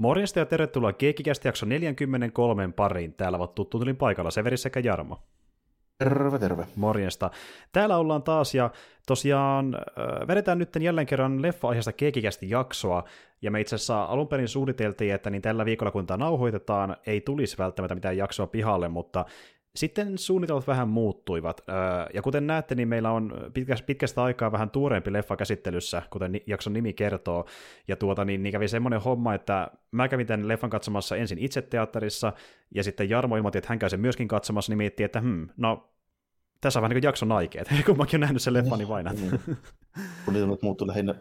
Morjesta ja tervetuloa Keekikästi jakso 43 pariin. Täällä ovat tuttuun paikalla Severi sekä Jarmo. Terve, terve. Morjesta. Täällä ollaan taas ja tosiaan äh, vedetään nyt jälleen kerran leffa-aiheesta Keekikästi jaksoa. Ja me itse asiassa alun perin suunniteltiin, että niin tällä viikolla kun tämä nauhoitetaan, ei tulisi välttämättä mitään jaksoa pihalle, mutta sitten suunnitelmat vähän muuttuivat, ja kuten näette, niin meillä on pitkästä aikaa vähän tuoreempi leffa käsittelyssä, kuten jakson nimi kertoo, ja tuota, niin, niin kävi semmoinen homma, että mä kävin tämän leffan katsomassa ensin itse teatterissa, ja sitten Jarmo ilmoitti, että hän käy sen myöskin katsomassa, niin miettii, että hmm, no tässä on vähän niin kuin jakson aikeet, kun mäkin olen nähnyt sen leffan, niin vain. Niin. Suunnitelmat muuttui lähinnä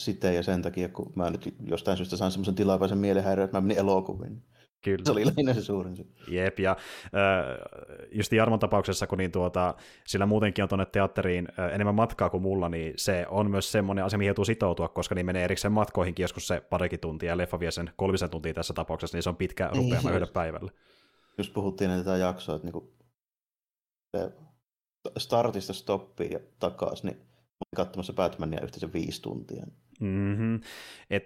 siten ja sen takia, kun mä nyt jostain syystä sain semmoisen tilapäisen mielenhäiriön, että mä menin elokuviin. Kyllä. Se oli lähinnä se suurin syy. Jep, ja äh, just Jarmon tapauksessa, kun niin tuota, sillä muutenkin on tuonne teatteriin äh, enemmän matkaa kuin mulla, niin se on myös semmoinen asia, mihin joutuu sitoutua, koska niin menee erikseen matkoihinkin joskus se parikin tuntia, ja leffa vie sen kolmisen tuntia tässä tapauksessa, niin se on pitkä niin, rupeama yhdelle päivälle. Just puhuttiin tätä jaksoa, että niinku, startista stoppiin ja takaisin, niin olin katsomassa Batmania yhteensä viisi tuntia. Mm-hmm. Et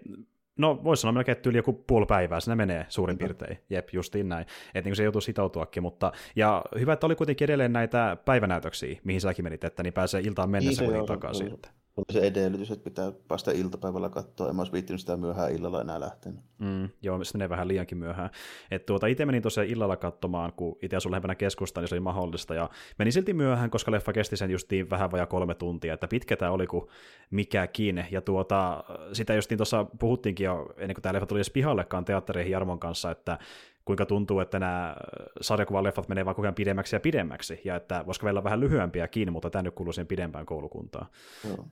No, voisi sanoa melkein, että yli joku puoli päivää sinne menee suurin piirtein. Jep, justiin näin. Että niin se joutuu sitoutuakin, mutta ja hyvä, että oli kuitenkin edelleen näitä päivänäytöksiä, mihin säkin menit, että niin pääsee iltaan mennessä niin kuitenkin takaisin. Oli, oli se edellytys, että pitää päästä iltapäivällä katsoa. En mä olisi viittinyt sitä myöhään illalla enää lähtenyt. Mm, joo, se menee vähän liiankin myöhään. Et tuota, itse menin tosiaan illalla katsomaan, kun itse asun lähempänä keskustaan, niin se oli mahdollista. Ja meni silti myöhään, koska leffa kesti sen justiin vähän vajaa kolme tuntia, että pitkä tämä oli kuin mikäkin. Ja tuota, sitä justiin tuossa puhuttiinkin jo, ennen kuin tämä leffa tuli edes pihallekaan teattereihin Jarmon kanssa, että kuinka tuntuu, että nämä sarjakuvaleffat menee vaan koko ajan pidemmäksi ja pidemmäksi, ja että voisiko vielä vähän lyhyempiäkin, mutta tämä nyt kuuluu siihen pidempään koulukuntaan. Joo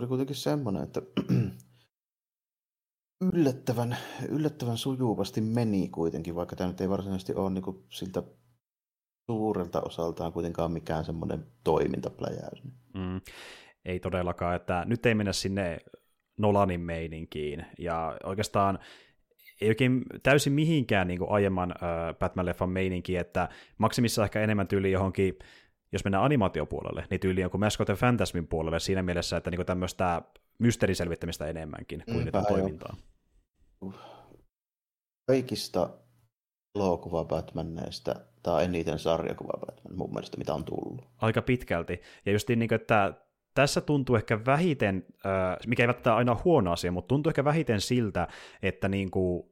oli kuitenkin semmoinen, että yllättävän, yllättävän sujuvasti meni kuitenkin, vaikka tämä nyt ei varsinaisesti ole niin siltä suurelta osaltaan kuitenkaan mikään semmoinen toimintapläjäys. Mm, ei todellakaan, että nyt ei mennä sinne Nolanin meininkiin, ja oikeastaan ei oikein täysin mihinkään niin kuin aiemman äh, Batman-leffan meininkiin, että maksimissa ehkä enemmän tyyli johonkin jos mennään animaatiopuolelle, niin tyyli jonkun Mascot Fantasmin puolelle siinä mielessä, että niinku tämmöistä mysteeriselvittämistä enemmänkin kuin mm, toimintaa. Jo. Kaikista elokuva Batmaneista tämä eniten sarjakuva Batman mun mielestä, mitä on tullut. Aika pitkälti. Ja just niin, että tässä tuntuu ehkä vähiten, mikä ei välttämättä aina huono asia, mutta tuntuu ehkä vähiten siltä, että niin kuin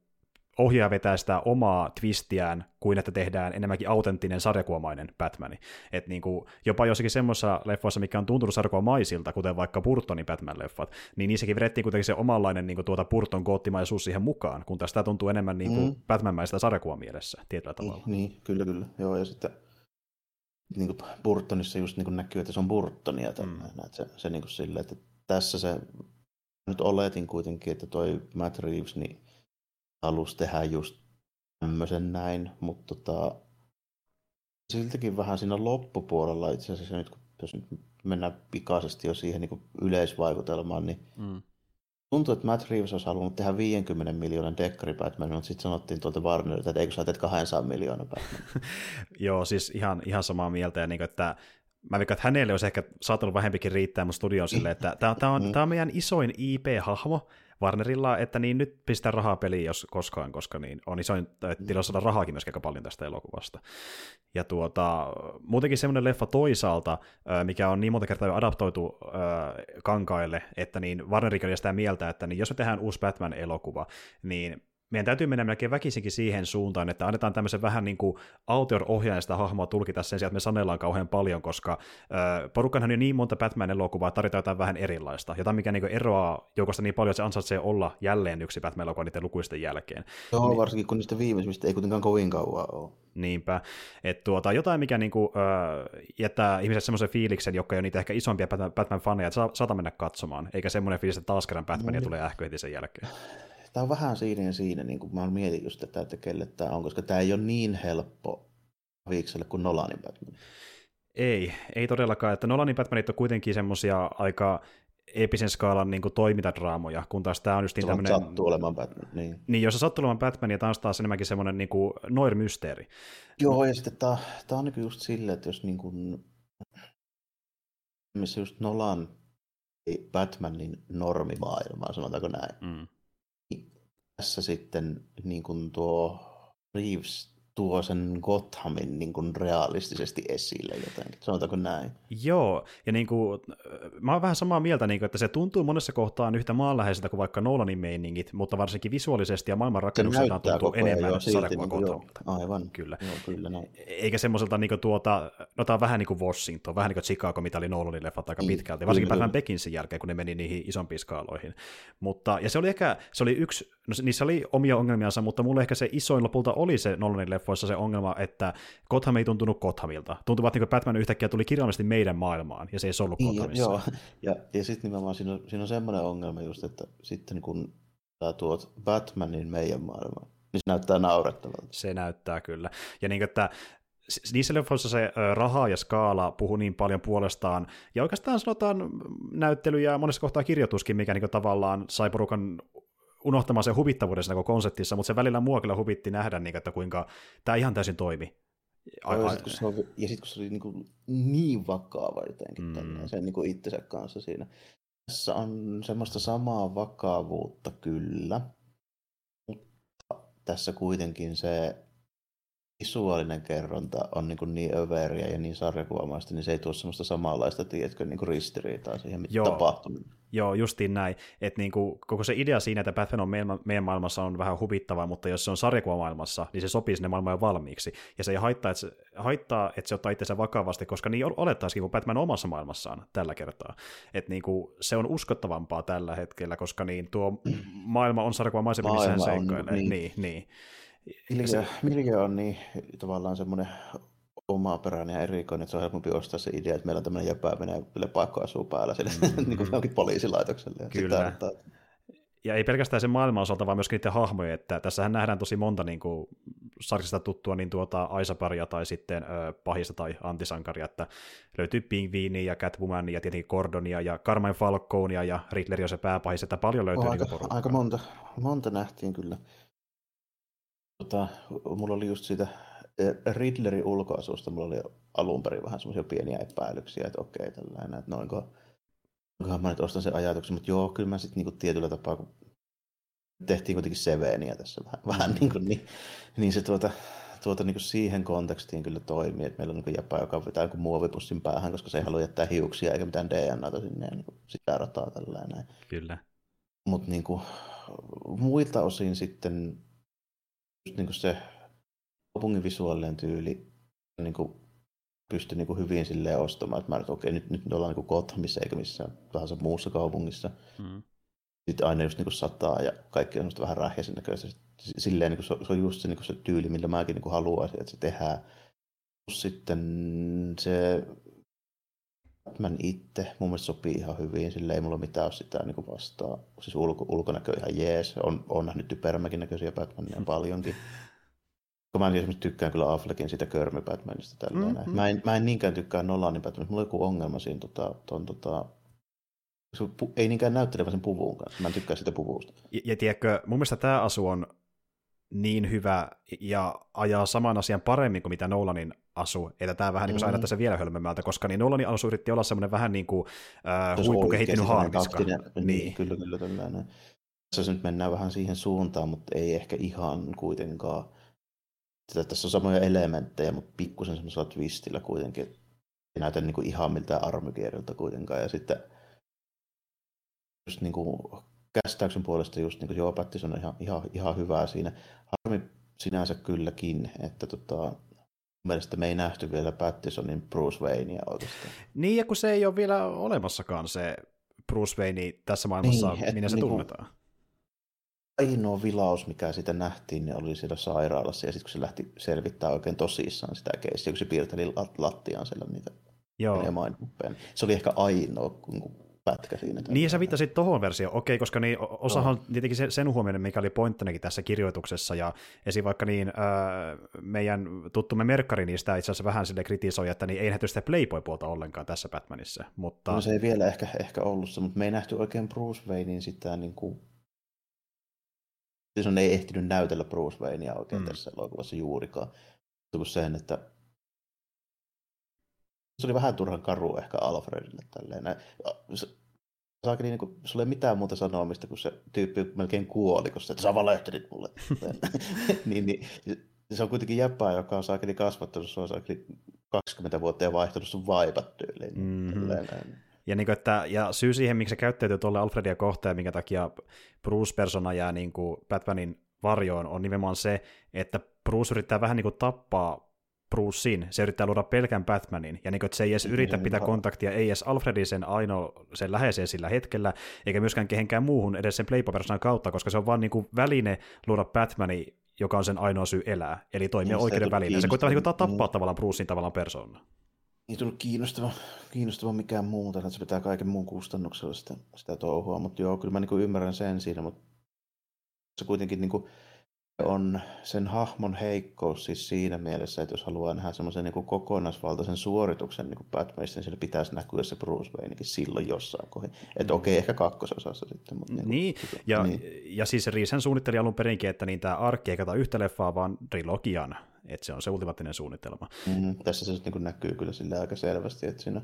ohjaaja vetää sitä omaa twistiään, kuin että tehdään enemmänkin autenttinen sarjakuomainen Batman. Et niin kuin, jopa jossakin semmoisessa leffoissa, mikä on tuntunut sarjakuomaisilta, kuten vaikka Burtonin Batman-leffat, niin niissäkin vedettiin kuitenkin se omanlainen niin kuin tuota Burton koottimaisuus siihen mukaan, kun tästä tuntuu enemmän niin kuin mm. Batman-mäistä sarjakuvan mielessä tietyllä tavalla. Niin, niin, kyllä, kyllä. Joo, ja sitten niin kuin Burtonissa just niin kuin näkyy, että se on Burtonia. Mm. Että se, se niin kuin sille, että tässä se nyt oletin kuitenkin, että toi Matt Reeves, niin halusi tehdä just tämmöisen näin, mutta tota, siltäkin vähän siinä loppupuolella itse asiassa nyt, kun jos nyt mennään pikaisesti jo siihen niin yleisvaikutelmaan, niin mm. tuntuu, että Matt Reeves olisi halunnut tehdä 50 miljoonan dekkari Batman, mutta sitten sanottiin tuolta Warnerilta, että eikö sä teet 200 miljoonaa Batman. Joo, siis ihan, ihan samaa mieltä, ja niin kuin, että mä veikkaan, että hänelle olisi ehkä saattanut vähempikin riittää mun studioon silleen, että tämä on, mm. on meidän isoin IP-hahmo, Warnerilla, että niin nyt pistää rahaa peliin, jos koskaan, koska niin on isoin tila saada rahaakin myös aika paljon tästä elokuvasta. Ja tuota, muutenkin semmoinen leffa toisaalta, mikä on niin monta kertaa jo adaptoitu äh, kankaille, että niin Warnerikin oli sitä mieltä, että niin jos me tehdään uusi Batman-elokuva, niin meidän täytyy mennä melkein väkisinkin siihen suuntaan, että annetaan tämmöisen vähän niin kuin autor-ohjaajan sitä hahmoa tulkita sen sijaan, että me sanellaan kauhean paljon, koska äh, porukkanhan on jo niin monta Batman-elokuvaa, että tarvitaan jotain vähän erilaista, jotain mikä niin eroaa joukosta niin paljon, että se ansaitsee olla jälleen yksi Batman-elokuva niiden lukuisten jälkeen. Joo, niin, varsinkin kun niistä viimeisistä ei kuitenkaan kovin kauan ole. Niinpä, että tuota, jotain, mikä niin kuin, äh, jättää ihmiset semmoisen fiiliksen, joka ei ole niitä ehkä isompia Batman-faneja, että saa, saata mennä katsomaan, eikä semmoinen fiilis, että taas kerran Batmania no, tulee ähkö heti sen jälkeen tämä on vähän siinä ja siinä, niin kuin mä mietin just tätä, että kelle tämä on, koska tämä ei ole niin helppo viikselle kuin Nolanin Batman. Ei, ei todellakaan, että Nolanin Batmanit on kuitenkin semmoisia aika episen skaalan niin kuin toimintadraamoja, kun taas tämä on just niin tämmöinen... sattuu olemaan Batman, niin. Niin, jos se sattuu olemaan Batman, ja taas taas enemmänkin semmoinen niin kuin noir-mysteeri. Joo, ja sitten tämä, tämä on niin just silleen, että jos niin kuin, missä just Nolan Batmanin normimaailmaa, sanotaanko näin, mm tässä sitten niin kuin tuo Reeves tuo sen Gothamin niin kuin realistisesti esille jotenkin, sanotaanko näin? Joo, ja niin kuin, mä oon vähän samaa mieltä, niin kuin, että se tuntuu monessa kohtaa yhtä maanläheiseltä kuin vaikka Nolanin meiningit, mutta varsinkin visuaalisesti ja maailman rakennukseltaan tuntuu enemmän joo, sarjakuva niin Gothamilta. Aivan, kyllä. Joo, kyllä näin. Eikä semmoiselta niin kuin, tuota, no tämä on vähän niin kuin Washington, vähän niin kuin Chicago, mitä oli Nolanin leffat aika niin, pitkälti, varsinkin Batman Beginsin jälkeen, kun ne meni niihin isompiin skaaloihin. Mutta, ja se oli ehkä, se oli yksi, no niissä oli omia ongelmiansa, mutta mulle ehkä se isoin lopulta oli se Nolanin leffoissa se ongelma, että Gotham ei tuntunut Gothamilta. Tuntuvat niin kuin Batman yhtäkkiä tuli kirjallisesti meidän maailmaan, ja se ei se ollut niin, Gothamissa. Joo, ja, ja sitten nimenomaan siinä on, siinä on semmoinen ongelma just, että sitten kun sä tuot Batmanin meidän maailmaan, niin se näyttää naurettavalta. Se näyttää kyllä. Ja niin kuin, että niissä leffoissa se raha ja skaala puhuu niin paljon puolestaan, ja oikeastaan sanotaan näyttely ja monessa kohtaa kirjoituskin, mikä niin tavallaan sai porukan unohtamaan sen huvittavuuden koko konseptissa, mutta se välillä mua kyllä huvitti nähdä, niin, että kuinka tämä ihan täysin toimi. Ja sitten kun, sit, kun se oli niin, kuin niin vakava jotenkin mm. sen niin kuin itsensä kanssa siinä. Tässä on semmoista samaa vakavuutta kyllä, mutta tässä kuitenkin se visuaalinen kerronta on niin, kuin niin överiä ja niin sarjakuvamaista, niin se ei tuo semmoista samanlaista, tiedätkö, niin kuin ristiriitaa siihen, mitä tapahtuu. Joo, justiin näin. Että niin kuin, koko se idea siinä, että Batman on meidän, meidän maailmassa on vähän huvittavaa, mutta jos se on sarjakuvamaailmassa, niin se sopii sinne maailmaan jo valmiiksi. Ja se ei haittaa, että se, haittaa, että se ottaa itsensä vakavasti, koska niin olettaisikin, kun Batman omassa maailmassaan tällä kertaa. Että niin kuin, se on uskottavampaa tällä hetkellä, koska niin tuo maailma on sarjakuvamaisempi, missä hän seikkailee. Niin, niin. niin. Miljöö, miljöö on niin tavallaan semmoinen omaperäinen ja erikoinen, että se on helpompi ostaa se idea, että meillä on tämmöinen jäpää menee paikka asuu päällä sille mm-hmm. niin kuin mm. poliisilaitokselle. Ja Kyllä. Sitä, ja ei pelkästään sen maailman osalta, vaan myöskin niiden hahmoja, että tässähän nähdään tosi monta niin kuin, sarkista tuttua niin tuota Aisaparia tai sitten ö, pahista tai antisankaria, että löytyy Pingviini ja Catwoman ja tietenkin Gordonia ja Carmine Falconia ja Riddleri on se pääpahis, että paljon löytyy oh, aika, niin aika monta, monta nähtiin kyllä. Tota, mulla oli just siitä Riddlerin ulkoasusta, mulla oli alun perin vähän semmoisia pieniä epäilyksiä, että okei, tällainen, että noinko, onkohan mä nyt ostan sen ajatuksen, mutta joo, kyllä mä sitten niinku tietyllä tapaa, kun tehtiin kuitenkin Seveniä tässä vähän, vähän niin, kuin, niin, niin se tuota, tuota niin kuin siihen kontekstiin kyllä toimii, että meillä on niin jäpä, joka vetää joku muovipussin päähän, koska se ei halua jättää hiuksia eikä mitään DNAta sinne ja niin kuin sitä rataa tällainen. Kyllä. Mutta niin muilta osin sitten niin kuin se kaupungin visuaalinen tyyli niin kuin pystyi niin kuin hyvin silleen ostamaan, että mä nyt, okei, nyt, nyt ollaan niin Gothamissa eikä missään tahansa muussa kaupungissa. Mm. Sitten aina just niin kuin sataa ja kaikki on semmoista vähän rähjäisen näköistä. Silleen niin kuin se, se, on just se, niin kuin se tyyli, millä mäkin niin kuin haluaisin, että se tehdään. Sitten se Batman itse mun mielestä sopii ihan hyvin, sille ei mulla mitään ole sitä niin vastaa. Siis ulko, ulkonäkö ihan jees, on, on nähnyt typerämäkin näköisiä Batmania paljonkin. Kun mä esimerkiksi tykkään kyllä Affleckin sitä Körmy Batmanista tälleen. Mm-hmm. Mä, en, mä en niinkään tykkää Nolanin Batmanista. Mulla on joku ongelma siinä tota, ton, tota, se ei niinkään näyttelevä sen puvun kanssa. Mä en tykkää sitä puvusta. Ja, ja tiedätkö, mun mielestä tämä asu on niin hyvä ja ajaa saman asian paremmin kuin mitä Nolanin asu, että tämä vähän mm. niin kuin tässä vielä hölmömmältä, koska niin Nolanin asu yritti olla semmoinen vähän niin kuin äh, huippukehittynyt haalviska. Niin. niin. Kyllä, kyllä tällainen. Tässä nyt mennään vähän siihen suuntaan, mutta ei ehkä ihan kuitenkaan että tässä on samoja elementtejä, mutta pikkusen semmoisella twistillä kuitenkin. Ei näytä niin kuin ihan miltään armykierrolta kuitenkaan. Ja sitten just niin kuin käsittääksyn puolesta just niin kuin joo, Pattis on ihan, ihan, ihan hyvää siinä. Harmi sinänsä kylläkin, että tota, mielestä me ei nähty vielä Pattisonin Bruce Wayneia oikeastaan. Niin, ja kun se ei ole vielä olemassakaan se Bruce Wayne tässä maailmassa, niin, minne se niin tunnetaan ainoa vilaus, mikä sitä nähtiin, niin oli siellä sairaalassa. Ja sitten kun se lähti selvittämään oikein tosissaan sitä keissiä, kun se piirteli lattiaan siellä niitä Joo. Se oli ehkä ainoa pätkä siinä. Niin, ja sä viittasit tuohon versioon, okei, koska niin, osahan no. tietenkin sen huomioon, mikä oli pointtinakin tässä kirjoituksessa, ja esim. vaikka niin, äh, meidän tuttumme Merkkari niistä itse asiassa vähän sille kritisoi, että niin ei nähty sitä Playboy-puolta ollenkaan tässä Batmanissa. Mutta... No se ei vielä ehkä, ehkä ollut se, mutta me ei nähty oikein Bruce Waynein sitä niin kuin Siis on ei ehtinyt näytellä Bruce Waynea oikein mm. tässä elokuvassa juurikaan. Kuin sen, että se oli vähän turhan karu ehkä Alfredille. Tälleen. saakeli, niin kuin, sulla ei mitään muuta sanomista, kun se tyyppi melkein kuoli, koska sä valehtelit mulle. niin, niin, se on kuitenkin jäppää, joka on saakeli kasvattanut sua saakeli 20 vuotta ja vaihtanut sun vaipat tyyliin. Mm-hmm. Ja, niin kuin, että, ja syy siihen, miksi se käyttäytyy tuolle Alfredia kohtaan minkä takia Bruce-persona jää niin kuin Batmanin varjoon, on nimenomaan se, että Bruce yrittää vähän niin kuin tappaa Brucein, se yrittää luoda pelkän Batmanin, ja niin kuin, että se ei edes yritä pitää kontaktia, ei edes Alfredin sen ainoa sen läheiseen sillä hetkellä, eikä myöskään kehenkään muuhun edes sen playboy kautta, koska se on vaan niin kuin väline luoda Batmani, joka on sen ainoa syy elää, eli toimia niin, oikeuden väline. Se koittaa niin kuin, tappaa niin. tavallaan Brucein tavallaan persoonaa. Ei tullut kiinnostava, kiinnostava mikään muuta, että se pitää kaiken muun kustannuksella sitä, sitä touhua, mutta joo, kyllä mä niin ymmärrän sen siinä, mutta se kuitenkin niin kuin, on sen hahmon heikkous siis siinä mielessä, että jos haluaa nähdä semmoisen niin kokonaisvaltaisen suorituksen niin Batmanista, niin sillä pitäisi näkyä se Bruce Waynekin silloin jossain kohdin. Että okei, okay, ehkä kakkososassa sitten. Mutta niin, niin, kuin, ja, niin. ja siis Riisen suunnitteli alun perinkin, että niin tämä arkki ei kata yhtä leffaa, vaan trilogian. Että se on se ultimaattinen suunnitelma. Mm, tässä se niin näkyy kyllä sillä aika selvästi, että siinä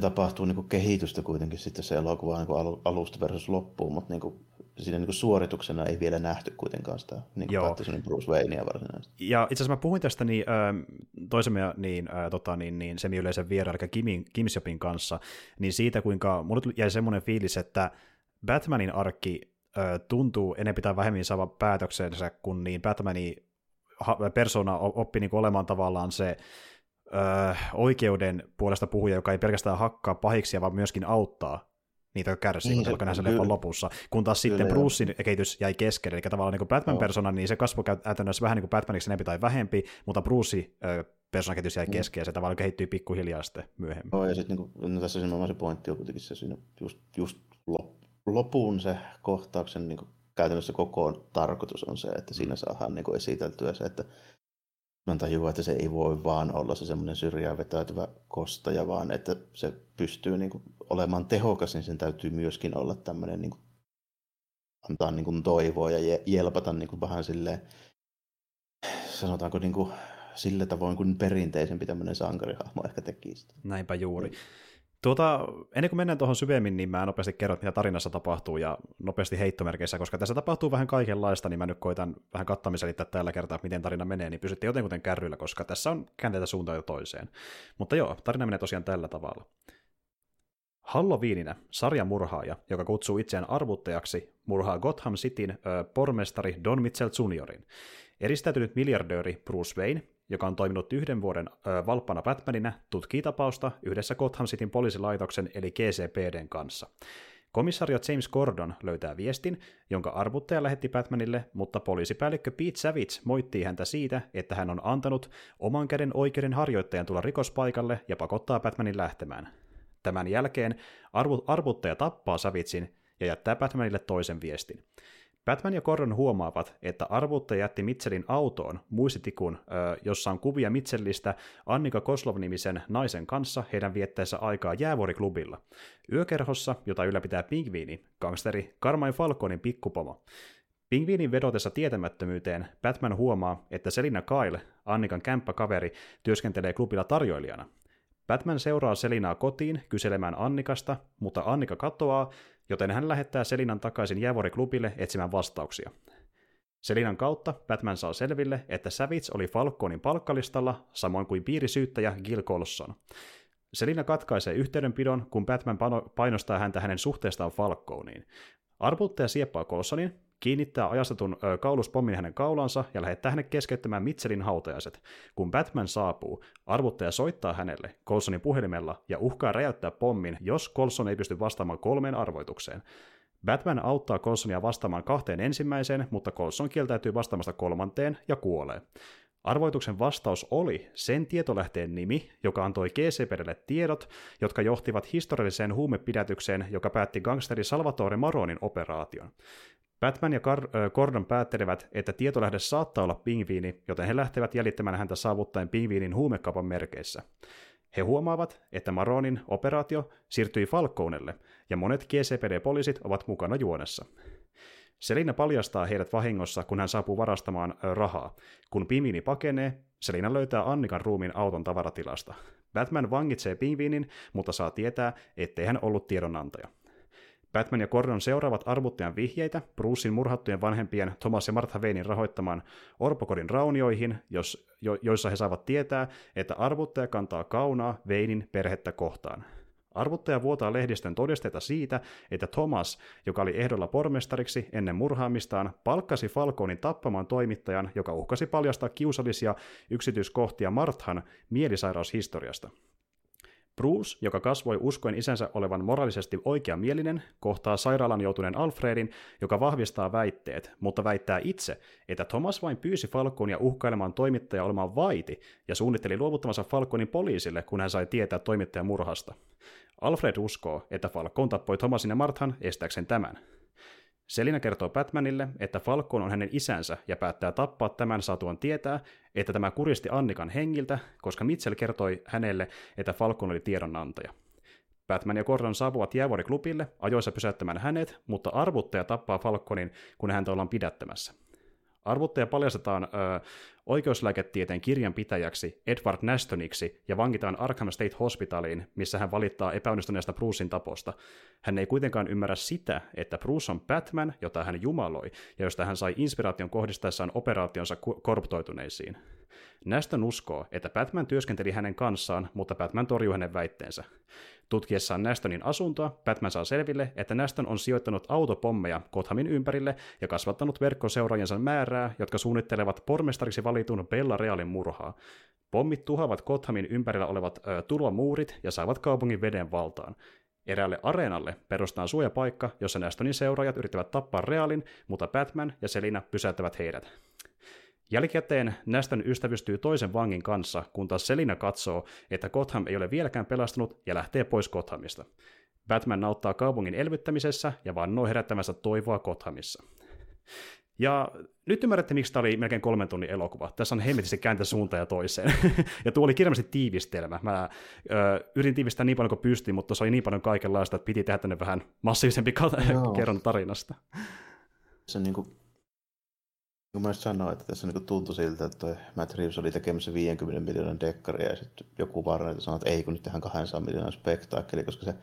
tapahtuu niin kehitystä kuitenkin sitten se elokuva niin alusta versus loppuun, mutta niin kuin siinä niin suorituksena ei vielä nähty kuitenkaan sitä niin kuin Bruce Waynea varsinaisesti. Ja itse asiassa mä puhuin tästä niin, toisemme niin, tota, niin, niin semi-yleisen vieraan, eli Kim, Kimsjopin kanssa, niin siitä kuinka mulle jäi semmoinen fiilis, että Batmanin arkki tuntuu enemmän tai vähemmän saavan päätöksensä, kun niin Batmanin persona oppi niin olemaan tavallaan se ö, oikeuden puolesta puhuja, joka ei pelkästään hakkaa pahiksi, vaan myöskin auttaa niitä, kärsii, niin, kun nähdään leffan lopussa. Kun taas sitten kyllä, Brucein kehitys jäi kesken, eli tavallaan niin Batman-persona, niin se kasvoi käytännössä vähän niin kuin Batmaniksi enempi tai vähempi, mutta Bruce kehitys jäi mm. kesken, ja se tavallaan kehittyy pikkuhiljaa sitten myöhemmin. Joo, ja sitten niin no tässä nimenomaan se pointti on kuitenkin se siinä just, just lopun se kohtauksen niin kuin, käytännössä koko tarkoitus on se, että siinä saadaan niin kuin esiteltyä se, että mä tajuaa, että se ei voi vaan olla se semmoinen syrjään vetäytyvä kostaja, vaan että se pystyy niin kuin olemaan tehokas, niin sen täytyy myöskin olla tämmöinen niin kuin, antaa niin kuin toivoa ja jelpata niin kuin vähän silleen, sanotaanko niin kuin, sillä tavoin kuin perinteisempi tämmöinen sankarihahmo ehkä tekisi. Näinpä juuri. Tuota, ennen kuin mennään tuohon syvemmin, niin mä nopeasti kerron, mitä tarinassa tapahtuu, ja nopeasti heittomerkeissä, koska tässä tapahtuu vähän kaikenlaista, niin mä nyt koitan vähän kattamiselittää tällä kertaa, miten tarina menee, niin pysytte jotenkin kärryillä, koska tässä on käänteitä suuntaan jo toiseen. Mutta joo, tarina menee tosiaan tällä tavalla. Halloweeninä sarjamurhaaja, joka kutsuu itseään arvuttajaksi, murhaa Gotham Cityn ö, pormestari Don Mitchell Juniorin. Eristäytynyt miljardööri Bruce Wayne joka on toiminut yhden vuoden ö, valppana Batmanina, tutkii tapausta yhdessä Gotham Cityn poliisilaitoksen eli GCPDn kanssa. Komissario James Gordon löytää viestin, jonka arvuttaja lähetti Batmanille, mutta poliisipäällikkö Pete Savage moittii häntä siitä, että hän on antanut oman käden oikeuden harjoittajan tulla rikospaikalle ja pakottaa Batmanin lähtemään. Tämän jälkeen arvu- arvuttaja tappaa Savitsin ja jättää Batmanille toisen viestin. Batman ja Gordon huomaavat, että arvuuttaja jätti Mitchellin autoon muistitikun, jossa on kuvia Mitchellistä Annika Koslov-nimisen naisen kanssa heidän viettäessä aikaa jäävuoriklubilla. Yökerhossa, jota ylläpitää pingviini, gangsteri Carmine Falconin pikkupomo. Pingviinin vedotessa tietämättömyyteen Batman huomaa, että Selina Kyle, Annikan kämppäkaveri, työskentelee klubilla tarjoilijana. Batman seuraa Selinaa kotiin kyselemään Annikasta, mutta Annika katoaa, joten hän lähettää Selinan takaisin Jäävuori-klubille etsimään vastauksia. Selinan kautta Batman saa selville, että Savage oli Falconin palkkalistalla, samoin kuin piirisyyttäjä Gil Colson. Selina katkaisee yhteydenpidon, kun Batman painostaa häntä hänen suhteestaan Falconiin. Arputtaja sieppaa Colsonin, kiinnittää ajastetun kauluspommin hänen kaulansa ja lähettää hänet keskeyttämään Mitchellin hautajaiset. Kun Batman saapuu, arvuttaja soittaa hänelle Colsonin puhelimella ja uhkaa räjäyttää pommin, jos Colson ei pysty vastaamaan kolmeen arvoitukseen. Batman auttaa Colsonia vastaamaan kahteen ensimmäiseen, mutta Colson kieltäytyy vastaamasta kolmanteen ja kuolee. Arvoituksen vastaus oli sen tietolähteen nimi, joka antoi GCPDlle tiedot, jotka johtivat historialliseen huumepidätykseen, joka päätti gangsteri Salvatore Maronin operaation. Batman ja Gordon päättelevät, että tietolähde saattaa olla pingviini, joten he lähtevät jäljittämään häntä saavuttaen pingviinin huumekaupan merkeissä. He huomaavat, että Maronin operaatio siirtyi Falconelle, ja monet GCPD-poliisit ovat mukana juonessa. Selina paljastaa heidät vahingossa, kun hän saapuu varastamaan rahaa. Kun pingviini pakenee, Selina löytää Annikan ruumiin auton tavaratilasta. Batman vangitsee pingviinin, mutta saa tietää, ettei hän ollut tiedonantaja. Batman ja Gordon seuraavat arvuttajan vihjeitä Brucein murhattujen vanhempien Thomas ja Martha Waynein rahoittamaan orpokodin raunioihin, jos, jo, joissa he saavat tietää, että arvuttaja kantaa kaunaa Waynein perhettä kohtaan. Arvuttaja vuotaa lehdistön todisteita siitä, että Thomas, joka oli ehdolla pormestariksi ennen murhaamistaan, palkkasi Falconin tappamaan toimittajan, joka uhkasi paljastaa kiusallisia yksityiskohtia Marthan mielisairaushistoriasta. Bruce, joka kasvoi uskoen isänsä olevan moraalisesti oikeamielinen, kohtaa sairaalan joutuneen Alfredin, joka vahvistaa väitteet, mutta väittää itse, että Thomas vain pyysi Falconia uhkailemaan toimittaja olemaan vaiti ja suunnitteli luovuttamansa Falconin poliisille, kun hän sai tietää toimittajan murhasta. Alfred uskoo, että Falcon tappoi Thomasin ja Marthan estääkseen tämän. Selina kertoo Batmanille, että Falcon on hänen isänsä ja päättää tappaa tämän saatuan tietää, että tämä kuristi Annikan hengiltä, koska Mitchell kertoi hänelle, että Falcon oli tiedonantaja. Batman ja Gordon saapuvat jäävuoriklubille ajoissa pysäyttämään hänet, mutta arvuttaja tappaa Falconin, kun häntä ollaan pidättämässä. Arvuttaja paljastetaan ö, oikeuslääketieteen kirjanpitäjäksi Edward Nastoniksi ja vangitaan Arkham State Hospitaliin, missä hän valittaa epäonnistuneesta Brucein taposta. Hän ei kuitenkaan ymmärrä sitä, että Bruce on Batman, jota hän jumaloi, ja josta hän sai inspiraation kohdistaessaan operaationsa korruptoituneisiin. Naston uskoo, että Batman työskenteli hänen kanssaan, mutta Batman torjuu hänen väitteensä. Tutkiessaan Nastonin asuntoa, Batman saa selville, että Naston on sijoittanut autopommeja Gothamin ympärille ja kasvattanut verkkoseuraajansa määrää, jotka suunnittelevat pormestariksi valitun Bella Realin murhaa. Pommit tuhoavat Gothamin ympärillä olevat ö, turvamuurit ja saavat kaupungin veden valtaan. Eräälle areenalle perustetaan suojapaikka, jossa Nastonin seuraajat yrittävät tappaa Realin, mutta Batman ja Selina pysäyttävät heidät. Jälkikäteen Naston ystävystyy toisen vangin kanssa, kun taas Selina katsoo, että Gotham ei ole vieläkään pelastunut ja lähtee pois Gothamista. Batman nauttaa kaupungin elvyttämisessä ja vannoo herättämässä toivoa Gothamissa. Ja nyt ymmärrätte, miksi tämä oli melkein kolmen tunnin elokuva. Tässä on hemmetisti kääntä suuntaan ja toiseen. ja tuo oli kirjallisesti tiivistelmä. Mä ö, yritin tiivistää niin paljon kuin pystyin, mutta se oli niin paljon kaikenlaista, että piti tehdä tänne vähän massiivisempi kerron tarinasta. Se on niin kuin mä sanoin, että tässä niin tuntui siltä, että toi Matt Reeves oli tekemässä 50 miljoonan dekkaria ja sitten joku varna sanoi, että ei kun nyt tehdään 200 miljoonan spektaakkeli, koska se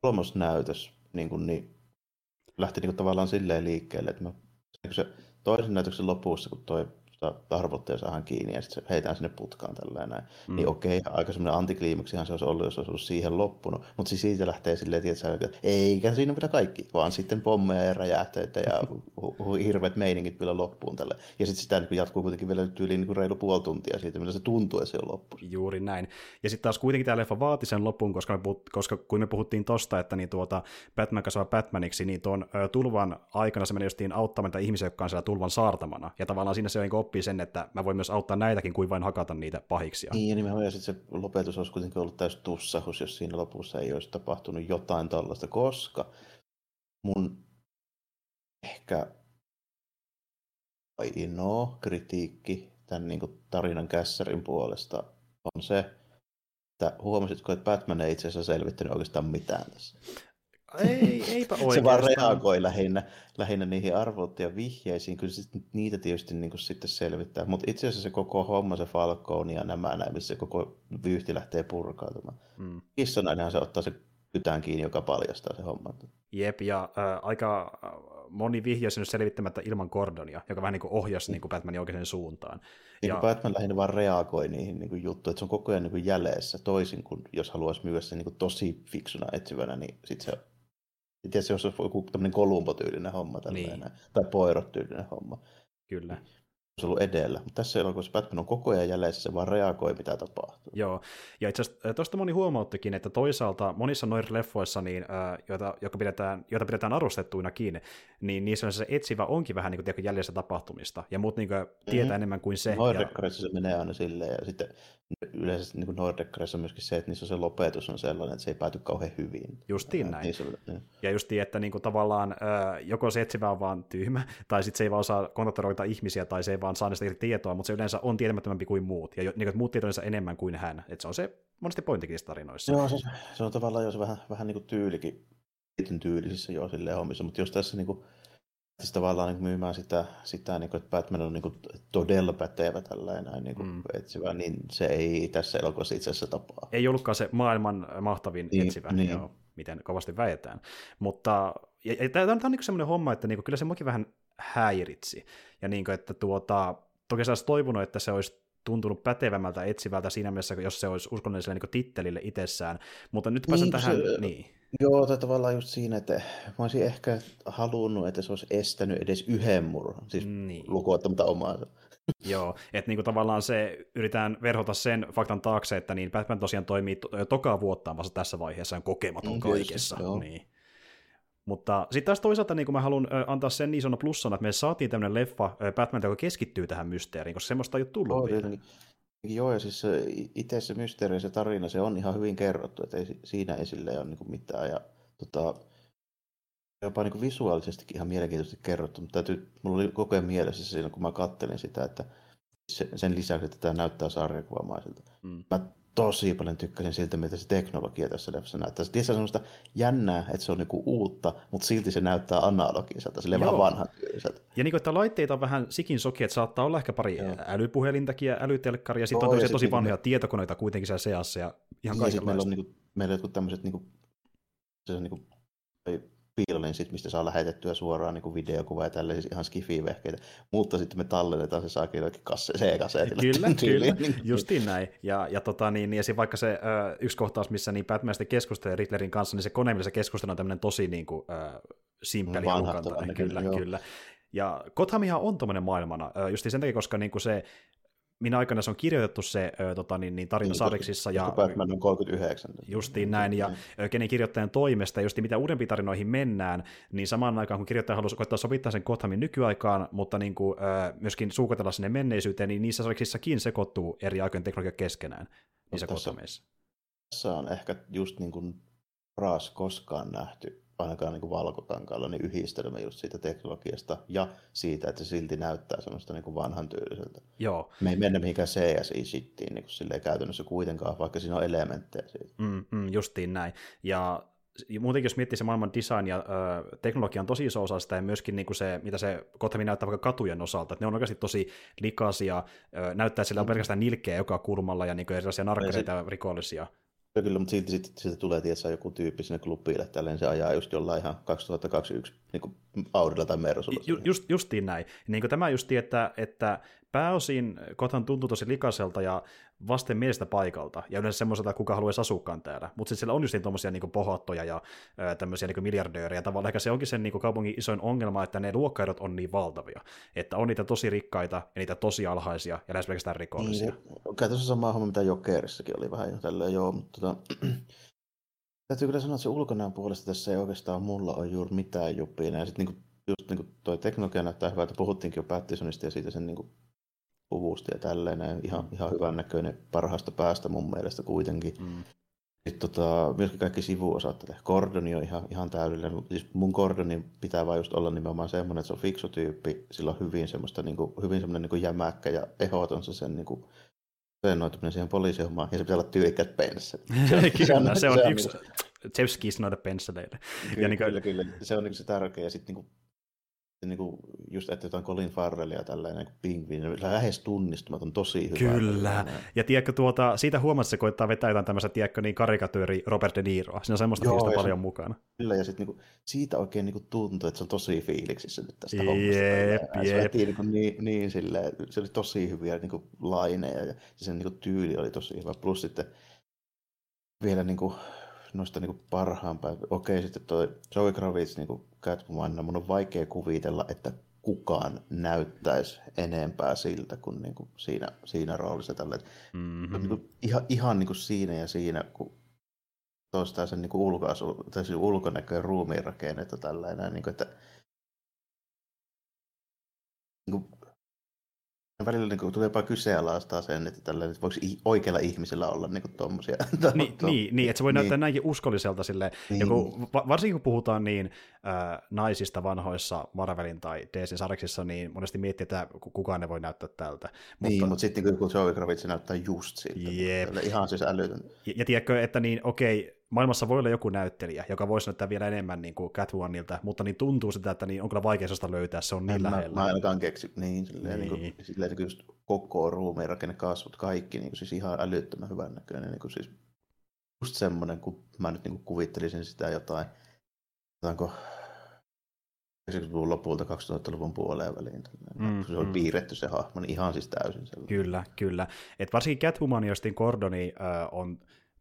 kolmosnäytös niin kuin, niin lähti niin kuin, tavallaan silleen liikkeelle, että mä, se toisen näytöksen lopussa, kun toi arvottaja saadaan kiinni ja sitten heitään sinne putkaan tällä näin. Mm. Niin okei, aika semmoinen antikliimaksihan se olisi ollut, jos olisi ollut siihen loppunut. Mutta siis siitä lähtee silleen, tietysti, että eikä siinä mitä kaikki, vaan sitten pommeja ja räjähteitä ja hirveät meiningit vielä loppuun tälle. Ja sitten sitä niin jatkuu kuitenkin vielä tyyliin niin reilu puoli tuntia siitä, millä se tuntuu, että se on loppu. Juuri näin. Ja sitten taas kuitenkin tämä leffa vaati sen loppuun, koska, me puhut, koska kun me puhuttiin tosta, että niin tuota, Batman kasvaa Batmaniksi, niin tuon tulvan aikana se meni justiin auttamaan ihmisiä, jotka on siellä tulvan saartamana. Ja tavallaan siinä se niin oppii sen, että mä voin myös auttaa näitäkin kuin vain hakata niitä pahiksia. Niin, ja nimenomaan, ja sitten se lopetus olisi kuitenkin ollut täys tussahus, jos siinä lopussa ei olisi tapahtunut jotain tällaista, koska mun ehkä ainoa kritiikki tämän niin kuin tarinan kässärin puolesta on se, että huomasitko, että Batman ei itse asiassa selvittänyt oikeastaan mitään tässä. Ei, eipä oikeastaan. se vaan reagoi lähinnä, lähinnä niihin ja vihjeisiin. Kyllä sit niitä tietysti niin kuin sitten selvittää. Mutta itse asiassa se koko homma, se Falcone ja nämä näin, missä koko vyyhti lähtee purkautumaan. Mm. Kissonainenhan se ottaa se kytään kiinni, joka paljastaa se homma. Jep, ja äh, aika moni vihje on selvittämättä ilman Gordonia, joka vähän niin kuin ohjasi niin kuin Batmanin oikeaan suuntaan. Niin ja... Batman lähinnä vaan reagoi niihin niin kuin juttuihin, että se on koko ajan niin kuin jäljessä, toisin kuin jos haluaisi myydä sen niin kuin tosi fiksuna etsivänä, niin sitten se Tiedätkö, jos olisi joku tämmöinen Kolumbo-tyylinen homma niin. tai Poirot-tyylinen homma. Kyllä olisi ollut edellä. Mutta tässä elokuvassa Batman on koko ajan jäljessä, se vaan reagoi, mitä tapahtuu. Joo, ja itse asiassa tuosta moni huomauttikin, että toisaalta monissa noissa leffoissa, niin, joita, joita, pidetään, joita pidetään arvostettuinakin, niin niissä se etsivä onkin vähän niin kuin jäljessä tapahtumista, ja muut niin kuin, tietää mm-hmm. enemmän kuin se. Noidekkarissa ja... se menee aina silleen, ja sitten yleisesti niin Nordekkarissa on myöskin se, että niissä se lopetus on sellainen, että se ei pääty kauhean hyvin. Justiin näin. Niissä, niin. Ja justiin, että niin kuin, tavallaan joko se etsivä on vaan tyhmä, tai sitten se ei vaan osaa kontaktoida ihmisiä, tai se ei vaan saa niistä tietoa, mutta se yleensä on tietämättömämpi kuin muut, ja niin kuin, muut tietonsa enemmän kuin hän. Että se on se monesti pointtikin tarinoissa. Joo, se, se on tavallaan jos vähän, vähän niin kuin tyylikin, tyylisissä jo silleen hommissa, mutta jos tässä niin kuin, siis tavallaan niin myymään sitä, sitä niin kuin, että Batman on niin kuin, todella pätevä tällainen niin kuin, mm. etsivä, niin se ei tässä elokuvassa itse asiassa tapaa. Ei ollutkaan se maailman mahtavin niin, etsivä. Niin. Joo. miten kovasti väetään. Mutta ja, ja tämä on, on niin semmoinen homma, että niin kyllä se mukin vähän häiritsi. Ja niin kuin, että tuota, toki sä olisi toivonut, että se olisi tuntunut pätevämmältä etsivältä siinä mielessä, jos se olisi uskonnolliselle niin tittelille itsessään. Mutta nyt pääsen niin, tähän... Se, niin. Joo, tai tavallaan just siinä, että mä olisin ehkä halunnut, että se olisi estänyt edes yhden murhan, siis niin. lukuottamatta omaa. Joo, että niinku tavallaan se, yritetään verhota sen faktan taakse, että niin Batman tosiaan toimii to- tokaa vuottaan vasta tässä vaiheessa, on kokematon mm, kaikessa. Niin. Mutta sitten taas toisaalta niin mä haluan antaa sen niin plussana, että me saatiin tämmöinen leffa Batman, joka keskittyy tähän mysteeriin, koska semmoista ei ole tullut oh, vielä. Joo, ja siis itse se mysteeri se tarina, se on ihan hyvin kerrottu, että ei, siinä esille ole niin mitään. Ja, tota, jopa niin visuaalisestikin ihan mielenkiintoisesti kerrottu, mutta täytyy, mulla oli koko ajan mielessä siinä, kun mä kattelin sitä, että sen lisäksi, että tämä näyttää sarjakuvamaiselta. Mm. Mä tosi paljon tykkäsin siltä, mitä se teknologia tässä leffassa näyttää. Se on semmoista jännää, että se on niinku uutta, mutta silti se näyttää analogiselta, sille vähän vanhan tyyliseltä. Ja niin kuin, että laitteita on vähän sikin soki, että saattaa olla ehkä pari Joo. älypuhelintakin ja älytelkkaria, ja sitten on tosi, tosi niinku- vanhoja niin, tietokoneita kuitenkin siellä seassa ja ihan niin, kaikenlaista. Meillä on, niinku, meillä on jotkut tämmöiset niinku, se on niinku, sit, mistä saa lähetettyä suoraan niin videokuva ja tällaisia ihan skifi-vehkeitä, mutta sitten me tallennetaan se saakin jollakin C-kasetilla. Kyllä, kyllä, justiin näin. Ja, ja, tota, niin, ja vaikka se ö, yksi kohtaus, missä niin Batman sitten keskustelee Riddlerin kanssa, niin se kone, millä se on tämmöinen tosi niin kuin, ö, simppeli kyllä, kyllä. kyllä. Ja Gothamihan on tuommoinen maailmana, just sen takia, koska niin kuin se minä aikana se on kirjoitettu se ö, tota, niin, niin tarina niin, sarjiksissa. Ja, Batman on 39. Justiin näin, ja mm. kenen kirjoittajan toimesta, just mitä uudempiin tarinoihin mennään, niin samaan aikaan kun kirjoittaja haluaa koittaa sovittaa sen Gothamin nykyaikaan, mutta niin kuin, ö, myöskin suukotella sinne menneisyyteen, niin niissä sarjiksissakin sekoittuu eri aikojen teknologia keskenään niissä no, tässä, Tässä on ehkä just niin kuin paras koskaan nähty ainakaan niin valkokankaalla, niin yhdistelmä just siitä teknologiasta ja siitä, että se silti näyttää semmoista niin vanhan tyyliseltä. Joo. Me ei mennä mihinkään CSI-shittiin niin silleen käytännössä kuitenkaan, vaikka siinä on elementtejä siitä. Mm, mm, justiin näin. Ja muutenkin jos miettii se maailman design ja ö, teknologia on tosi iso osa sitä ja myöskin niin kuin se, mitä se Gotham näyttää vaikka katujen osalta, että ne on oikeasti tosi likaisia, ö, näyttää, sillä on mm. pelkästään nilkeä joka kulmalla ja niin kuin erilaisia narkkareita ja rikollisia. Ja kyllä, mutta silti sitten siitä tulee tietysti joku tyyppi sinne klubille, tälleen se ajaa just jollain ihan 2021 niin kuin Audilla tai Mersulla. Ju, just, justiin näin. Niin kuin tämä just että, että pääosin kotan tuntuu tosi likaiselta ja vasten mielestä paikalta, ja yleensä semmoiselta, kuka haluaisi asuukaan täällä. Mutta sitten siellä on just niin tuommoisia niin pohottoja ja ää, tämmöisiä niin miljardöörejä. Tavallaan ehkä se onkin sen niin kaupungin isoin ongelma, että ne luokkaidot on niin valtavia. Että on niitä tosi rikkaita ja niitä tosi alhaisia ja lähes pelkästään rikollisia. Niin, käytännössä sama homma, mitä Jokerissakin oli vähän jo tälleen, joo, mutta tota, täytyy kyllä sanoa, että se ulkonäön puolesta tässä ei oikeastaan mulla ole juuri mitään juppia. Ja sitten niin just niin kuin toi teknologia näyttää hyvältä, puhuttiinkin jo Pattisonista ja siitä sen niin kuin puvusta ja tälleen, ihan, ihan hyvän näköinen parhaasta päästä mun mielestä kuitenkin. Mm. Sitten tota, myöskin kaikki sivuosat tätä. Gordoni on ihan, ihan täydellinen. Siis mun Gordoni pitää vain just olla nimenomaan semmoinen, että se on fiksu tyyppi, sillä on hyvin semmoista, niin kuin, hyvin semmoinen niin kuin jämäkkä ja ehdoton se sen niin kuin, asennoituminen siihen poliisihommaan, ja se pitää olla tyylikkäät pensselit. Se on, kyllä, se on, se on, yksi, Jeff Skis noita pensseleitä. Kyllä, ja niin kuin... kyllä, kyllä, se on niin se tärkeä, ja sitten niin niin kuin just että jotain Colin Farrellia ja tällainen niin pingviini, niin lähes tunnistumaton, tosi hyvä. Kyllä, ja tiedätkö, tuota, siitä huomasi, että se koittaa vetää jotain tämmöistä, tiedätkö, niin karikatyöri Robert De Niroa. Siinä on semmoista Joo, paljon se, mukana. Kyllä, ja sitten niin siitä oikein niin tuntuu, että se on tosi fiiliksissä nyt tästä jep, hommasta. Se veti niin, kuin, niin, niin silleen, se oli tosi hyviä niin kuin laineja, ja sen niin kuin tyyli oli tosi hyvä. Plus sitten vielä niin kuin, noista niin parhaan päivän. Okei, sitten toi Zoe Kravitz niin Catwoman, mun on vaikea kuvitella, että kukaan näyttäisi enempää siltä kuin, niin kuin siinä, siinä roolissa. Tälle. Mm-hmm. Niin kuin, ihan, ihan niin kuin siinä ja siinä, kun toistaa sen niin ulkoasu, tai siis ulkonäkö ja ruumiin rakennetta tällainen, niin kuin, että niin kuin, välillä niin kuin, tulee jopa kyseenalaistaa sen, että, tällainen, että voiko oikealla ihmisellä olla niin kuin, tuommoisia. Niin, niin, niin, että se voi näyttää niin. näinkin uskolliselta. Sille, niin. joku, varsinkin kun puhutaan niin äh, naisista vanhoissa Marvelin tai DC sarjaksissa, niin monesti miettii, että kukaan ne voi näyttää tältä. Mutta, niin, mutta sitten kun Zoe Kravitz näyttää just siltä. Yep. Ihan siis älytön. Ja, ja tiedätkö, että niin, okei, maailmassa voi olla joku näyttelijä, joka voisi näyttää vielä enemmän niin kuin Catwomanilta, mutta niin tuntuu sitä, että niin on kyllä vaikea sitä löytää, se on niin en lähellä. Mä, mä ainakaan keksi, niin, silleen, niin. Niin kuin, silleen, niin kuin just koko ruumiin rakenne, kasvot, kaikki, niin kuin, siis ihan älyttömän hyvän näköinen. Niin kuin, siis just semmoinen, kun mä nyt niin kuvittelisin sitä jotain, sanotaanko 90-luvun lopulta 2000-luvun puoleen väliin. Mm, se oli mm. piirretty se hahmo, niin ihan siis täysin sellainen. Kyllä, kyllä. Et varsinkin Catwoman ja Gordoni äh, on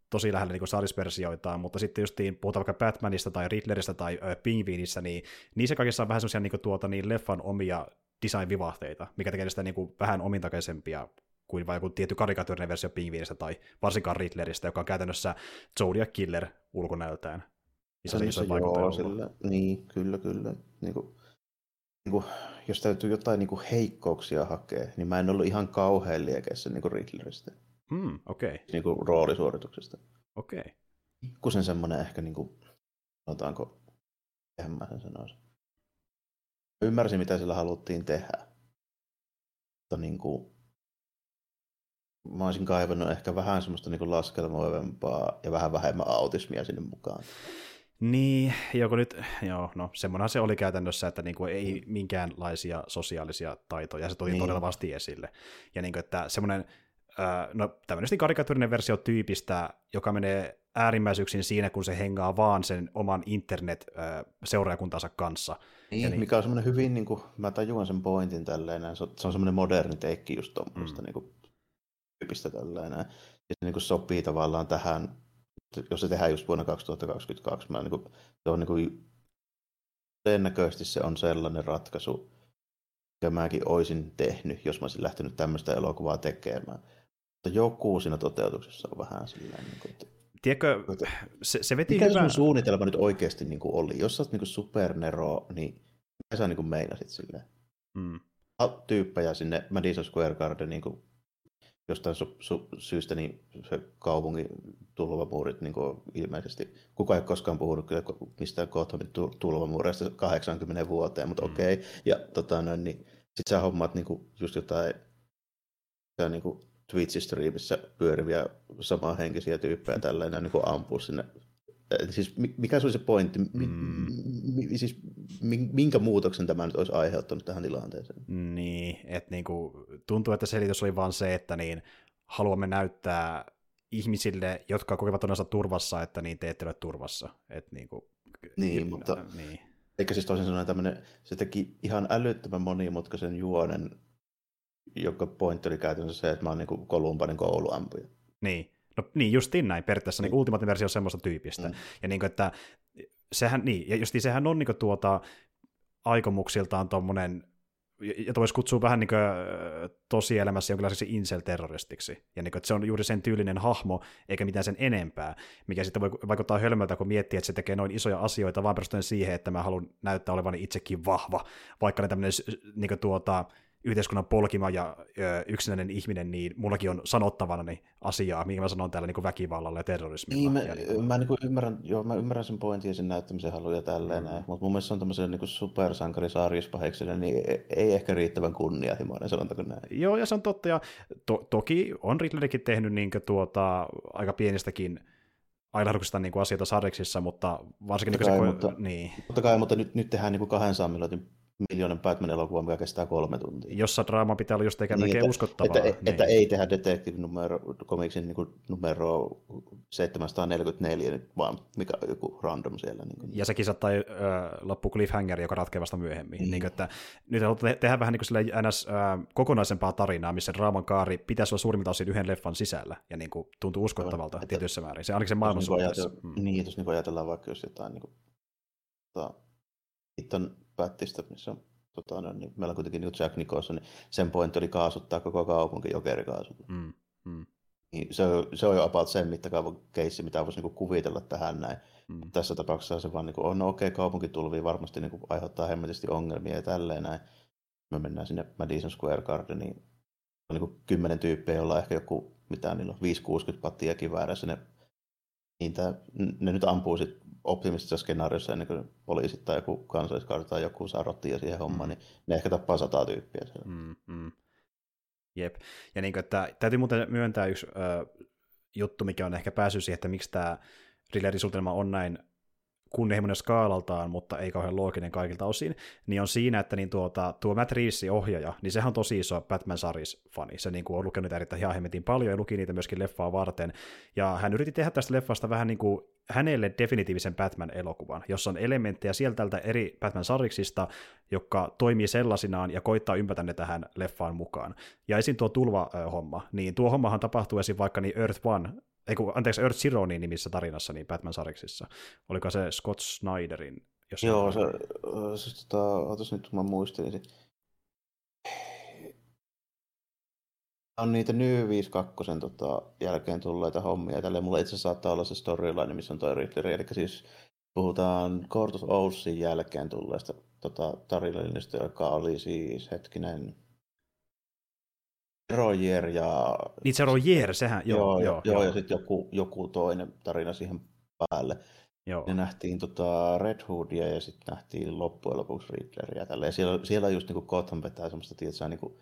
tosi lähellä niin sarisversioitaan, mutta sitten justiin puhutaan vaikka Batmanista tai Riddleristä tai äh, Pingviinissä, niin niissä kaikissa on vähän semmoisia niin tuota, niin leffan omia design-vivahteita, mikä tekee sitä niin kuin vähän omintakaisempia kuin vain joku tietty karikatyyrinen versio Pingviinistä tai varsinkaan Riddleristä, joka on käytännössä Zodiac Killer ulkonäöltään. Iso, se iso joo, sillä, niin, kyllä, kyllä. Niin kuin, niin kuin, jos täytyy jotain niin kuin heikkouksia hakea, niin mä en ollut ihan kauhean liekeissä niin kuin Riddleristä. Mm, okei. Okay. Niin kuin roolisuorituksesta. Okei. Okay. Pikkusen semmoinen ehkä, niin kuin, sanotaanko, eihän mä sen sanoisin. Ymmärsin, mitä sillä haluttiin tehdä. Mutta niin kuin, mä olisin kaivannut ehkä vähän semmoista niin laskelmoivempaa ja vähän vähemmän autismia sinne mukaan. Niin, joku nyt, joo, no semmoinen se oli käytännössä, että niinku ei minkäänlaisia sosiaalisia taitoja, se tuli niin. todella vasti esille. Ja niinku, että semmoinen, no tämmöinen karikatyyrinen versio tyypistä, joka menee äärimmäisyyksiin siinä, kun se hengaa vaan sen oman internet-seuraajakuntansa kanssa. Niin, ja niin, mikä on semmoinen hyvin, niin kuin, mä tajuan sen pointin tälleen, se on, se on semmoinen moderni teikki just tuommoista mm. niin tyypistä tälleen. Ja se niin kuin sopii tavallaan tähän jos se tehdään just vuonna 2022, mä niin kuin, se on niin kuin, todennäköisesti se on sellainen ratkaisu, mikä mäkin olisin tehnyt, jos mä olisin lähtenyt tämmöistä elokuvaa tekemään. Mutta joku siinä toteutuksessa on vähän silleen, niin kuin, että Tiedätkö, se, se veti Mikä hyvä... sun suunnitelma nyt oikeasti niin kuin oli? Jos sä oot niin kuin supernero, niin mitä sä niin kuin meinasit silleen? Mm. Tyyppejä sinne Madison Square Garden niin kuin jostain su- su- syystä niin se kaupungin tulvamuurit niin ilmeisesti, kukaan ei koskaan puhunut kyllä mistään Gothamin tulvamuureista 80 vuoteen, mutta mm. okei. Okay. Ja tota, noin, niin, sit sä hommaat niin kuin, just jotain niin kuin Twitch-striimissä pyöriviä samanhenkisiä tyyppejä tällainen niin kuin ampuu sinne siis mikä se oli se pointti? Mm. Siis minkä muutoksen tämä nyt olisi aiheuttanut tähän tilanteeseen? Niin, että niinku, tuntuu, että selitys oli vain se, että niin, haluamme näyttää ihmisille, jotka kokevat onensa turvassa, että niin te ette ole turvassa. Et niinku, niin, ja, mutta niin. eikä siis toisin sanoen tämmöinen, se teki ihan älyttömän monimutkaisen juonen, joka pointti oli käytännössä se, että mä oon niin Kolumbanin kouluampuja. Niin, No niin, justiin näin, periaatteessa niin ultimaattinen versio on semmoista tyypistä. Mm. Ja niin kuin, että sehän, niin, ja justiin sehän on niin kuin, tuota, aikomuksiltaan tuommoinen ja voisi kutsua vähän niin tosielämässä jonkinlaiseksi incel-terroristiksi. Ja niin kuin, että se on juuri sen tyylinen hahmo, eikä mitään sen enempää, mikä sitten voi vaikuttaa hölmöltä, kun miettii, että se tekee noin isoja asioita vaan perustuen siihen, että mä haluan näyttää olevani itsekin vahva, vaikka ne tämmöinen niin kuin, tuota, yhteiskunnan polkima ja ö, yksinäinen ihminen, niin mullakin on sanottavana niin asiaa, minkä mä sanon täällä niin väkivallalla ja terrorismilla. Niin, mä, ja niin mä niin ymmärrän, joo, mä ymmärrän sen pointin ja sen näyttämisen haluja ja tälleen mm. mutta mun mielestä se on tämmöisen niin supersankarisarjispaheksille, niin ei, ei ehkä riittävän kunnianhimoinen, sanotaanko näin. Joo, ja se on totta, ja to, toki on Riddlerikin tehnyt niin tuota, aika pienistäkin ailahduksesta niin asioita sarjiksissa, mutta varsinkin... Totta niin kai, se, mutta, niin. totta kai, mutta nyt, nyt tehdään niin 200 minuutin miljoonan Batman-elokuva, mikä kestää kolme tuntia. Jossa draama pitää olla just tekemään niin, että, uskottavaa. Että, niin. että ei tehdä Detective numero, komiksin niin numero 744, nyt vaan mikä joku random siellä. Niin kuin. Ja sekin saattaa äh, loppu cliffhanger, joka ratkeaa vasta myöhemmin. Niin. Niin, että nyt halutaan tehdä vähän niin kuin ns, äh, kokonaisempaa tarinaa, missä draaman kaari pitäisi olla suurimmilta osin yhden leffan sisällä, ja niin kuin tuntuu uskottavalta no, tietyissä määrin. Se ainakin se maailman niin mm. Niin, jos niin ajatellaan vaikka jos jotain niin kuin, tota, on Battista, missä on tota, no, niin meillä on kuitenkin niin Jack Nicholson, niin sen pointti oli kaasuttaa koko kaupunki jokerikaasulla. Mm, mm. Niin se, on, se on jo about sen mittakaavan keissi, mitä voisi niin kuvitella tähän näin. Mm. Tässä tapauksessa se vaan niin kuin, on no, okei, okay, kaupunkitulvi varmasti niin kuin, aiheuttaa hemmetisti ongelmia ja tälleen näin. Me mennään sinne Madison Square Gardeniin. On niin kuin kymmenen tyyppiä, joilla on ehkä joku, mitä niillä on, 5-60 pattia kiväärässä. Ne, niin tää, ne nyt ampuu sit optimistisessa skenaariossa ennen kuin poliisit tai joku kansalliskarta tai joku saa rottia siihen hommaan, mm. niin ne ehkä tappaa sata tyyppiä. Mm, mm. Jep. Ja niin kuin, että, täytyy muuten myöntää yksi ö, juttu, mikä on ehkä päässyt siihen, että miksi tämä thriller on näin kunnianhimoinen skaalaltaan, mutta ei kauhean looginen kaikilta osin, niin on siinä, että niin tuota, tuo Matt Reeves ohjaaja, niin sehän on tosi iso Batman Saris-fani. Se niin kuin, on lukenut erittäin ihan hemmetin paljon ja luki niitä myöskin leffaa varten. Ja hän yritti tehdä tästä leffasta vähän niin kuin hänelle definitiivisen Batman-elokuvan, jossa on elementtejä sieltä eri Batman-sariksista, jotka toimii sellaisinaan ja koittaa ympätä ne tähän leffaan mukaan. Ja esim. tuo tulva-homma, niin tuo hommahan tapahtuu esim. vaikka niin Earth One ei kun, anteeksi, Earth Zero niin nimissä tarinassa, niin Batman-sariksissa. Oliko se Scott Snyderin? Jos Joo, se, se tota, nyt mä muistelin. On niitä New 52 tota, jälkeen tulleita hommia. Tälle mulla itse saattaa olla se storyline, missä on toi Riddler. Eli siis puhutaan Court of Owlsin jälkeen tulleesta tota, tarinallista, joka oli siis hetkinen Roger ja... Niin se Roger, sehän, joo. Joo, joo, joo, joo. ja sitten joku, joku toinen tarina siihen päälle. Joo. Ne nähtiin tota Red Hoodia ja sitten nähtiin loppujen lopuksi Riddleria. Tälleen. Siellä, siellä just niin Gotham vetää semmoista, tietysti, niin kuin,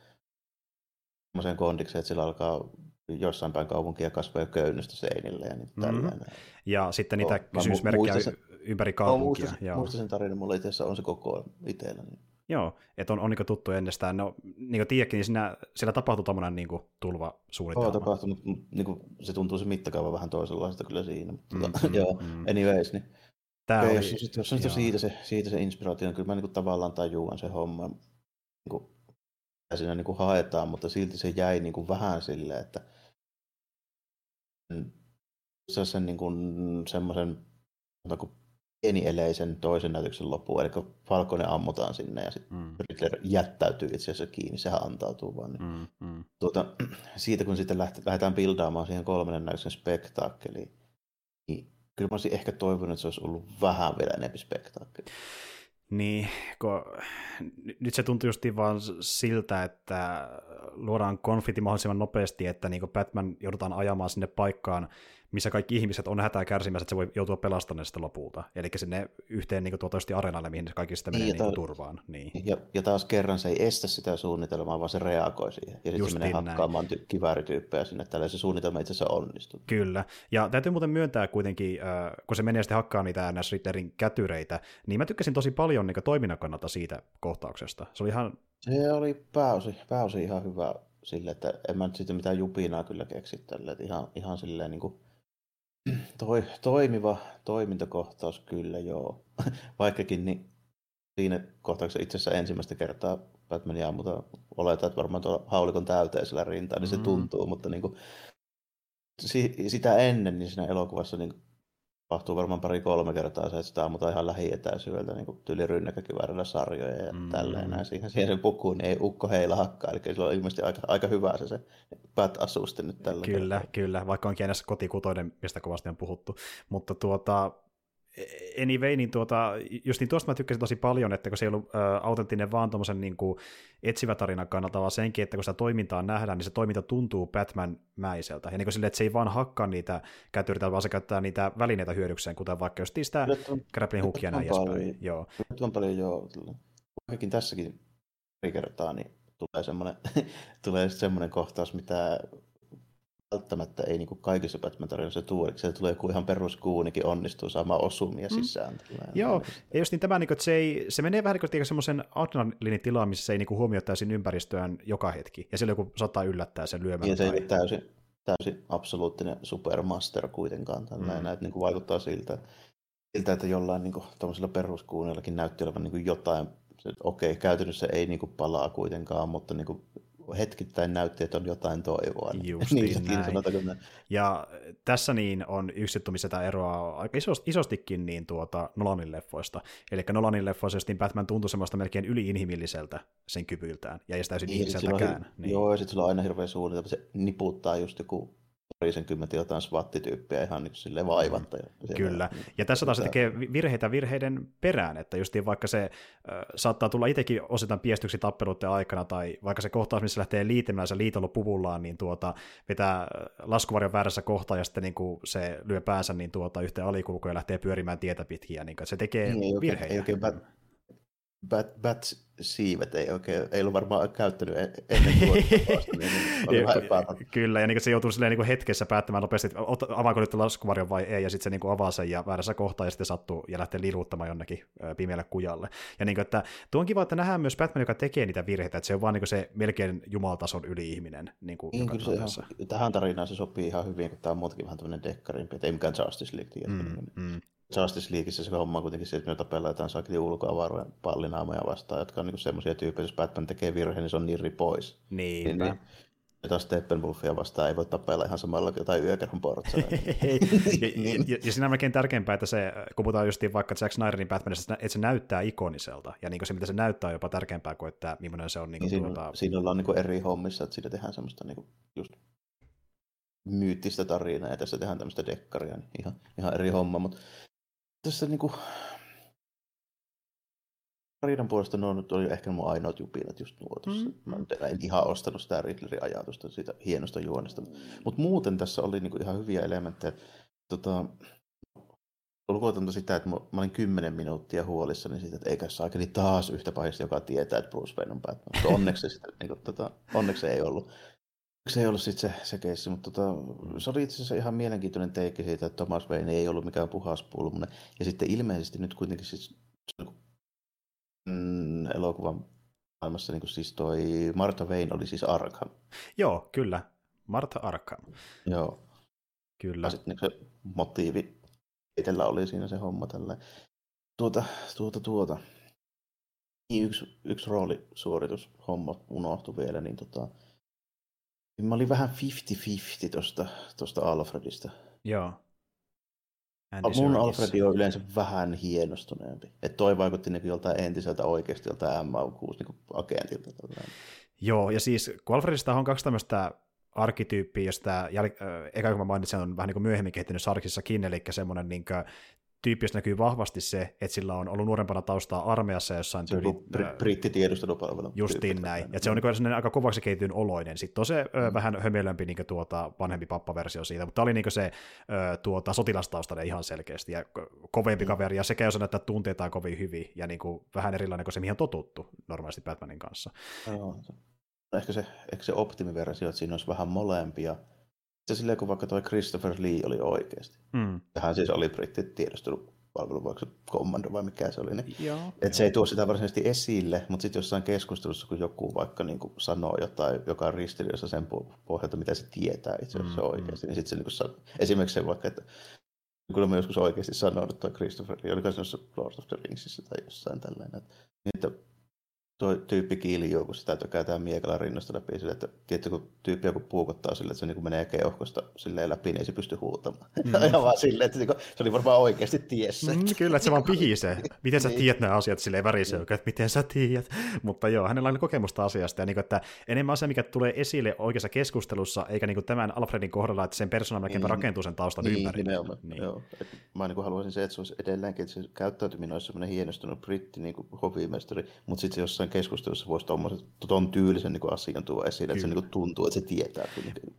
semmoiseen kondikseen, että sillä alkaa jossain päin kaupunkia kasvaa jo köynnöstä seinille ja niin mm-hmm. Ja sitten niitä kysymysmerkkejä ympäri kaupunkia. Muistan, muistan sen tarinan, mulla itse asiassa on se koko itsellä. Niin. Joo, että on, on niin tuttu ennestään. No, niin kuin tiedäkin, niin siinä, siellä tapahtuu tämmöinen niin tulvasuunnitelma. On tapahtunut, niin kuin, se tuntuu se mittakaava vähän toisenlaista kyllä siinä. Mutta, mm, mm, joo, mm. anyways, niin Tämä okay, oli, jos, jos on siitä se, siitä se inspiraatio, niin kyllä mä niin kuin, tavallaan tajuan se homma, niin kuin, siinä niin kuin haetaan, mutta silti se jäi niin kuin, vähän silleen, että sen niin kuin, semmoisen pienieleisen toisen näytöksen loppuun, eli Falcone ammutaan sinne ja sitten mm. Riddler jättäytyy itse asiassa kiinni, sehän antautuu vaan. Niin. Mm, mm. Tuota, siitä kun sitten lähdetään bildaamaan siihen kolmannen näytöksen spektaakkeliin, niin kyllä mä olisin ehkä toivonut, että se olisi ollut vähän vielä enemmän spektaakkeli. Niin, kun nyt se tuntuu justiin vaan siltä, että luodaan konflikti mahdollisimman nopeasti, että niin Batman joudutaan ajamaan sinne paikkaan, missä kaikki ihmiset on hätää kärsimässä, että se voi joutua pelastamaan sitä lopulta. Eli sinne yhteen niin tuotoisesti areenalle, mihin kaikki sitten menee niin, niin turvaan. Niin. Ja, ja, taas kerran se ei estä sitä suunnitelmaa, vaan se reagoi siihen. Ja sitten se menee hakkaamaan ty- kiväärityyppejä sinne. Tällä se suunnitelma itse asiassa onnistuu. Kyllä. Ja täytyy muuten myöntää kuitenkin, äh, kun se menee sitten hakkaa niitä NS Ritterin kätyreitä, niin mä tykkäsin tosi paljon niin toiminnan kannalta siitä kohtauksesta. Se oli ihan... Se oli pääosi, pääosi ihan hyvä sille, että en mä nyt sitten mitään jupinaa kyllä keksi tälle, että ihan, ihan silleen niin kuin Toi, toimiva toimintakohtaus kyllä joo. Vaikkakin niin siinä kohtauksessa itse asiassa ensimmäistä kertaa Batmania mutta oletan, että varmaan tuolla haulikon täyteisellä rintaa, niin se mm. tuntuu, mutta niin kuin, si- sitä ennen niin siinä elokuvassa niin tapahtuu varmaan pari-kolme kertaa se, että sitä ammutaan ihan lähietäisyydeltä niin tyyli rynnäkökyvärillä sarjoja ja mm. tälleen näin. Siihen, siihen pukuun niin ei ukko heillä hakkaa, eli se on ilmeisesti aika, aika hyvä se, se päät asuste nyt tällä Kyllä, kertaa. kyllä, vaikka onkin enää kotikutoinen, mistä kovasti on puhuttu. Mutta tuota, anyway, niin tuota, just niin tuosta mä tykkäsin tosi paljon, että kun se ei ollut ä, autenttinen vaan tuommoisen niin kuin etsivä tarinan kannalta, vaan senkin, että kun sitä toimintaa nähdään, niin se toiminta tuntuu Batman-mäiseltä. Ja niin kuin sille, että se ei vaan hakkaa niitä kätyritä, vaan se käyttää niitä välineitä hyödykseen, kuten vaikka just sitä grappling hookia näin edespäin. Joo. Nyt on paljon, joo. Vaikkakin tässäkin pari kertaa, niin tulee semmoinen, tulee semmoinen kohtaus, mitä välttämättä ei niin kuin kaikissa Batman-tarinoissa tule, se tulee joku ihan peruskuunikin onnistuu saamaan osumia mm. sisään. Mm. Joo, ja just niin tämä, niin kuin, että se, ei, se menee vähän niin kuin semmoisen adrenaliinitilaan, missä se ei niin kuin huomioi täysin ympäristöään joka hetki, ja sillä joku saattaa yllättää sen lyömään. Ja se ei täysin, täysin absoluuttinen supermaster kuitenkaan, tällainen, mm. että niin kuin vaikuttaa siltä, siltä, että jollain niin kuin, peruskuunillakin näytti olevan niin jotain, okei, okay, käytännössä ei niin kuin palaa kuitenkaan, mutta niin kuin hetkittäin näytti, että on jotain toivoa. Justiin niin, näin. Ja tässä niin on yksi juttu, missä tämä eroaa aika isostikin niin tuota Nolanin leffoista. Eli Nolanin leffoissa niin Batman tuntui semmoista melkein yliinhimilliseltä sen kyvyltään, ja ei sitä täysin niin, ihmiseltäkään. Niin. Joo, ja sitten sillä on aina hirveä suunnitelma, se niputtaa just joku parisenkymmentä jotain swattityyppiä ihan niin sille vaivatta. Mm. Kyllä, ja tässä taas tekee virheitä virheiden perään, että justiin vaikka se äh, saattaa tulla itsekin osittain piestyksi tappeluiden aikana, tai vaikka se kohtaus, missä lähtee liitemään se liitolla puvullaan, niin tuota, vetää laskuvarjon väärässä kohtaa, ja sitten niin kuin se lyö päänsä niin tuota, yhteen alikulkuun ja lähtee pyörimään tietä pitkin, ja niin kuin, se tekee niin, ei virheitä. Oikein, ei oikein bat, bat siivet ei oikein, ei ollut varmaan käyttänyt ennen tuota niin oli vähän Kyllä, ja niin se joutuu silleen niin hetkessä päättämään nopeasti, että avaako nyt laskuvarjon vai ei, ja sitten se niin avaa sen ja väärässä kohtaa, ja sitten sattuu ja lähtee liruuttamaan jonnekin pimeälle kujalle. Ja niin kuin, että tuo on kiva, että nähdään myös Batman, joka tekee niitä virheitä, että se on vaan niin se melkein jumaltason yli-ihminen. Niin kuin niin, kyllä se ihan, tähän tarinaan se sopii ihan hyvin, kun tämä on muutenkin vähän tämmöinen dekkarimpi, että ei mikään Justice League. Mm, mm. Justice Leagueissa se homma on kuitenkin se, että me tapellaan jotain sakeli ulkoavaroja pallinaamoja vastaan, jotka on niin semmoisia tyyppejä, jos Batman tekee virheen, niin se on nirri pois. Niin, niin, niin ja taas Steppenwolfia vastaan ei voi tapella ihan samalla kuin jotain yökerhon portsa. ja, niin. ja, ja, siinä on melkein tärkeämpää, että se, kun puhutaan just vaikka Jack Snyderin Batmanista, että se näyttää ikoniselta, ja niin se, mitä se näyttää, on jopa tärkeämpää kuin, että millainen se on. Niin niin siinä, tuota... siinä ollaan niin eri hommissa, että siinä tehdään semmoista niin kuin just myyttistä tarinaa, ja tässä tehdään tämmöistä dekkaria, niin ihan, ihan eri homma, mutta tässä niinku... Riidan puolesta nuo nyt oli ehkä mun ainoat jupinat just nuo tuossa. Mm. Mä en ihan ostanut sitä Riddlerin ajatusta siitä hienosta juonesta. Mutta muuten tässä oli niinku ihan hyviä elementtejä. Tota, ulkoitanto sitä, että mä olin kymmenen minuuttia huolissani siitä, että eikä saakeli taas yhtä pahista, joka tietää, että Bruce Wayne on Batman. Mutta onneksi, se, sitten, niin kuin, tota, onneksi ei ollut se ei ollut sitten se, se keissi, mutta tota, se oli itse asiassa ihan mielenkiintoinen teikki siitä, että Thomas Wayne ei ollut mikään puhas pulmunen. Ja sitten ilmeisesti nyt kuitenkin siis mm, elokuvan maailmassa niin siis toi Martha Wayne oli siis Arkham. Joo, kyllä. Martha Arkham. Joo. Kyllä. Ja sitten niin se motiivi itsellä oli siinä se homma tällä. Tuota, tuota, tuota. Niin yksi, yksi roolisuoritus homma unohtui vielä, niin tota, Mä olin vähän 50-50 tuosta tosta Alfredista. Joo. Andy Mun Alfredi on yleensä vähän hienostuneempi. Että toi vaikutti niin joltain entiseltä oikeasti joltain MA6 niin agentilta. Joo, ja siis kun Alfredista on kaksi tämmöistä arkkityyppiä, josta jäl- eka kun mä mainitsin, on vähän niin kuin myöhemmin kehittynyt Sarkissakin, eli semmoinen niin tyyppiössä näkyy vahvasti se, että sillä on ollut nuorempana taustaa armeijassa jossain tyyli... Br- brittitiedustelupalvelu. Justiin näin. Ja se on niin aika kovaksi kehittynyt oloinen. Sitten on se mm. vähän hömelömpi niin tuota, vanhempi pappaversio siitä, mutta tämä oli niin se tuota, sotilastaustainen ihan selkeästi ja kovempi mm. kaveri, ja sekä jos näyttää tunteitaan kovin hyvin, ja niin kuin vähän erilainen kuin se, mihin on totuttu normaalisti Batmanin kanssa. Joo, ehkä se, ehkä se optimiversio, että siinä olisi vähän molempia, se silleen, kun vaikka toi Christopher Lee oli oikeasti. Mm. Hän siis oli britti tiedustelupalvelu, vaikka se kommando vai mikä se oli. Niin, Joo. Et se ei tuo sitä varsinaisesti esille, mutta sitten jossain keskustelussa, kun joku vaikka niin kuin sanoo jotain, joka on ristiriidassa sen pohjalta, mitä se tietää itse asiassa mm, oikeasti, mm. niin sitten se niin kuin, san... esimerkiksi se vaikka, että kyllä mä joskus oikeasti sanonut, että Christopher Lee, oliko se Lord of the Ringsissa tai jossain tällainen, että, että tuo tyyppi kiilijuu, kun sitä tökätään miekalla rinnasta läpi sille, että tietty, kun tyyppi joku puukottaa sille, että se niin menee keuhkosta silleen läpi, niin ei se pysty huutamaan. Mm. Ihan vaan silleen, että niin kuin, se oli varmaan oikeasti tiessä. Mm, kyllä, että se vaan pihisee. Miten sä niin. tiedät nämä asiat silleen värisee, että miten sä tiedät. Mutta joo, hänellä on kokemusta asiasta, ja niin kuin, että enemmän asia, mikä tulee esille oikeassa keskustelussa, eikä niin kuin tämän Alfredin kohdalla, että sen persoonan melkein mm. rakentuu sen taustan niin, ympäri. Nimenomaan, niin. Joo. Et mä niin kuin haluaisin se, että se olisi edelleenkin, että se käyttäytyminen olisi sellainen hienostunut britti niin kuin hovimestari, mutta sitten jossain jossain keskustelussa voisi tuon tyylisen niin asian tuo esille, että se niin tuntuu, että se tietää.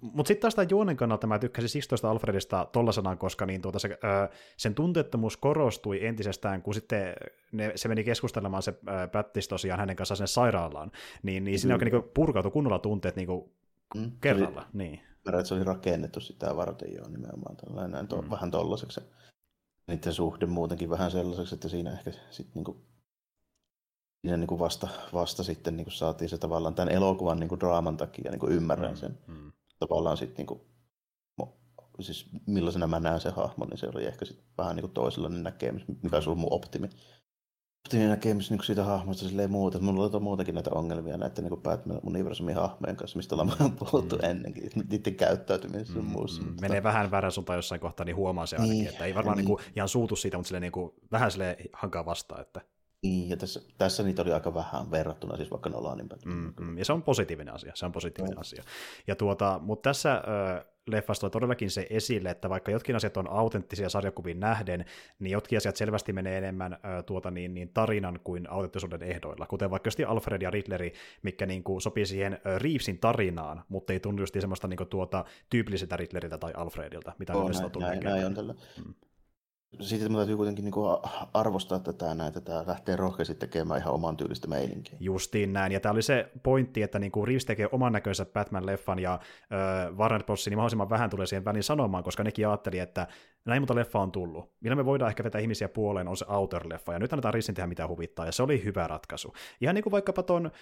Mutta sitten taas tämän juonen kannalta mä tykkäsin siis tuosta Alfredista tollasenaan, koska niin tuota se, ö, sen tunteettomuus korostui entisestään, kun sitten ne, se meni keskustelemaan se ö, Pättis tosiaan hänen kanssaan sinne sairaalaan, niin, niin siinä mm. oikein niin purkautui kunnolla tunteet niin kuin mm. kerralla. Oli, niin. että se oli rakennettu sitä varten jo nimenomaan tällainen, to, mm. vähän tollaiseksi. Niiden suhde muutenkin vähän sellaiseksi, että siinä ehkä sitten niinku siinä niin kuin vasta, vasta sitten niin kuin saatiin se tavallaan tämän elokuvan niin kuin draaman takia niin kuin ymmärrän mm, sen. Mm. Tavallaan sitten niin kuin, siis millaisena mä näen se hahmo, niin se oli ehkä sitten vähän niin kuin toisenlainen näkemys, mikä on mun optimi. Optimi näkemys niin kuin siitä hahmosta silleen muuta. Mulla on muutenkin näitä ongelmia näiden niin Batman universumin hahmojen kanssa, mistä ollaan puhuttu mm. ennenkin, niiden käyttäytymisessä mm, muussa. Mm, menee vähän väärän suuntaan jossain kohtaa, niin huomaa se ainakin, niin, että ei varmaan niin. Niin kuin, ihan suutu siitä, mutta silleen, niin kuin, vähän silleen hankaa vastaan, että niin, ja tässä, tässä niitä oli aika vähän verrattuna siis vaikka Nolanin mm, mm, Ja se on positiivinen asia, se on positiivinen no. asia. Ja tuota, mutta tässä äh, leffassa tulee todellakin se esille, että vaikka jotkin asiat on autenttisia sarjakuviin nähden, niin jotkin asiat selvästi menee enemmän äh, tuota, niin, niin tarinan kuin autenttisuuden ehdoilla, kuten vaikka just Alfred ja Riddleri, mikä niin kuin, sopii siihen äh, Reevesin tarinaan, mutta ei tunnu just semmoista niin kuin, tuota, tyypilliseltä Riddleriltä tai Alfredilta, mitä on näin, näin, näin on tällä. Mm. Siitä täytyy kuitenkin niin arvostaa tätä näin, että tämä lähtee rohkeasti tekemään ihan oman tyylistä meininkiä. Justiin näin, ja tämä oli se pointti, että niin kuin Reeves tekee oman näköisen Batman-leffan, ja äh, Warner Bros. niin mahdollisimman vähän tulee siihen väliin sanomaan, koska nekin ajatteli, että näin monta leffa on tullut. Millä me voidaan ehkä vetää ihmisiä puoleen, on se Outer-leffa, ja nyt annetaan Reevesin tehdä mitä huvittaa, ja se oli hyvä ratkaisu. Ihan niin kuin vaikkapa ton äh,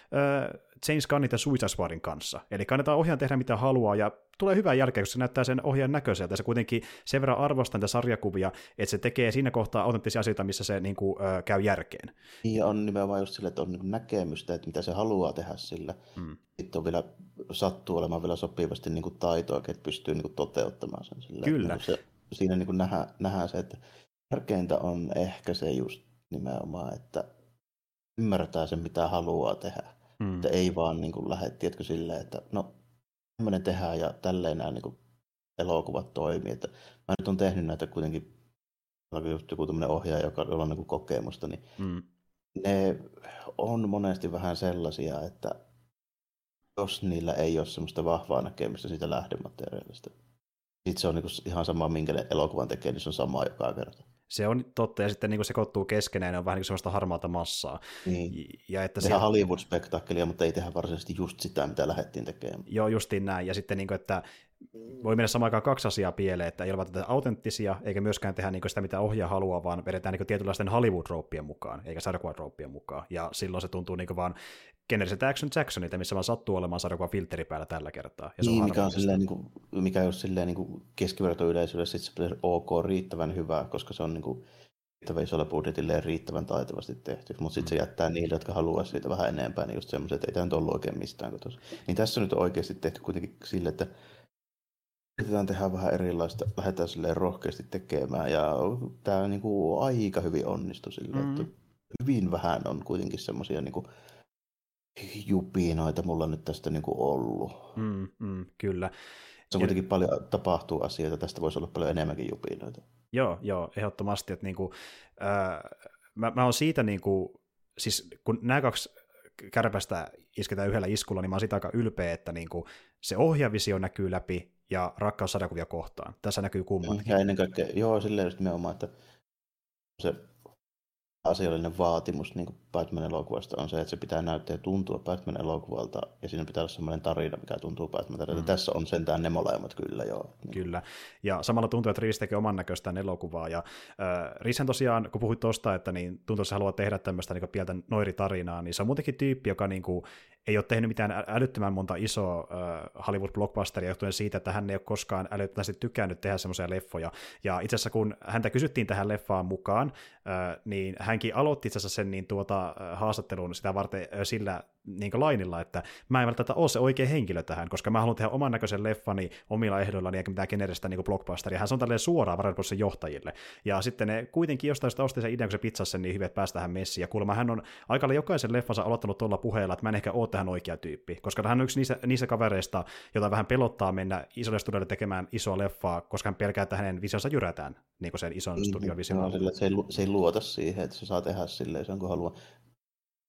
James Gunnit ja Suicide Squadin kanssa. Eli kannetaan ohjaan tehdä mitä haluaa, ja tulee hyvää jälkeä, koska se näyttää sen ohjaan näköiseltä, ja se kuitenkin sen verran arvostaa niitä sarjakuvia, että se tekee siinä kohtaa autenttisia asioita, missä se niin kuin, äh, käy järkeen. Ja on nimenomaan just sille, että on niin näkemystä, että mitä se haluaa tehdä sillä. Hmm. Sitten on vielä, sattuu olemaan vielä sopivasti niin kuin taitoa, että pystyy niin kuin toteuttamaan sen. Sillä, Kyllä. Niin se, siinä niin kuin nähdään, nähdään se, että tärkeintä on ehkä se just nimenomaan, että ymmärtää sen, mitä haluaa tehdä. Hmm. Että ei vaan niin kuin lähde, tiedätkö, silleen, että no tämmöinen tehdään ja tälleen nämä niin kuin elokuvat toimii. Että mä nyt on tehnyt näitä kuitenkin just joku tämmöinen ohjaaja, joka, jolla on niin kokemusta, niin mm. ne on monesti vähän sellaisia, että jos niillä ei ole semmoista vahvaa näkemystä siitä lähdemateriaalista, sitten se on niin ihan sama, minkä elokuvan tekee, niin se on sama joka kerta. Se on totta, ja sitten niin kuin sekoittuu keskenään, ne on vähän niin semmoista harmaata massaa. Niin. Ja että Tehdään se... Hollywood-spektaakkelia, mutta ei tehdä varsinaisesti just sitä, mitä lähdettiin tekemään. Joo, justiin näin. Ja sitten, niin kuin, että voi mennä samaan aikaan kaksi asiaa pieleen, että ei ole tätä autenttisia, eikä myöskään tehdä niin sitä, mitä ohjaa haluaa, vaan vedetään niin tietynlaisten Hollywood-rouppien mukaan, eikä sarjakuvan mukaan. Ja silloin se tuntuu niin vaan generiset Action Jacksonilta, missä vaan sattuu olemaan sarjakuvan filteri päällä tällä kertaa. Ja se niin, on mikä, on silleen, niin kuin, mikä jos silleen niin keskivertoyleisölle sit se ok riittävän hyvä, koska se on niin kuin, riittävän isolla budjetille riittävän taitavasti tehty, mutta sitten se mm. jättää niille, jotka haluaa siitä vähän enempää, niin just semmoiset, että ei tämä nyt ollut oikein mistään. Niin tässä on nyt oikeasti tehty kuitenkin sille, että yritetään tehdä vähän erilaista, lähdetään silleen rohkeasti tekemään ja tämä niin kuin aika hyvin onnistui sille, mm. että hyvin vähän on kuitenkin semmoisia niin jupinoita mulla nyt tästä niin kuin ollut. Mm, mm, kyllä. Se on kuitenkin ja... paljon tapahtuu asioita, tästä voisi olla paljon enemmänkin jupinoita. Joo, joo, ehdottomasti. Että niin kuin, äh, mä, mä oon siitä, niin kuin, siis kun nämä kaksi kärpästä isketään yhdellä iskulla, niin mä oon siitä aika ylpeä, että niin kuin, se ohjavisio näkyy läpi, ja rakkaus sadakuvia kohtaan. Tässä näkyy kummatkin. Ja ennen kaikkea, joo, silleen just nimenomaan, että se asiallinen vaatimus niin Batman-elokuvasta on se, että se pitää näyttää ja tuntua Batman-elokuvalta, ja siinä pitää olla sellainen tarina, mikä tuntuu Batman. Mm. Tässä on sentään ne molemmat kyllä, joo. Niin. Kyllä, ja samalla tuntuu, että Riis tekee oman näköistään elokuvaa, ja äh, Riishän tosiaan, kun puhuit tuosta, että niin tuntuu, että se haluaa tehdä tämmöistä niin pientä noiritarinaa, niin se on muutenkin tyyppi, joka niin kuin, ei ole tehnyt mitään älyttömän monta isoa Hollywood-blockbusteria johtuen siitä, että hän ei ole koskaan älyttömästi tykännyt tehdä semmoisia leffoja. Ja itse asiassa kun häntä kysyttiin tähän leffaan mukaan, niin hänkin aloitti itse asiassa sen niin tuota, haastattelun sitä varten sillä niin lainilla, että mä en välttämättä ole se oikea henkilö tähän, koska mä haluan tehdä oman näköisen leffani omilla ehdoillani eikä mitään generistä niin blockbusteria. Hän on tälleen suoraan Warner johtajille. Ja sitten ne kuitenkin jostain sitä osti sen idean, kun se pizzasi sen niin hyvin, että päästä tähän messiin. Ja kuulemma hän on aikalla jokaisen leffansa aloittanut tuolla puheella, että mä en ehkä ole tähän oikea tyyppi, koska hän on yksi niistä, niistä kavereista, jota vähän pelottaa mennä isolle studiolle tekemään isoa leffaa, koska hän pelkää, että hänen visionsa jyrätään niin kuin sen ison niin, studion vision. No, sillä, se, ei, se ei luota siihen, että se saa tehdä silleen, se on kun haluaa.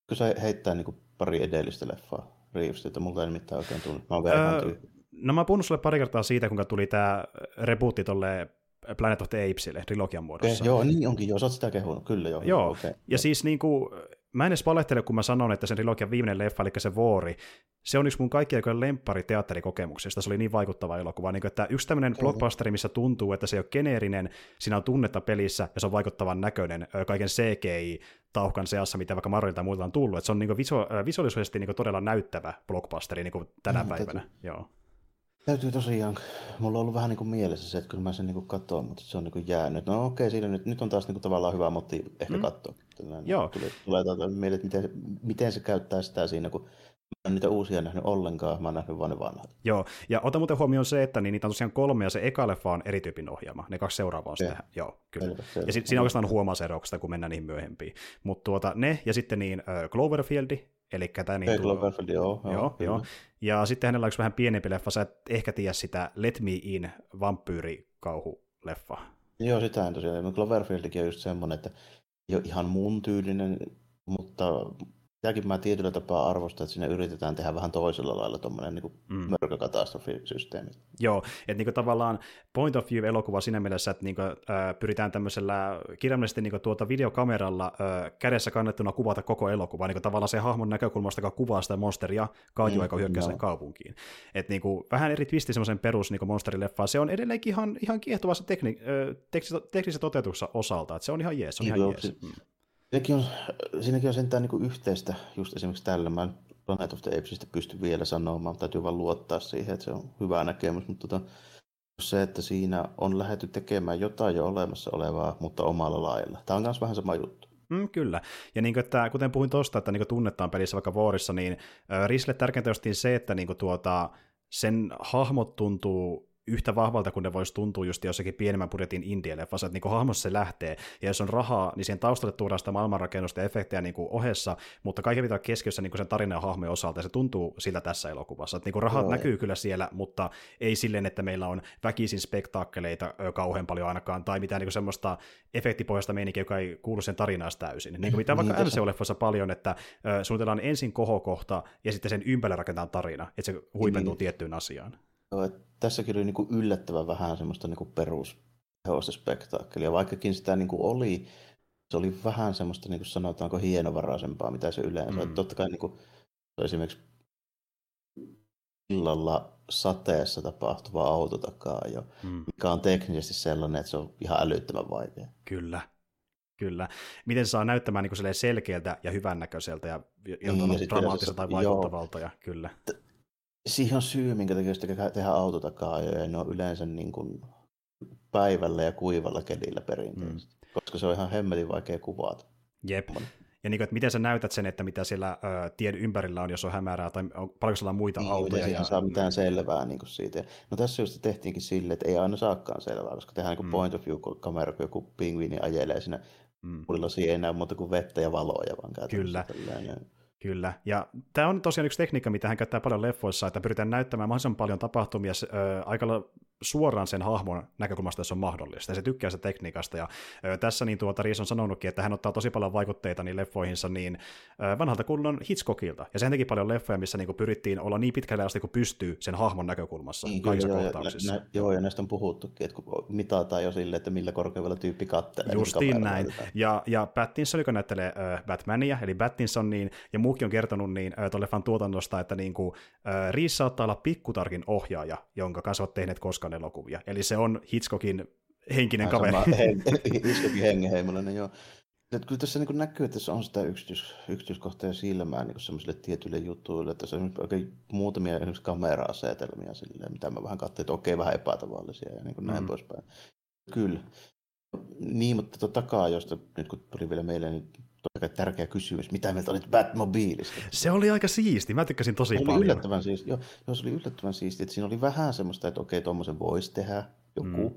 Kun se heittää niin kuin pari edellistä leffaa Reevesilta, että multa ei mitään oikein tullut. Mä oon öö, No mä oon puhunut sulle pari kertaa siitä, kuinka tuli tämä rebootti tolle Planet of the Apesille trilogian muodossa. Okay, joo, niin onkin, joo, sä oot sitä kehunut, kyllä joo. Joo, okay, ja siis niin kuin, mä en edes valehtele, kun mä sanon, että sen trilogian viimeinen leffa, eli se Vuori, se on yksi mun kaikkien aikojen lemppari teatterikokemuksista, se oli niin vaikuttava elokuva, niin kuin, että yksi tämmöinen mm. blockbusteri, missä tuntuu, että se ei ole geneerinen, siinä on tunnetta pelissä, ja se on vaikuttavan näköinen kaiken CGI, tauhkan seassa, mitä vaikka Marvelilta ja muilta on tullut, että se on niin visu- visuaalisuudesti niin todella näyttävä blockbusteri niin tänä mm, päivänä. Täytyy, Joo. Täytyy tosiaan, mulla on ollut vähän niin kuin mielessä se, että kyllä mä sen niin katsoin, mutta se on niin kuin jäänyt. No okei, siinä nyt, nyt on taas niin kuin tavallaan hyvä motti ehkä mm. katsoa. Tällainen, Joo. Tulee, tulee tuota mieleen, että miten, miten se käyttää sitä siinä, kun en niitä uusia nähnyt ollenkaan, mä oon nähnyt vaan ne vanhat. Joo, ja ota muuten huomioon se, että niin niitä on tosiaan kolme, ja se eka leffa on eri tyypin ohjaama. Ne kaksi seuraavaa on sitä. Joo, kyllä. Selvä, selvä. Ja si- siinä oikeastaan huomaa se eroksesta, kun mennään niihin myöhempiin. Mutta tuota, ne, ja sitten niin uh, Cloverfield, eli tämä niin... Cloverfield, joo. Joo, joo, joo. Ja sitten hänellä on yksi vähän pienempi leffa, sä et ehkä tiedä sitä Let Me In vampyyrikauhuleffa. Joo, sitä en tosiaan. Cloverfieldikin on just semmoinen, että ei ole ihan mun tyylinen, mutta Tämäkin mä tietyllä tapaa arvostan, että siinä yritetään tehdä vähän toisella lailla tuommoinen niin mm. mörkökatastrofisysteemi. Joo, että niin tavallaan point of view-elokuva siinä mielessä, että niin kuin, äh, pyritään tämmöisellä kirjaimellisesti niin tuota videokameralla äh, kädessä kannettuna kuvata koko elokuva, niin tavallaan se hahmon näkökulmasta, joka kuvaa sitä monsteria kaiju, mm, joka hyökkää no. kaupunkiin. Et niin kuin, vähän eri twisti semmoisen perus niin monsterileffaan, se on edelleenkin ihan, ihan kiehtovassa tekni, äh, teknisessä toteutuksessa osalta, että se on ihan jees, se on ihan jees. Mm. Siinäkin on, siinäkin on sentään niin yhteistä, just esimerkiksi tällä. Mä Planet of the pysty vielä sanomaan, täytyy vaan luottaa siihen, että se on hyvä näkemys, mutta tota, se, että siinä on lähdetty tekemään jotain jo olemassa olevaa, mutta omalla lailla. Tämä on myös vähän sama juttu. Mm, kyllä. Ja niin kuin, että, kuten puhuin tuosta, että niin kuin tunnetaan pelissä vaikka Vuorissa, niin Risle tärkeintä se, että niin kuin, tuota, sen hahmot tuntuu yhtä vahvalta kuin ne voisi tuntua just jossakin pienemmän budjetin indie-leffassa, että niin hahmossa se lähtee, ja jos on rahaa, niin siihen taustalle tuodaan sitä maailmanrakennusta ja efektejä niin kuin ohessa, mutta kaiken pitää keskiössä niin kuin sen tarinan ja hahmojen osalta, ja se tuntuu siltä tässä elokuvassa. Että niin kuin rahat no, näkyy kyllä siellä, mutta ei silleen, että meillä on väkisin spektaakkeleita kauhean paljon ainakaan, tai mitään niin kuin semmoista efektipohjasta meininkiä, joka ei kuulu sen tarinaan täysin. Niin kuin mitä vaikka niin, MCU-leffassa paljon, että suunnitellaan ensin kohokohta, ja sitten sen ympärille rakennetaan tarina, että se huipentuu niin. tiettyyn asiaan. Että tässäkin oli niin kuin yllättävän vähän semmoista niin kuin perus spektaakkelia, vaikkakin sitä niin kuin oli, se oli vähän semmoista, niin kuin sanotaanko, hienovaraisempaa, mitä se yleensä. Mm. Totta kai niin kuin, esimerkiksi illalla sateessa tapahtuva autotakaa jo, mm. mikä on teknisesti sellainen, että se on ihan älyttömän vaikea. Kyllä, Kyllä. Miten se saa näyttämään niin selkeältä ja hyvännäköiseltä ja niin, ja dramaattiselta tai vaikuttavalta. Ja, kyllä. Siihen on syy, minkä takia sitä tehdään autotakaa ja ne on yleensä niin kuin päivällä ja kuivalla kelillä perinteisesti, mm. koska se on ihan hemmetin vaikea kuvata. Jep. Ja niin kuin, että miten sä näytät sen, että mitä siellä ö, tien ympärillä on, jos on hämärää, tai on, paljonko siellä on muita niin, autoja. Ei saa mitään selvää niin kuin siitä. No tässä just tehtiinkin sille, että ei aina saakaan selvää, koska tehdään niin kuin mm. point of view-kamera, kun joku pingviini ajelee siinä mm. ei enää muuta kuin vettä ja valoja, vaan Kyllä. Tällainen. Kyllä, ja tämä on tosiaan yksi tekniikka, mitä hän käyttää paljon leffoissa, että pyritään näyttämään mahdollisimman paljon tapahtumia äh, aika suoraan sen hahmon näkökulmasta, jos on mahdollista, ja se tykkää sitä tekniikasta, ja ö, tässä niin tuota Riis on sanonutkin, että hän ottaa tosi paljon vaikutteita niin leffoihinsa niin ö, vanhalta kunnon Hitchcockilta, ja sehän teki paljon leffoja, missä niin kuin pyrittiin olla niin pitkälle asti kuin pystyy sen hahmon näkökulmassa niin, kaikissa joo, kohtauksissa. Ja, nä, joo, ja näistä on puhuttukin, että kun mitataan jo silleen, että millä korkeudella tyyppi kattelee. Niin Justiin näin, ja, ja Pattinson, joka näyttelee ö, Batmania, eli Pattinson, niin, ja muukin on kertonut niin tuon leffan tuotannosta, että niin kuin, ö, Riis saattaa olla pikkutarkin ohjaaja, jonka kanssa olet tehneet koskaan Hitchcock elokuvia. Eli se on Hitchcockin henkinen kaveri. Hitchcockin hengenheimollinen, joo. Et kyllä tässä niin näkyy, että tässä on sitä yksityis, yksityiskohtaa silmää niin semmoisille tietyille jutuille, että se on oikein muutamia esimerkiksi kamera-asetelmia silleen, mitä mä vähän katsoin, että okei, vähän epätavallisia ja niin kuin näin mm. poispäin. Kyllä. Niin, mutta tuota takaa, josta nyt kun tuli vielä meille, niin kai tärkeä kysymys, mitä mieltä olit Batmobiilista? Se oli aika siisti, mä tykkäsin tosi se paljon. Oli yllättävän siisti, joo, joo, se oli yllättävän siisti, että siinä oli vähän semmoista, että okei, tuommoisen voisi tehdä joku. Mm.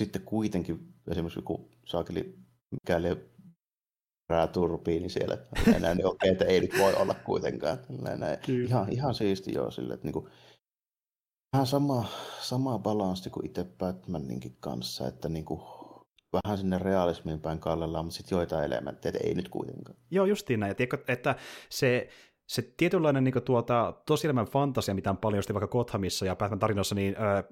Sitten kuitenkin esimerkiksi joku saakeli, mikäli turbiini siellä, enää niin okei, että ei nyt voi olla kuitenkaan. Näin. Ihan, ihan siisti joo, sille, että niinku, vähän sama, sama balanssi kuin itse Batmaninkin kanssa, että niinku, vähän sinne realismiin päin kallellaan, mutta sitten joitain elementtejä, ei nyt kuitenkaan. Joo, justiin näin. Tiedätkö, että se, se tietynlainen niin tuota, tosielämän fantasia, mitä on paljon vaikka Gothamissa ja Batman tarinoissa, niin öö,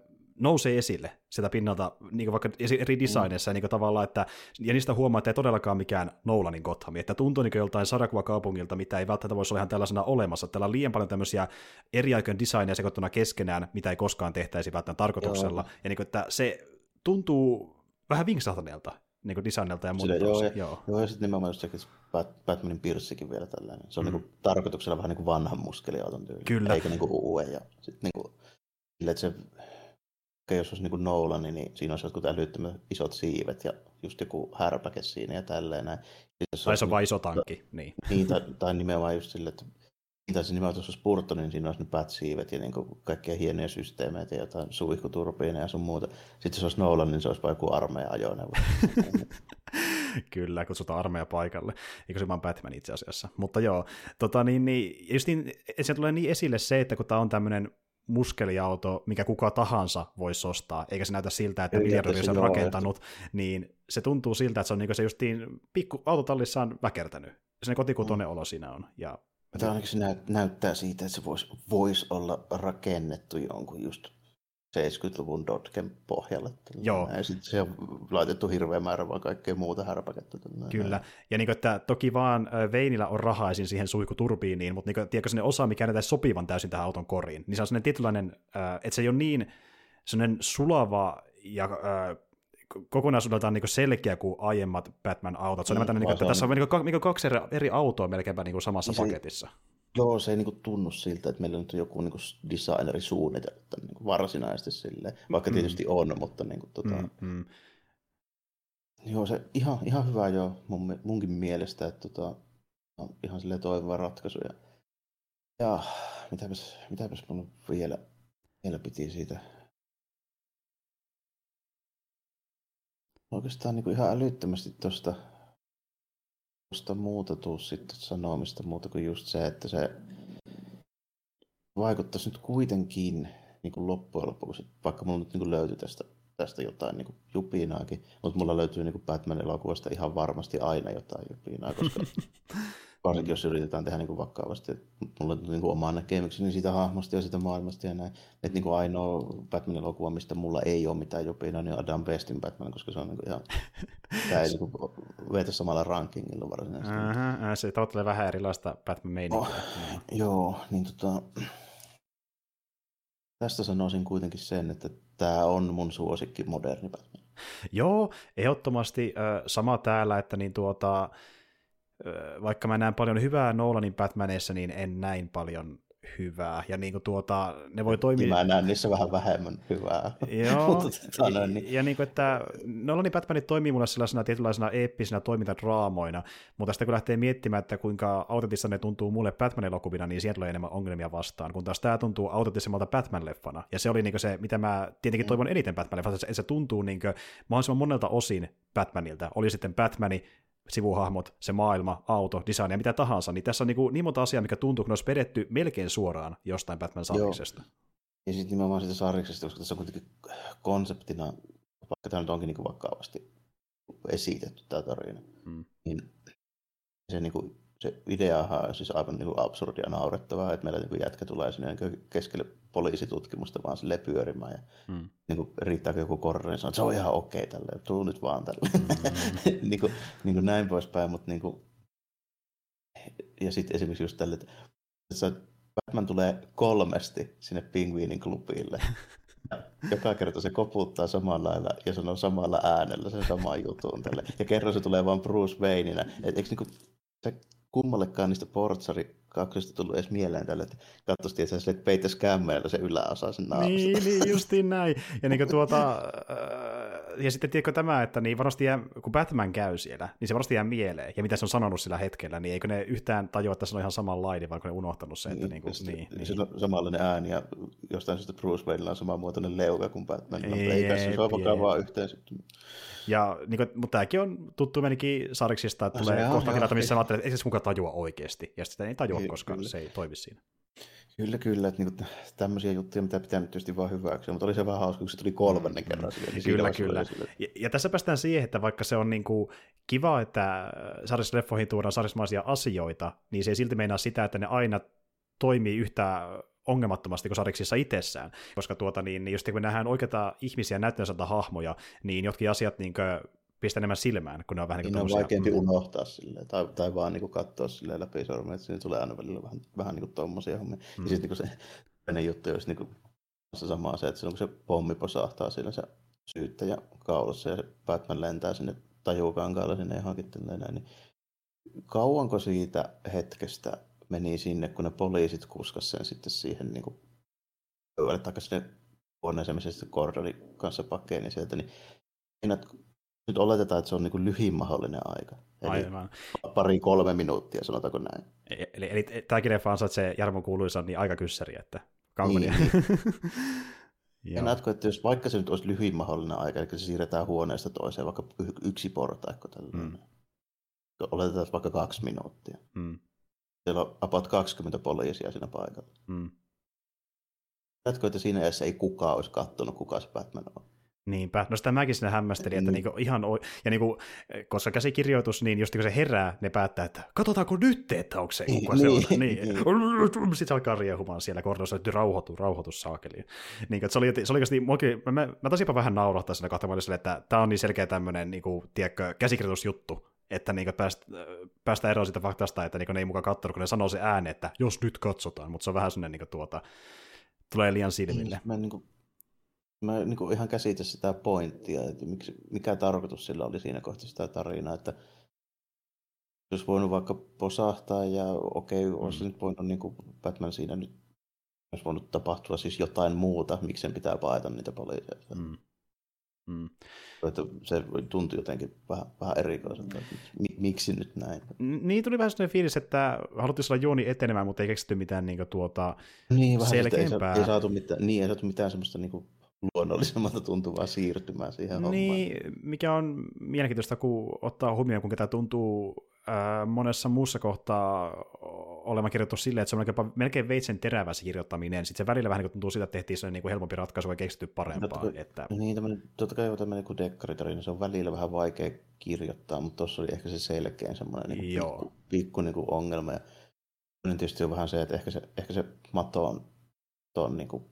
nousee esille sieltä pinnalta, niin vaikka eri designeissa, mm. niin tavallaan, että, ja niistä huomaa, että ei todellakaan mikään Nolanin Gotham, että tuntuu niin joltain kaupungilta, mitä ei välttämättä voisi olla ihan tällaisena olemassa. Täällä on liian paljon tämmöisiä eri aikojen designeja sekoittuna keskenään, mitä ei koskaan tehtäisi välttämättä tarkoituksella, Joo. ja niin kuin, että se tuntuu vähän vinksahtaneelta niin kuin designilta ja muuta. Joo, ja, joo. joo, ja sitten nimenomaan just se, Batmanin pirssikin vielä tällainen. Se on mm. niin kuin, tarkoituksella vähän niin kuin vanhan muskeliauton tyyli. Kyllä. Eikä niin kuin uuden. Ja sitten niin kuin, että se, jos olisi niin kuin Nolan, niin siinä olisi jotkut älyttömät isot siivet ja just joku härpäke siinä ja tälleen näin. Tai se on vain iso tankki. Niin. niin tai, tai nimenomaan just silleen, että tai se nimenomaan tuossa Spurto, niin siinä olisi ne pätsiivet ja niin kaikkia hienoja systeemeitä ja jotain suihkuturbiineja ja sun muuta. Sitten jos olisi Nolan, niin se olisi joku armeija ajoneuvo. Kyllä, kutsutaan armeija paikalle. Eikö se vaan Batman itse asiassa. Mutta joo, tota, niin, niin, just niin, se tulee niin esille se, että kun tämä on tämmöinen muskeliauto, mikä kuka tahansa voisi ostaa, eikä se näytä siltä, että miljardi on rakentanut, niin se tuntuu siltä, että se on niin se justiin pikku autotallissa on väkertänyt se kotikutoinen olo siinä on. Ja Tämä ainakin se näyttää siitä, että se voisi vois olla rakennettu jonkun just 70-luvun Dotken pohjalle. Joo. Ja sitten se on laitettu hirveä määrä vaan kaikkea muuta härpäkettä. Kyllä. Ja niin kuin, että toki vaan Veinillä on rahaa esim. siihen suihkuturbiiniin, mutta niin kuin, tiedätkö, sellainen osa, mikä näyttää sopivan täysin tähän auton koriin, niin se on sellainen tietynlainen, että se ei ole niin sellainen sulava ja kokonaisuudeltaan niin selkeä kuin aiemmat Batman-autot. Se on mm, enemmän niin, että tässä on niin kuin, niin kuin kaksi eri, eri autoa melkeinpä niin kuin samassa se, paketissa. Joo, se ei niin tunnu siltä, että meillä nyt on joku niin designeri suunniteltu niin varsinaisesti silleen, vaikka mm. tietysti on, mutta niin kuin, tota, mm, mm. Joo, se ihan, ihan hyvä jo mun, munkin mielestä, että tota, on ihan silleen toivova ratkaisu. Ja, ja mitäpäs, mitäpäs mun vielä, vielä piti siitä oikeastaan niin kuin ihan älyttömästi tuosta tuosta muuta tuu sitten sanomista muuta kuin just se, että se vaikuttaisi nyt kuitenkin niin kuin loppujen lopuksi, vaikka mulla nyt niin kuin löytyi tästä, tästä jotain niin kuin jupinaakin, mutta mulla löytyy niin kuin Batman-elokuvasta ihan varmasti aina jotain jupinaa, koska varsinkin jos yritetään tehdä niin kuin vakavasti. Mulla on niin kuin oma näkemykseni siitä hahmosta ja siitä maailmasta ja näin. Että niin kuin ainoa Batman-elokuva, mistä mulla ei ole mitään jopina, niin Adam Bestin Batman, koska se on niin kuin ihan, tämä ei niin kuin vetä samalla rankingilla varsinaisesti. Aha, se tottelee vähän erilaista Batman-meininkiä. Oh, joo, niin tota, tästä sanoisin kuitenkin sen, että tämä on mun suosikki moderni Batman. Joo, ehdottomasti sama täällä, että niin tuota, vaikka mä näen paljon hyvää Nolanin Batmaneissa, niin en näin paljon hyvää. Ja niin kuin tuota, ne voi toimia... Mä näen niissä vähän vähemmän hyvää. Joo, Mutta, ja, niin... ja niin kuin, että Nolanin Batmanit toimii mulle sellaisena tietynlaisena eeppisinä toimintadraamoina, mutta sitten kun lähtee miettimään, että kuinka autentissa ne tuntuu mulle Batman-elokuvina, niin sieltä tulee enemmän ongelmia vastaan, kun taas tämä tuntuu autenttisemmalta Batman-leffana. Ja se oli niin se, mitä mä tietenkin mm. toivon eniten Batman-leffana, että se tuntuu niin kuin, mahdollisimman monelta osin Batmanilta. Oli sitten Batmani, sivuhahmot, se maailma, auto, design ja mitä tahansa, niin tässä on niin, niin monta asiaa, mikä tuntuu, kun ne olisi vedetty melkein suoraan jostain Batman-sarjiksesta. Ja sitten nimenomaan siitä sarjiksesta, koska tässä on kuitenkin konseptina, vaikka tämä nyt onkin niin vakavasti esitetty tämä tarina, hmm. niin se niin kuin se ideahan on siis aivan niin absurdia naurettavaa, että meillä niin jätkä tulee sinne niin keskelle poliisitutkimusta vaan sille pyörimään ja mm. niin kuin, riittääkö joku korre, niin sanoo, että se on ihan okei okay tälle, tuu nyt vaan tälle. Mm. niin, kuin, niin kuin näin poispäin, mutta niin kuin... ja sitten esimerkiksi just tälle, että Batman tulee kolmesti sinne pingviinin klubille. Joka kerta se koputtaa samalla lailla ja sanoo samalla äänellä sen saman jutun tälle. Ja kerran se tulee vaan Bruce Wayneina. Et eikö niinku, se kummallekaan niistä portsari kaksista tullut edes mieleen tälle, että katsoisi, että se peittäisi kämmeellä se yläosa sen naamasta. Niin, niin, justiin näin. Ja, niin tuota, äh, ja sitten tiedätkö tämä, että niin varmasti jää, kun Batman käy siellä, niin se varmasti jää mieleen. Ja mitä se on sanonut sillä hetkellä, niin eikö ne yhtään tajua, että se on ihan samanlainen, vaan ne unohtanut se, että niin, niin kuin, niin, niin. Se on samanlainen ääni ja jostain syystä Bruce Wayneilla on samanmuotoinen leuka kuin Batman. Ei, ei se on vaan yhteen sitten. Ja, niin kuin, mutta tämäkin on tuttu menikin sarjiksista, että no, tulee kohta kirjoita, missä mä ajattelen, että ei se mukaan tajua oikeasti. Ja sitten ei tajua, kyllä, koska kyllä. se ei toimi siinä. Kyllä, kyllä. Että niin tämmöisiä juttuja, mitä pitää nyt tietysti vaan hyväksyä, mutta oli se vähän hauska, kun se tuli kolmannen mm. kerran. Sille, niin kyllä, kyllä. Ja, ja, tässä päästään siihen, että vaikka se on niin kuin kiva, että sarjasleffoihin tuodaan sarjasmaisia asioita, niin se ei silti meinaa sitä, että ne aina toimii yhtä ongelmattomasti kuin sariksissa itsessään, koska tuota, niin, niin kun me nähdään oikeita ihmisiä näyttäjänsätä hahmoja, niin jotkin asiat niin kuin, pistää enemmän silmään, kun ne on vähän niin kuin niin on vaikeampi unohtaa silleen, tai, tai vaan niin kuin katsoa silleen läpi sormen, että siinä tulee aina välillä vähän, vähän niin kuin tommosia hommia. Mm. Ja sitten niin se toinen juttu olisi niin kuin se sama se, että silloin kun se pommi posahtaa siinä se syyttäjä kaulassa ja se Batman lentää sinne tajukankaalle sinne johonkin näin, niin kauanko siitä hetkestä meni sinne, kun ne poliisit kuskas sen sitten siihen niin kuin, tai sinne huoneeseen, missä sitten Gordoni kanssa pakeni niin sieltä, niin nyt oletetaan, että se on niin kuin lyhin mahdollinen aika. Eli Aivan. pari kolme minuuttia, sanotaanko näin. Eli, eli, eli tämäkin leffa se Jarmo kuuluisa niin aika kyssäri, että kauan. Niin, niin. ja näetkö, että jos vaikka se nyt olisi lyhin mahdollinen aika, eli se siirretään huoneesta toiseen, vaikka yksi portaikko tällainen. Mm. Oletetaan vaikka kaksi minuuttia. Mm. Siellä on about 20 poliisia siinä paikalla. Mm. Näetkö, että siinä edes ei kukaan olisi katsonut, kuka se Batman on? Niinpä. No sitä mäkin sinne hämmästelin, että Mm. niinku ihan, o- ja niinku, koska käsikirjoitus, niin just kun se herää, ne päättää, että katsotaanko nyt, että onko se, kuka se on. Niin, Niin. niin. Sitten se alkaa riehumaan siellä kordossa, että rauhoitu, rauhoitu saakeli. Niin, että se oli, se oli oikeasti, muakin- mä, mä, mä tasinpa vähän naurahtaa siinä kahta sille, että tämä on niin selkeä tämmöinen, niinku, tiedätkö, käsikirjoitusjuttu, että niinku pääst, päästä eroon siitä faktasta, että niinku ne ei mukaan katsonut, kun ne sanoo se ääne, että jos nyt katsotaan, mutta se on vähän sellainen niinku, tuota, tulee liian silmille. Mä en niin kuin, mä en niin ihan käsitä sitä pointtia, että miksi, mikä tarkoitus sillä oli siinä kohtaa sitä tarinaa, että jos voinut vaikka posahtaa ja okei, okay, olisi nyt voinut niin kuin Batman siinä nyt olisi voinut tapahtua siis jotain muuta, miksi sen pitää paeta niitä poliiseja. Mm. Mm. Että se tuntui jotenkin vähän, vähän erikoiselta, miksi nyt näin. Niin tuli vähän sellainen fiilis, että haluttiin saada juoni etenemään, mutta ei keksitty mitään niin kuin, tuota, Niin, vähän ei, selkeämpää. sa- ei, saatu mitään, niin, ei saatu mitään semmoista niin kuin luonnollisemmalta tuntuvaa siirtymää siihen hommaan. Niin, mikä on mielenkiintoista, kun ottaa huomioon, kuinka tämä tuntuu ää, monessa muussa kohtaa olevan kirjoitettu silleen, että se on melkein, melkein veitsen terävä se kirjoittaminen. Sitten se välillä vähän niin kuin tuntuu sitä, että tehtiin sellainen niin kuin helpompi ratkaisu ja keksitty parempaa. Totta kai- Että, Niin, tämmönen, totta kai tämmöinen kuin dekkaritarina, se on välillä vähän vaikea kirjoittaa, mutta tuossa oli ehkä se selkein semmoinen niin Joo. pikku, pikku niin kuin ongelma. Ja tietysti on vähän se, että ehkä se, ehkä se mato on tuon niin kuin,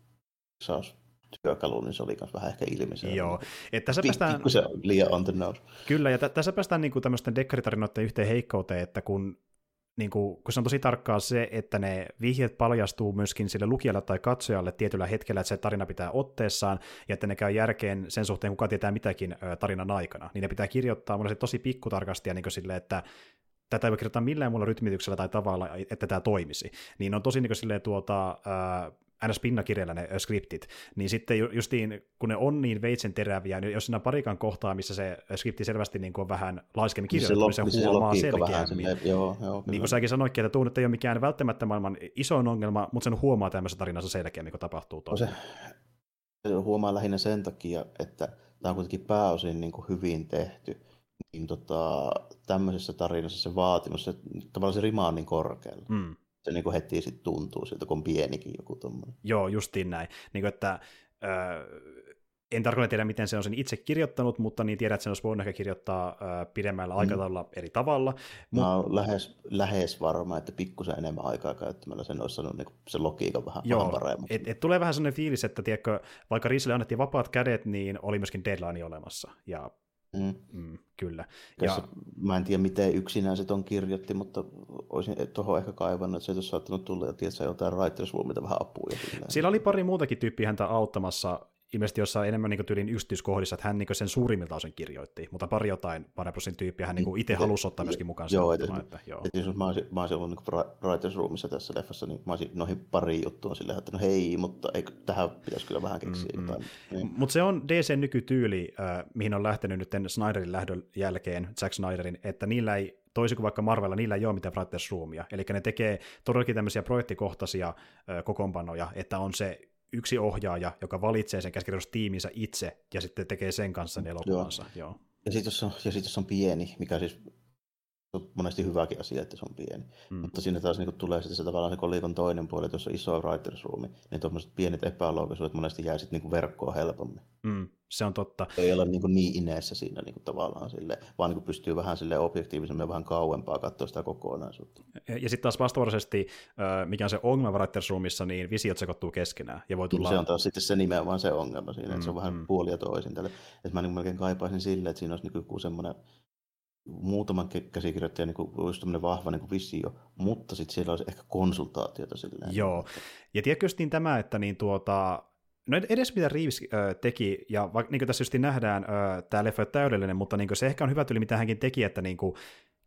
työkalu, niin se oli myös vähän ehkä ilmiselvä. joo, että tässä Pik- päästään... Pikkusen liian on the nose. Kyllä, ja t- tässä päästään niin kuin tämmöisten dekkaritarinoiden yhteen heikkouteen, että kun, niin kuin, kun se on tosi tarkkaa se, että ne vihjeet paljastuu myöskin sille lukijalle tai katsojalle tietyllä hetkellä, että se tarina pitää otteessaan, ja että ne käy järkeen sen suhteen, kuka tietää mitäkin tarinan aikana, niin ne pitää kirjoittaa monesti tosi pikkutarkasti ja niin kuin sille, että tätä ei voi kirjoittaa millään muulla rytmityksellä tai tavalla, että tämä toimisi. Niin on tosi niin kuin silleen tuota, ää, ns. pinnakirjalla ne skriptit, niin sitten ju- justiin, kun ne on niin veitsen teräviä, niin jos siinä parikan kohtaa, missä se skripti selvästi niin kuin on vähän laiskemmin kirjoitettu, niin se, lop- se huomaa vähän selkeämmin. silleen, joo, joo, Niin kuin säkin sanoitkin, että tuo nyt ei ole mikään välttämättä maailman isoin ongelma, mutta sen huomaa tämmöisessä tarinassa selkeämmin, kun tapahtuu tuo. se, se huomaa lähinnä sen takia, että tämä on kuitenkin pääosin niin kuin hyvin tehty. Niin tota, tämmöisessä tarinassa se vaatimus, se, tavallaan se rima on niin korkealla. Mm. Se niin kuin heti sit tuntuu siltä, kun on pienikin joku tuommoinen. Joo, justiin näin. Niin kuin, että, ö, en tarkoita tiedä, miten se on sen itse kirjoittanut, mutta niin tiedät, että sen olisi voinut ehkä kirjoittaa ö, pidemmällä Mm. aikataululla eri tavalla. Mut, Mä oon lähes, lähes varma, että pikkusen enemmän aikaa käyttämällä sen olisi sanonut niin se logiikka vähän, vähän Joo, paremmaksi. et, et tulee vähän sellainen fiilis, että tiedätkö, vaikka Riisille annettiin vapaat kädet, niin oli myöskin deadline olemassa. Ja Mm. mm, kyllä. Tässä, Ja, mä en tiedä, miten yksinään se ton kirjoitti, mutta olisin tuohon ehkä kaivannut, että se olisi saattanut tulla ja tiedätkö, jotain Writers vähän apua. Siellä oli pari muutakin tyyppiä häntä auttamassa, ilmeisesti jossain enemmän niin tyylin yksityiskohdissa, että hän niin sen suurimmilta osin kirjoitti, mutta pari jotain Paraprosin tyyppiä hän niin itse halusi ottaa myöskin mukaan. joo, et- että, joo. Et jos mä olisin, mä olisin ollut niin Writers Roomissa tässä leffassa, niin mä olisin noihin pari juttua silleen, että no hei, mutta eikö, tähän pitäisi kyllä vähän keksiä Mm, mm. jotain. Niin. Mutta se on DC nykytyyli, äh, mihin on lähtenyt nyt Snyderin lähdön jälkeen, Zack Snyderin, että niillä ei, toisin kuin vaikka Marvella, niillä ei ole mitään Writers Roomia. Eli ne tekee todellakin tämmöisiä projektikohtaisia äh, kokoonpanoja, että on se yksi ohjaaja, joka valitsee sen käsikirjoitustiiminsä itse ja sitten tekee sen kanssa ne elokuvansa. Joo. Ja sitten jos, on, ja sit, jos on pieni, mikä siis on monesti hyväkin asia, että se on pieni. Mm. Mutta siinä taas niin tulee sitten se tavallaan se kolikon toinen puoli, että jos on iso writers room, niin tuommoiset pienet epäloogisuudet monesti jää sitten niin verkkoon helpommin. Mm, se on totta. Ei olla niin, niin ineessä siinä niin tavallaan sille, vaan niin pystyy vähän sille objektiivisemmin ja vähän kauempaa katsoa sitä kokonaisuutta. Ja, ja sitten taas vastavuoroisesti, mikä on se ongelma Writers Roomissa, niin visiot sekoittuu keskenään. Ja voi tulla... Se on taas sitten se nimenomaan se ongelma siinä, että se on Mm, vähän mm. puoli ja toisin. Tälle. Että mä niin melkein kaipaisin sille, että siinä olisi niin joku semmoinen muutaman kä- käsikirjoittajan niin olisi tämmöinen vahva niin visio, mutta sitten siellä olisi ehkä konsultaatiota silleen. Joo. Ja tiedätkö just niin tämä, että niin tuota, no edes mitä Reeves ö, teki, ja vaikka niin kuin tässä just nähdään, tämä leffa ole täydellinen, mutta niin kuin se ehkä on hyvä tyyli, mitä hänkin teki, että niin kuin,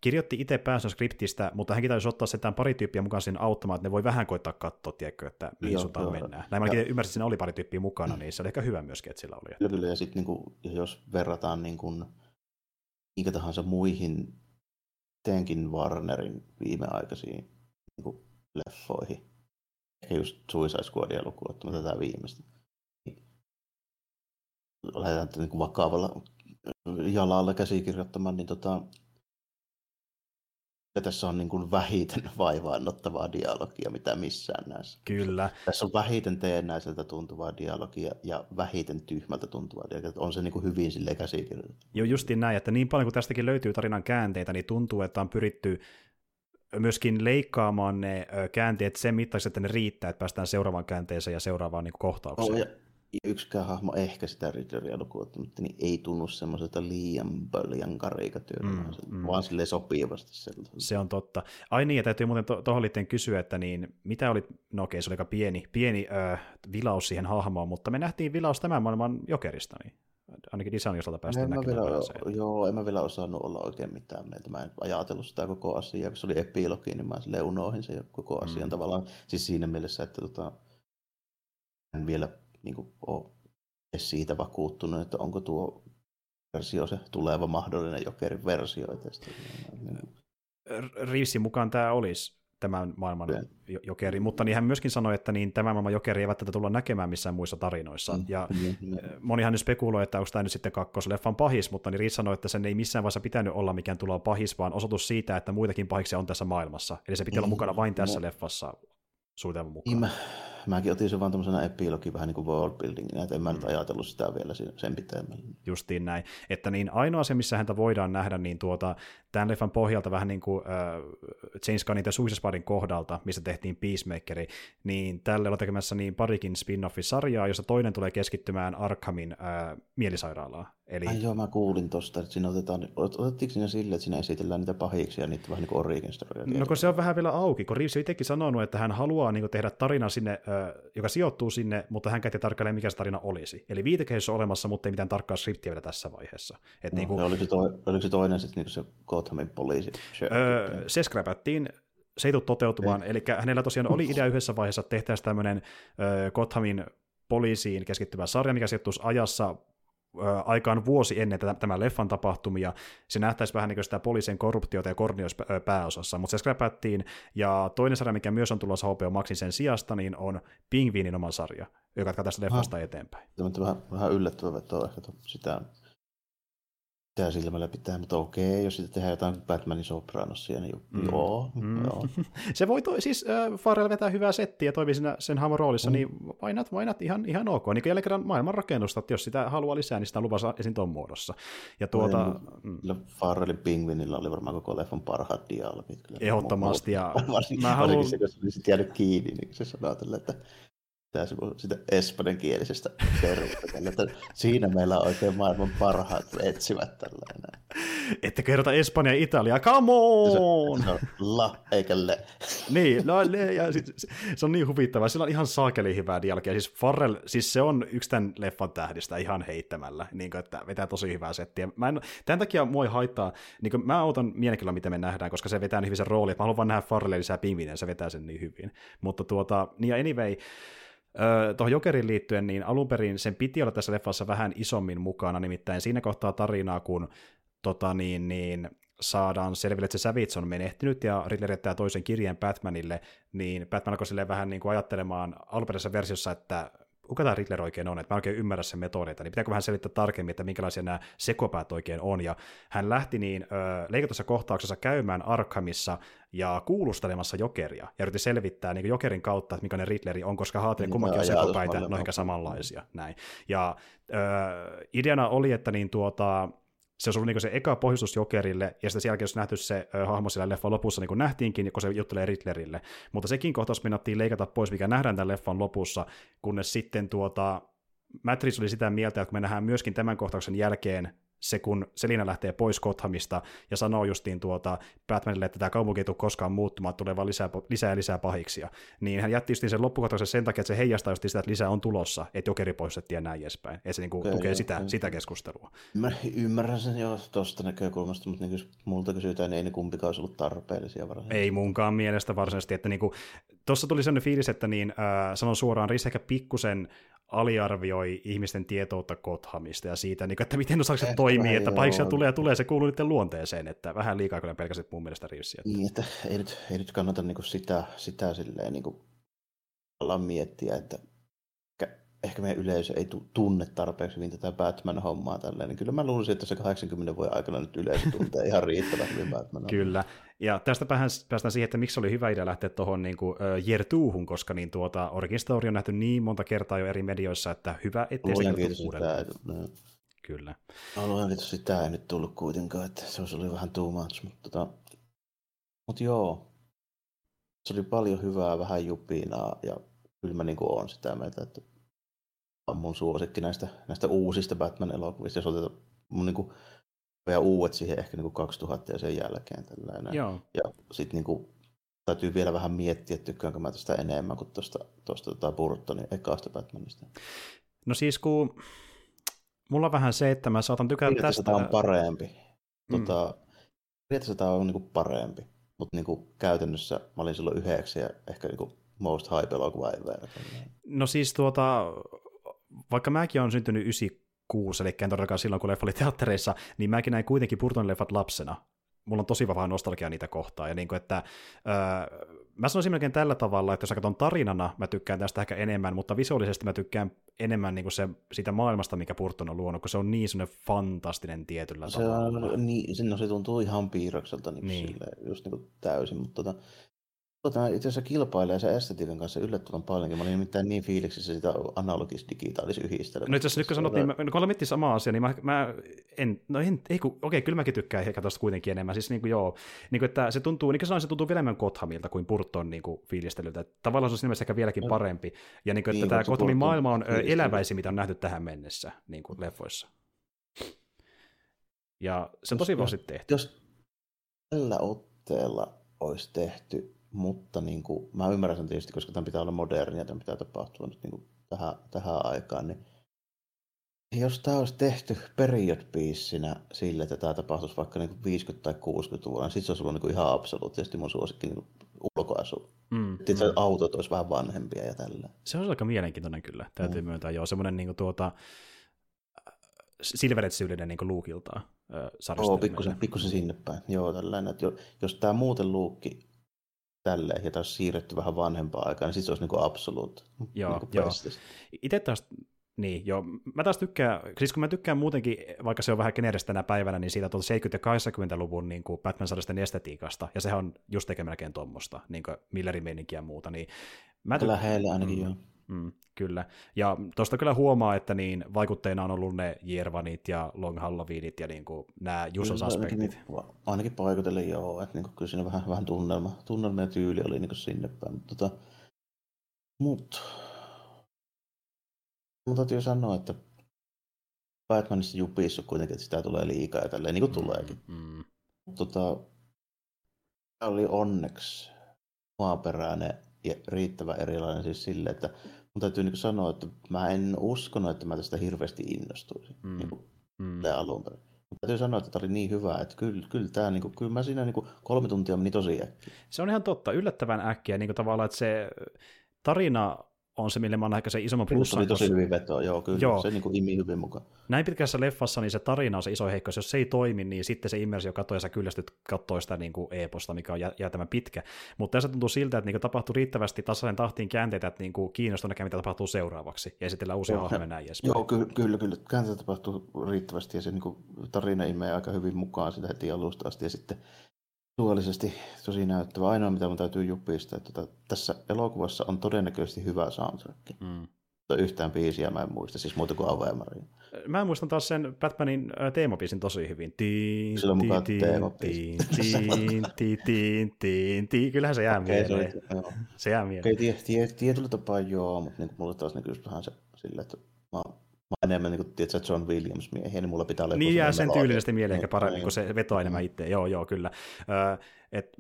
kirjoitti itse päänsä skriptistä, mutta hänkin taisi ottaa setään pari tyyppiä mukaan siinä auttamaan, että ne voi vähän koittaa katsoa, tiedätkö, että mihin Joo, suuntaan joo. mennään. Näin mä ymmärsin, että siinä oli pari tyyppiä mukana, niin se oli ehkä hyvä myöskin, että sillä oli. Kyllä, kyllä. Ja sitten niin jos verrataan niin kuin, minkä tahansa muihin teenkin Warnerin viimeaikaisiin niin kuin leffoihin, ehkä just Suicide Squadia lukuun ottamatta tätä viimeistä, niin lähdetään niin kuin vakavalla jalalla käsikirjoittamaan, niin tota, tässä on niin kuin vähiten vaivaannuttavaa dialogia, mitä missään näissä. Kyllä. Tässä on vähiten teennäiseltä tuntuvaa dialogia ja vähiten tyhmältä tuntuvaa dialogia. On se niin kuin hyvin sille käsikirjoitettu. Joo, justiin näin, että niin paljon kuin tästäkin löytyy tarinan käänteitä, niin tuntuu, että on pyritty myöskin leikkaamaan ne käänteet sen mittaisesti, että ne riittää, että päästään seuraavaan käänteeseen ja seuraavaan niin kohtaukseen. Oh, ja yksikään hahmo, ehkä sitä Riddleria lukuottamatta, niin ei tunnu semmoiselta liian paljon karikatyyriltä, mm, mm. vaan sille sopivasti sellaiselta. Se on totta. Ai niin, ja täytyy muuten tuohon to- liittyen kysyä, että niin, mitä oli, no okei, se oli aika pieni, pieni äh, vilaus siihen hahmoon, mutta me nähtiin vilaus tämän maailman jokerista, niin ainakin designin osalta päästään en näkemään vielä, Joo, en mä vielä osannut olla oikein mitään mieltä. Mä en ajatellut sitä koko asiaa, kun se oli epilogi, niin mä sille unohin sen koko asian mm. tavallaan. Siis siinä mielessä, että tota, en vielä niin kuin, ole siitä vakuuttunut, että onko tuo versio se tuleva mahdollinen Jokerin versio. Riisin mukaan tämä olisi tämän maailman ja. jokeri, mutta niin hän myöskin sanoi, että niin tämä maailman jokeri eivät tätä tulla näkemään missään muissa tarinoissa. Mm, ja mm, mm. monihan nyt spekuloi, että onko tämä nyt sitten kakkosleffan pahis, mutta niin Riis sanoi, että sen ei missään vaiheessa pitänyt olla mikään tuloa pahis, vaan osoitus siitä, että muitakin pahiksia on tässä maailmassa. Eli se pitää mm, olla mukana vain tässä no, leffassa suunnitelman mukaan. Niin mä, mäkin otin sen vaan tämmöisenä epilogin vähän niin kuin world buildingina, että en mä nyt mm. ajatellut sitä vielä sen pitemmälle. Justiin näin. Että niin ainoa se, missä häntä voidaan nähdä, niin tuota, tämän leffan pohjalta vähän niin kuin äh, James Gunnin ja Suicide kohdalta, missä tehtiin Peacemakeri, niin tälle on tekemässä niin parikin spin-off-sarjaa, jossa toinen tulee keskittymään Arkhamin äh, mielisairaalaan. Eli... Ai joo, mä kuulin tosta, että siinä otetaan, otettiinko siinä sille, että siinä esitellään niitä pahiksi ja niitä vähän niin kuin origin No kun se on vähän vielä auki, kun Reeves on itsekin sanonut, että hän haluaa niin kuin tehdä tarina sinne, joka sijoittuu sinne, mutta hän käytti tarkalleen, mikä se tarina olisi. Eli viitekehys on olemassa, mutta ei mitään tarkkaa skriptiä vielä tässä vaiheessa. Et no, niin kuin... oliko, se toi, oliko se toinen sitten niin se Gothamin poliisi? Öö, se skräpättiin se ei tule toteutumaan. Eli hänellä tosiaan oli idea yhdessä vaiheessa, että tehtäisiin tämmöinen Gothamin poliisiin keskittyvä sarja, mikä sijoittuisi ajassa aikaan vuosi ennen tämän leffan tapahtumia. Se nähtäisi vähän niin kuin sitä poliisien korruptiota ja kornios pääosassa, mutta se skräpättiin. Ja toinen sarja, mikä myös on tulossa HBO Maxin sen sijasta, niin on Pingviinin oma sarja, joka jatkaa tästä leffasta ah, eteenpäin. Tämä on vähän, vähän yllättävää vetoa ehkä sitä pitää silmällä pitää, mutta okei, jos sitten tehdään jotain Batmanin Sopranosia, niin mm. joo, mm. joo. se voi, to, siis äh, Farrell vetää hyvää settiä ja toimii siinä sen hahmon roolissa, mm. niin vainat, vainat ihan, ihan ok. Niin jälleen kerran maailman rakennusta, että jos sitä haluaa lisää, niin sitä luvassa esiin tuon muodossa. Ja tuota, mm. Farrellin pingvinillä oli varmaan koko leffan parhaat dialogit. Ehdottomasti. Ja mä haluan... se, kun se oli jäänyt kiinni, niin se sanoo tälle, että sitä espanjankielisestä terveyttä. että siinä meillä on oikein maailman parhaat etsivät tällainen. Että kerrota Espanja ja Italia, come on! Se, on la eikä le. niin, no le, ja sit, se on niin huvittavaa. Sillä on ihan saakeli hyvää dialogia. Siis Farrell, siis se on yksi tämän leffan tähdistä ihan heittämällä, niin kuin, että vetää tosi hyvää settiä. Mä en, tämän takia mua ei haittaa, niin kuin, mä autan mielenkiinnolla, miten me nähdään, koska se vetää niin hyvin sen rooli, että mä haluan vaan nähdä Farrellin lisää pingviinejä, se vetää sen niin hyvin. Mutta tuota, niin ja anyway, Öö, tuohon Jokerin liittyen, niin alun perin sen piti olla tässä leffassa vähän isommin mukana, nimittäin siinä kohtaa tarinaa, kun tota niin, niin, saadaan selville, että se Savage on menehtynyt ja Riddler jättää toisen kirjeen Batmanille, niin Batman alkoi vähän niin kuin ajattelemaan alunperäisessä versiossa, että kuka tämä Riddler oikein on, että mä oikein ymmärrä sen metodeita, niin pitääkö vähän selittää tarkemmin, että minkälaisia nämä sekopäät oikein on, ja hän lähti niin ö, leikatussa kohtauksessa käymään Arkhamissa ja kuulustelemassa Jokeria, ja yritti selvittää niin Jokerin kautta, että minkälainen Riddleri on, koska haateli niin, kummankin on sekopäitä, no ehkä samanlaisia, näin. Ja ö, ideana oli, että niin tuota, se on ollut niin se eka pohjustus Jokerille, ja sitten sen jälkeen, jos nähty se ö, hahmo siellä leffan lopussa, niin kuin nähtiinkin, kun se juttelee Riddlerille. Mutta sekin kohtaus mennattiin leikata pois, mikä nähdään tämän leffan lopussa, kunnes sitten tuota, Matrix oli sitä mieltä, että kun me nähdään myöskin tämän kohtauksen jälkeen se, kun Selina lähtee pois Kothamista ja sanoo justiin tuota Batmanille, että tämä kaupunki ei tule koskaan muuttumaan, tulee vaan lisää, lisää ja lisää pahiksia, niin hän jätti sen loppukohtauksen sen takia, että se heijastaa justiin sitä, että lisää on tulossa, että jokeri poistettiin ja näin edespäin. Että se niinku okay, tukee sitä, okay. sitä keskustelua. Mä ymmärrän sen jo tuosta näkökulmasta, mutta niin multa kysytään, niin ei ne kumpikaan olisi ollut tarpeellisia varsinaisesti. Ei munkaan mielestä varsinaisesti, että niinku, tuossa tuli sellainen fiilis, että niin, äh, sanon suoraan, Riis ehkä pikkusen aliarvioi ihmisten tietoutta Kothamista ja siitä, niin että miten osaako se toimii, että pahiksia tulee ja tulee, se kuuluu niiden luonteeseen, että vähän liikaa kyllä pelkäsit mun mielestä Reevesiä. Niin, että ei nyt, ei nyt kannata niin sitä, sitä silleen niin kuin miettiä, että ehkä meidän yleisö ei tunne tarpeeksi hyvin tätä Batman-hommaa tälleen, niin kyllä mä luulisin, että se 80 vuoden aikana nyt yleisö tuntee ihan riittävän hyvin Batman. Kyllä, ja tästä päästään siihen, että miksi oli hyvä idea lähteä tuohon niin kuin, uh, Year Twohun, koska niin tuota, Origin Story on nähty niin monta kertaa jo eri medioissa, että hyvä, ettei se kiitos uudelleen. Kyllä. Luojan kiitos, sitä ei nyt tullut kuitenkaan, että se oli vähän too much, mutta tota, mut joo, se oli paljon hyvää, vähän jupinaa ja kyllä mä niin oon sitä mieltä, että on mun suosikki näistä, näistä uusista Batman-elokuvista, jos otetaan mun niin kuin, ja uudet siihen ehkä niin kuin 2000 ja sen jälkeen. Tällainen. Joo. Ja sitten niin kuin, täytyy vielä vähän miettiä, että tykkäänkö mä tästä enemmän kuin tuosta, tuosta tota Burtonin ekaasta Batmanista. No siis kun mulla on vähän se, että mä saatan tykätä tästä. Tämä on parempi. Mm. Tota, tämä on niin parempi, mutta niin käytännössä mä olin silloin yhdeksän ja ehkä niin most hype elokuva ever. No siis tuota, vaikka mäkin olen syntynyt 96, eli en todellakaan silloin, kun leffa oli teattereissa, niin mäkin näin kuitenkin Burtonin leffat lapsena. Mulla on tosi vahva nostalgia niitä kohtaa. Ja niin kuin, että, öö, mä sanoisin melkein tällä tavalla, että jos katson tarinana, mä tykkään tästä ehkä enemmän, mutta visuaalisesti mä tykkään enemmän niin kuin se, siitä maailmasta, mikä Burton on luonut, kun se on niin semmoinen fantastinen tietyllä se tavalla. On, niin, no se tuntuu ihan piirrokselta niin niin. Sille, just niin kuin täysin, mutta tota, Tota, itse asiassa kilpailee se estetiikan kanssa yllättävän paljonkin. Mä olin nimittäin niin fiiliksissä sitä analogis-digitaalis yhdistelmää. No itse asiassa nyt kun sanottiin, niin, no, kun miettii sama asia, niin mä, mä en, no en, ei kun, okei, kyllä mäkin tykkään ehkä tuosta kuitenkin enemmän. Siis niin kuin joo, niin kuin, että se tuntuu, niin kuin sanoin, se tuntuu vielä enemmän Kothamilta kuin Burton niin kuin fiilistelyltä. Tavallaan se on nimessä ehkä vieläkin parempi. Ja niin kuin, että niin, tämä Kothamin maailma on eläväisi, mitä on nähty tähän mennessä niin kuin leffoissa. Ja se on tosi vahvasti tehty. Jos tällä otteella olisi tehty mutta niin kuin, mä ymmärrän sen tietysti, koska tämä pitää olla modernia, tämä pitää tapahtua nyt niin kuin tähän, tähän aikaan, niin jos tämä olisi tehty period piece sille, että tämä tapahtuisi vaikka niin 50- tai 60-luvulla, niin sitten se olisi ollut niin ihan absoluuttisesti mun suosikki niin ulkoasu. Mm, sitten mm. autot olisi vähän vanhempia ja tällä. Se on aika mielenkiintoinen kyllä, täytyy mm. myöntää. Joo, semmoinen niin tuota, Silveretsyyllinen niin luukiltaan. Joo, pikkusen, pikkusen sinne päin. Joo, tällainen, että jos tämä muuten luukki tälleen, ja taas siirretty vähän vanhempaa aikaa, niin sitten se olisi niin absoluut. Joo, niin joo. Itse taas, niin joo, mä taas tykkään, siis kun mä tykkään muutenkin, vaikka se on vähän geneeristä tänä päivänä, niin siitä 70- ja 80-luvun niin kuin Batman-sarjisten estetiikasta, ja sehän on just tekee melkein tuommoista, niin kuin Millerin ja muuta, niin mä tykkään, Lähellä ainakin mm, joo. Mm, kyllä. Ja tuosta kyllä huomaa, että niin vaikutteina on ollut ne Jervanit ja Long Halloweenit ja niin kuin nämä Jusos-aspektit. Ainakin, ainakin paikotellen joo, että niin kuin, kyllä siinä vähän, vähän tunnelma, tunnelma ja tyyli oli niin sinne päin. Mutta, tota, mut, mun täytyy sanoa, että Batmanissa jupissa kuitenkin, että sitä tulee liikaa ja tälleen, niin kuin mm, tuleekin. Mm. Tota, tämä oli onneksi maaperäinen ja riittävän erilainen siis sille, että mun täytyy niin sanoa, että mä en uskonut, että mä tästä hirveästi innostuisin mm. niin kuin mm. alun perin. Mutta täytyy sanoa, että tämä oli niin hyvä, että kyllä, kyllä, tämä, niin kuin, kyllä mä siinä niin kuin, kolme tuntia meni tosi äkkiä. Se on ihan totta, yllättävän äkkiä, niin kuin tavallaan, että se tarina on se, mille mä oon ehkä se isomman plussan. Se oli tosi hyvin vetoa, joo, kyllä, joo. se niin kuin imi hyvin mukaan. Näin pitkässä leffassa niin se tarina on se iso heikkous, jos se ei toimi, niin sitten se immersio katsoo ja sä kyllästyt katsoo sitä niin kuin e-posta, mikä on jäätämän pitkä. Mutta tässä tuntuu siltä, että niin kuin tapahtuu riittävästi tasaisen tahtiin käänteitä, että niin kuin kiinnostuu näkemään, mitä tapahtuu seuraavaksi, ja esitellään uusia hahmoja näin edespäin. Joo, kyllä, kyllä, kyllä. käänteitä tapahtuu riittävästi, ja se niin kuin, tarina imee aika hyvin mukaan sitä heti alusta asti, ja sitten visuaalisesti tosi näyttävä. Ainoa, mitä mun täytyy jupista, että tota, tässä elokuvassa on todennäköisesti hyvä soundtrack. Mm. Yhtään biisiä mä en muista, siis muuta kuin Ave Maria. Mä muistan taas sen Batmanin teemabiisin tosi hyvin. Tiin, Sillä on mukaan teemabiisi. Tiin, tiin, tiin, tiin, tiin. Kyllähän se jää mieleen. Se, se jää mieleen. Okay, tietyllä tapaa joo, mutta niin mulla taas niin vähän se sillä, että mä mä enemmän niin kuin, John Williams-miehiä, niin mulla pitää olla... Niin jää sen tyylisesti mieleen ehkä paremmin, niin. kun se vetoo enemmän itse. Joo, joo, kyllä. Uh, et,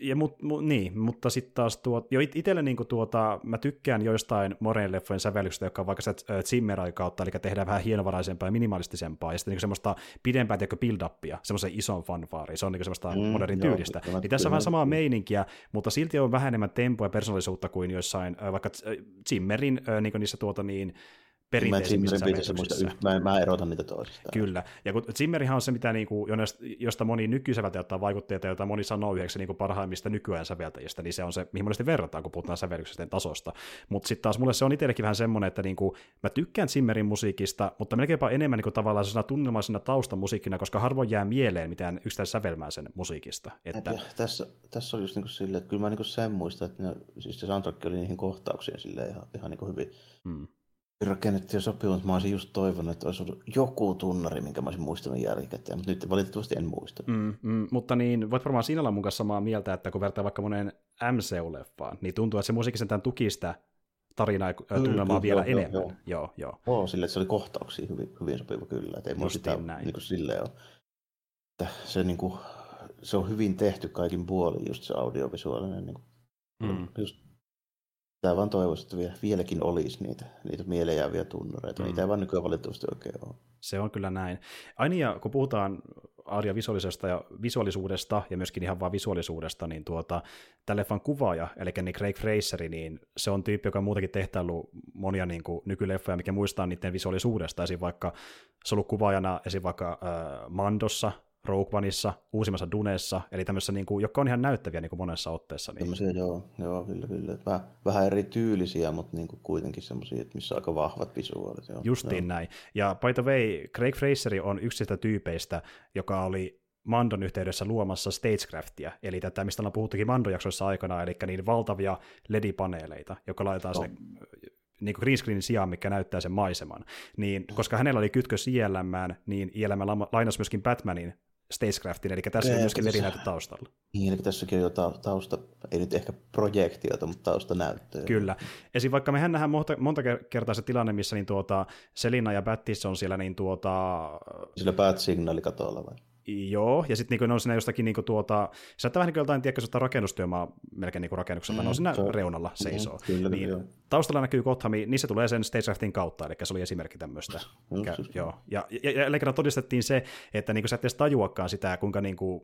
ja, mut, mu, niin, mutta sitten taas tuo, jo it, itselle niin tuota, mä tykkään joistain Moren leffojen sävellyksistä, jotka on vaikka se Zimmer kautta, eli tehdään vähän hienovaraisempaa ja minimalistisempaa, ja sitten niin semmoista pidempää tiedätkö, build-upia, semmoisen ison fanfaari, se on niin semmoista mm, modernin joo, tyylistä. Niin tässä on vähän samaa meininkiä, mutta silti on vähän enemmän tempoa ja persoonallisuutta kuin joissain vaikka Zimmerin niin niissä tuota niin, perinteisimmissä Mä, mä, mä erotan niitä toisistaan. Kyllä, ja kun Zimmerihan on se, mitä niinku, josta moni nykysäveltäjä ottaa vaikutteita, jota moni sanoo yhdeksi niinku parhaimmista nykyään säveltäjistä, niin se on se, mihin monesti verrataan, kun puhutaan sävellyksestä tasosta. Mutta sitten taas mulle se on itsellekin vähän semmoinen, että niinku, mä tykkään Zimmerin musiikista, mutta melkeinpä enemmän niinku tavallaan sellaisena tunnelmaisena taustamusiikkina, koska harvoin jää mieleen mitään yksittäistä sävelmää sen musiikista. Että... Ja, tässä, tässä oli just niinku silleen, että kyllä mä niinku sen muistan, että ne, siis se soundtrack oli niihin kohtauksiin silleen ihan, ihan niinku hyvin. Mm rakennettu ja sopiva, mutta mä olisin just toivonut, että olisi ollut joku tunnari, minkä mä olisin muistanut jälkikäteen, mutta nyt valitettavasti en muista. Mm, mm, mutta niin, voit varmaan siinä olla mun kanssa samaa mieltä, että kun vertaa vaikka monen MCU-leffaan, niin tuntuu, että se musiikki sentään tuki sitä tarinaa ja tunnelmaa vielä joo, enemmän. Joo, joo. joo. joo sille, että se oli kohtauksia hyvin, hyvin sopiva kyllä, että ei mulla sitä näin. Niin kuin silleen ole. Että se, niin kuin, se on hyvin tehty kaikin puolin, just se audiovisuaalinen niin kuin, mm. just Tämä vaan toivoisi, että vielä, vieläkin olisi niitä, niitä mieleenjääviä tunnureita. Mm. Niitä ei vaan nykyään valitettavasti oikein ole. Se on kyllä näin. Aina ja kun puhutaan audiovisuaalisesta ja visuaalisuudesta ja myöskin ihan vain visuaalisuudesta, niin tuota, tälle leffan kuvaaja, eli niin Craig Fraseri, niin se on tyyppi, joka on muutenkin tehtäillyt monia niin kuin nykyleffoja, mikä muistaa niiden visuaalisuudesta. Esim. vaikka se on ollut kuvaajana esim. vaikka äh, Mandossa, Rogue Oneissa, uusimmassa Dunessa, eli tämmöisessä, niin kuin, jotka on ihan näyttäviä niin kuin monessa otteessa. Niin... Tämmöisiä, joo, joo, kyllä, kyllä. Vähän, vähän eri tyylisiä, mutta niin kuin kuitenkin semmoisia, missä on aika vahvat visuaalit. Joo. Justiin joo. näin. Ja by the way, Craig Fraseri on yksi sitä tyypeistä, joka oli Mandon yhteydessä luomassa stagecraftia, eli tätä, mistä ollaan puhuttukin Mandon-jaksoissa aikana, eli niin valtavia LED-paneeleita, joka laitetaan no. sinne niin kuin green screenin sijaan, mikä näyttää sen maiseman. Niin, koska hänellä oli kytkös ILM, niin ILM lainasi myöskin Batmanin stagecraftin, eli tässä on myöskin eri taustalla. Niin, eli tässäkin on jo tausta, ei nyt ehkä projektiota, mutta tausta näyttöä. Kyllä. Esim. vaikka mehän nähdään monta, monta kertaa se tilanne, missä niin tuota, Selina ja Battis on siellä niin tuota... Sillä Bat-signaali katolla vai? Joo, ja sitten niin on siinä jostakin niin tuota, se näyttää vähän niin kuin joltain, tiedätkö, rakennustyömaa melkein niin rakennuksella, mm, ne on siinä se, reunalla mm, seisoo. Mm, kyllä, niin, joo. taustalla näkyy Gothami, niin se tulee sen Stagecraftin kautta, eli se oli esimerkki tämmöistä. Mm, joo. Ja, ja, ja, ja todistettiin se, että niin kuin sä et edes tajuakaan sitä, kuinka niin kuin,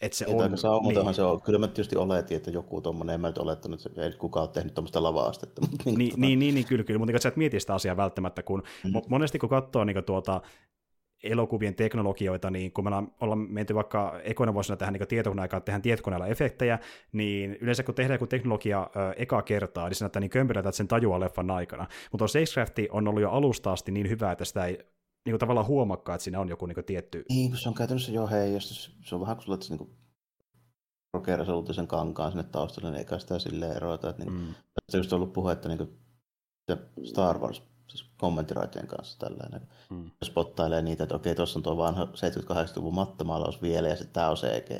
että se on. niin. se on. Kyllä mä tietysti oletin, että joku tuommoinen, en mä nyt olettanut, että ei kukaan ole tehnyt tuommoista lava-astetta. Mutta niin, niin, tota... niin, niin, niin, kyllä, kyllä, mutta niin, sä et mieti sitä asiaa välttämättä, kun mm. monesti kun katsoo niin tuota, elokuvien teknologioita, niin kun me ollaan menty vaikka ekoina vuosina tähän niin tietokoneaikaan, tehdään tietokoneella efektejä, niin yleensä kun tehdään joku teknologia ö, eka kertaa, niin se näyttää niin kömpelöltä, että sen tajuaa leffan aikana. Mutta on Stagecraft on ollut jo alusta asti niin hyvä, että sitä ei niin kuin tavallaan huomakkaa, että siinä on joku niin kuin tietty... Niin, kun se on käytännössä jo heijastus. Se on vähän kuin sulla, niin kuin sen kankaan sinne taustalle, niin eikä sitä silleen erota. Että niin mm. Tästä just ollut puhe, että niin kuin, Star Wars siis kommenttiraitojen kanssa tällainen. Hmm. Spottailee niitä, että okei, tuossa on tuo vanha 78-luvun mattomaalaus vielä ja sitten tämä on CG.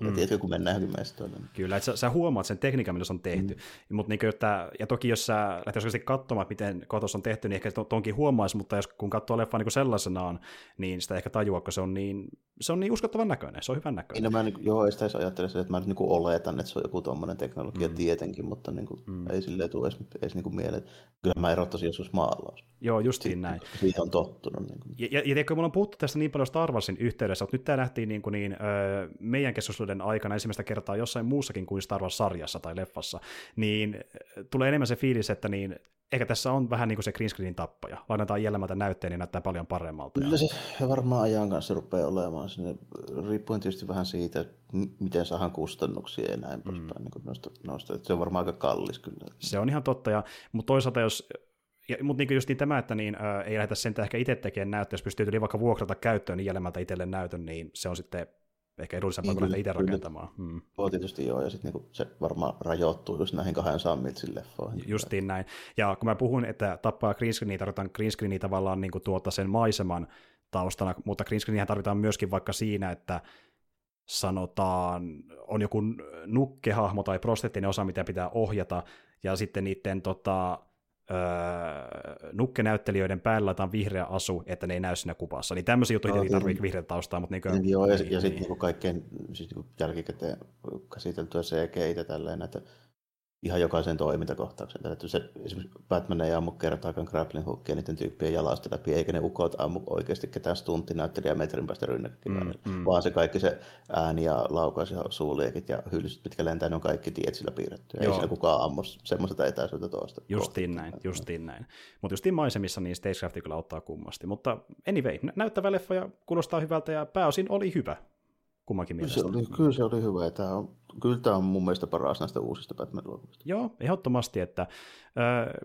Hmm. Tiedätkö, kun mennään johonkin mestoille. Niin. Kyllä, että sä, sä, huomaat sen tekniikan, millä se on tehty. Hmm. Mut niin, että, ja toki jos sä lähtisit katsomaan, miten kotos on tehty, niin ehkä tonkin huomaisi, mutta jos kun katsoo leffaa niin sellaisenaan, niin sitä ehkä tajua, kun se on niin, se on niin uskottavan näköinen, se on hyvän näköinen. Niin, no mä niin, joo, ei sitä edes ajattele että mä nyt niin oletan, että se on joku tuommoinen teknologia hmm. tietenkin, mutta niin kuin, hmm. ei silleen tule edes, edes niin mieleen. Kyllä mä erottaisin joskus maalaus. Joo, justiin näin. Siitä on tottunut. Niin kuin. Ja, ja, ja tiedätkö, mulla on puhuttu tästä niin paljon Star Warsin yhteydessä, että nyt tämä nähtiin niin kuin niin, öö, meidän keskusteluiden aikana ensimmäistä kertaa jossain muussakin kuin Star Wars-sarjassa tai leffassa, niin tulee enemmän se fiilis, että niin, ehkä tässä on vähän niin kuin se green screenin tappaja. Lainataan jällemältä näytteen, niin näyttää paljon paremmalta. Kyllä se varmaan ajan kanssa rupeaa olemaan sinne, riippuen tietysti vähän siitä, miten saadaan kustannuksia ja näin mm. poispäin. Niin noista, noista. Se on varmaan aika kallis kyllä. Se on ihan totta, ja, mutta toisaalta jos mutta niin just niin tämä, että niin, ää, ei lähdetä sen ehkä itse tekemään näyttöä, jos pystyy yli vaikka vuokrata käyttöön niin jäljemmältä itselle näytön, niin se on sitten ehkä edullisempaa niin, kuin lähteä itse rakentamaan. Mm. Joo, tietysti joo, ja sitten niinku se varmaan rajoittuu just näihin 200 miltsin leffoihin. Justiin näin. Ja kun mä puhun, että tappaa green screenia, tarvitaan green screenia tavallaan niin kuin tuota sen maiseman taustana, mutta green tarvitaan myöskin vaikka siinä, että sanotaan, on joku nukkehahmo tai prostettinen osa, mitä pitää ohjata, ja sitten niiden tota, öö, nukkenäyttelijöiden päällä laitetaan vihreä asu, että ne ei näy siinä kuvassa. Niin tämmöisiä juttuja no, tietenkin tarvitsee vihreä taustaa. Mutta niin kuin, joo, ja, niin, ja sitten niin kaikkein siis niin jälkikäteen käsiteltyä CGI-tä tälleen, että ihan jokaisen toimintakohtauksen. Että se, esimerkiksi Batman ei ammu kertaakaan grappling hookia niiden tyyppien jalasta läpi, eikä ne ukot ammu oikeasti ketään stuntinäyttelijä metrin päästä rynnäkköön, mm, mm. vaan se kaikki se ääni ja laukaus ja suuliekit ja hylsyt, mitkä lentää, ne on kaikki tiet sillä piirretty. Joo. Ei sillä kukaan ammu semmoista etäisyyttä tuosta. Justiin näin, justiin näin. Mutta justiin maisemissa niin Stagecraft kyllä auttaa kummasti. Mutta anyway, näyttävä leffa ja kuulostaa hyvältä ja pääosin oli hyvä kummankin mielestä. Se oli, kyllä se oli hyvä. Tämä on, kyllä tämä on mun mielestä paras näistä uusista batman elokuvista Joo, ehdottomasti. Että,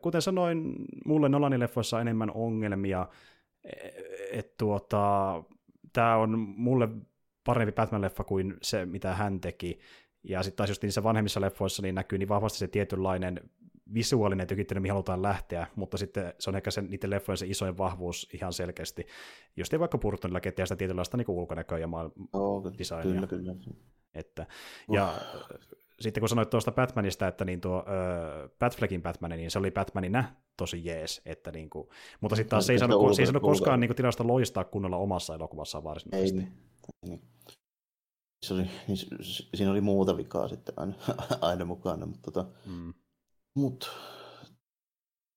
kuten sanoin, mulle Nolanin leffoissa on enemmän ongelmia. Et, tuota, tämä on mulle parempi Batman-leffa kuin se, mitä hän teki. Ja sitten taas just niissä vanhemmissa leffoissa niin näkyy niin vahvasti se tietynlainen visuaalinen tykittely, mihin halutaan lähteä, mutta sitten se on ehkä sen, niiden leffojen se isoin vahvuus ihan selkeästi. Just ei vaikka Burtonilla ketään sitä tietynlaista niin ulkonäköä ja designia. Kyllä, kyllä. Että, ja uh. sitten kun sanoit tuosta Batmanista, että niin tuo äh, Batfleckin Batman, niin se oli Batmanina tosi jees, että niin kuin, mutta sitten taas se ei saanut, se ei saanut koskaan niin kuin, tilasta loistaa kunnolla omassa elokuvassaan varsinaisesti. Ei, niin. Se oli, niin, siinä oli muuta vikaa sitten aina, aina mukana, mutta tota, mm. Mut,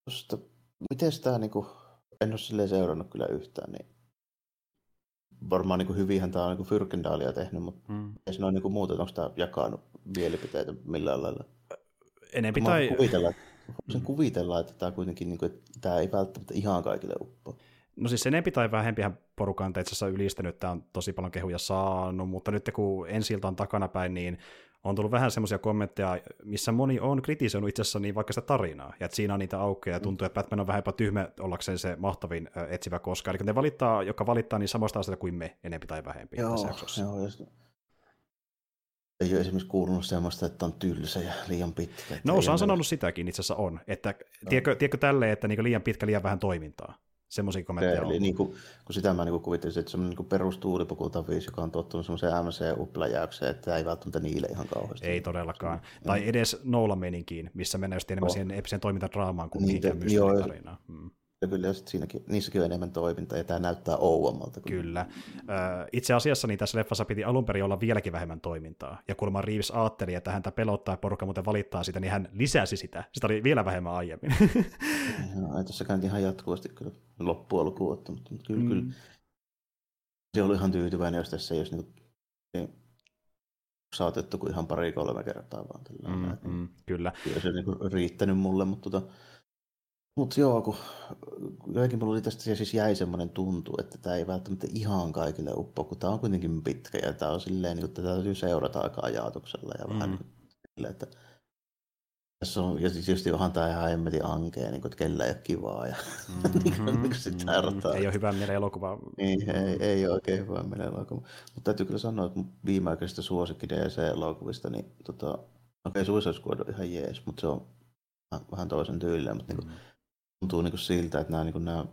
tosta, miten tämä niinku, en ole silleen seurannut kyllä yhtään, niin varmaan niin hyvinhän tämä on niin Fyrkendaalia tehnyt, mutta mm. ei se ole niin muuta, onko tämä jakanut mielipiteitä millään lailla? Enempi tai... Kuvitella, sen kuvitella, että tämä kuitenkin, niin kuin, että tämä ei välttämättä ihan kaikille uppoa. No siis enempi tai vähempihän porukan itse asiassa ylistänyt, tämä on tosi paljon kehuja saanut, mutta nyt kun ensi on takanapäin, niin on tullut vähän semmoisia kommentteja, missä moni on kritisoinut itse asiassa niin vaikka sitä tarinaa, ja että siinä on niitä aukkoja, ja tuntuu, että Batman on vähän tyhmä ollakseen se mahtavin etsivä koskaan. Eli ne valittaa, joka valittaa niin samasta asiasta kuin me, enempi tai vähempi joo, tässä jaksossa. Joo, just. Ei ole esimerkiksi kuulunut semmoista, että on tylsä ja liian pitkä. No, osaan sanonut sitäkin itse asiassa on, että tiedätkö, tiedätkö tälleen, että niin liian pitkä, liian vähän toimintaa. Semmoisia kommentteja on. Eli niin kuin, kun sitä mä niin kuvittelisin, että semmoinen niin perustuulipukultaviisi, joka on tottunut semmoiseen MC-uppläjäykseen, että ei välttämättä niille ihan kauheasti. Ei todellakaan. Mm. Tai edes Nolan meninkiin, missä mennään just enemmän oh. siihen eeppisen toimintadraamaan kuin Niitä, mihinkään tarinaan. Mm. Ja kyllä siinäkin, niissäkin on enemmän toimintaa, ja tämä näyttää ouammalta. Kuin... Kyllä. Itse asiassa niin tässä leffassa piti alun perin olla vieläkin vähemmän toimintaa. Ja kun Reeves ajatteli, että häntä pelottaa ja porukka muuten valittaa sitä, niin hän lisäsi sitä. Sitä oli vielä vähemmän aiemmin. Joo, ei tuossa ihan jatkuvasti kyllä loppujen lopuun mutta kyllä, mm. kyllä se oli ihan tyytyväinen, jos tässä ei olisi niin, saatettu kuin ihan pari-kolme kertaa vaan. Tällä mm, mm, kyllä. Kyllä se niin riittänyt mulle, mutta tota, mutta joo, kun jotenkin mulla oli tästä siis jäi semmoinen tuntu, että tämä ei välttämättä ihan kaikille uppo, kun tämä on kuitenkin pitkä ja tämä on silleen, niin että tätä täytyy seurata aika ajatuksella ja mm. vähän niin silleen, että tässä on, ja siis just onhan tämä ihan emmetin ankea, niin kuin, että kellä ei ole kivaa. Ja, mm-hmm, mm-hmm. Ei ole hyvä mielen elokuva. Niin, ei, ei ole oikein hyvä mielen elokuva. Mutta täytyy kyllä sanoa, että viimeaikaisista suosikki DC-elokuvista, niin tota, okei, okay, Suicide Squad on ihan jees, mutta se on vähän toisen tyylinen, mutta mm-hmm. niin kuin, tuntuu niin kuin siltä, että nämä, niin kuin nämä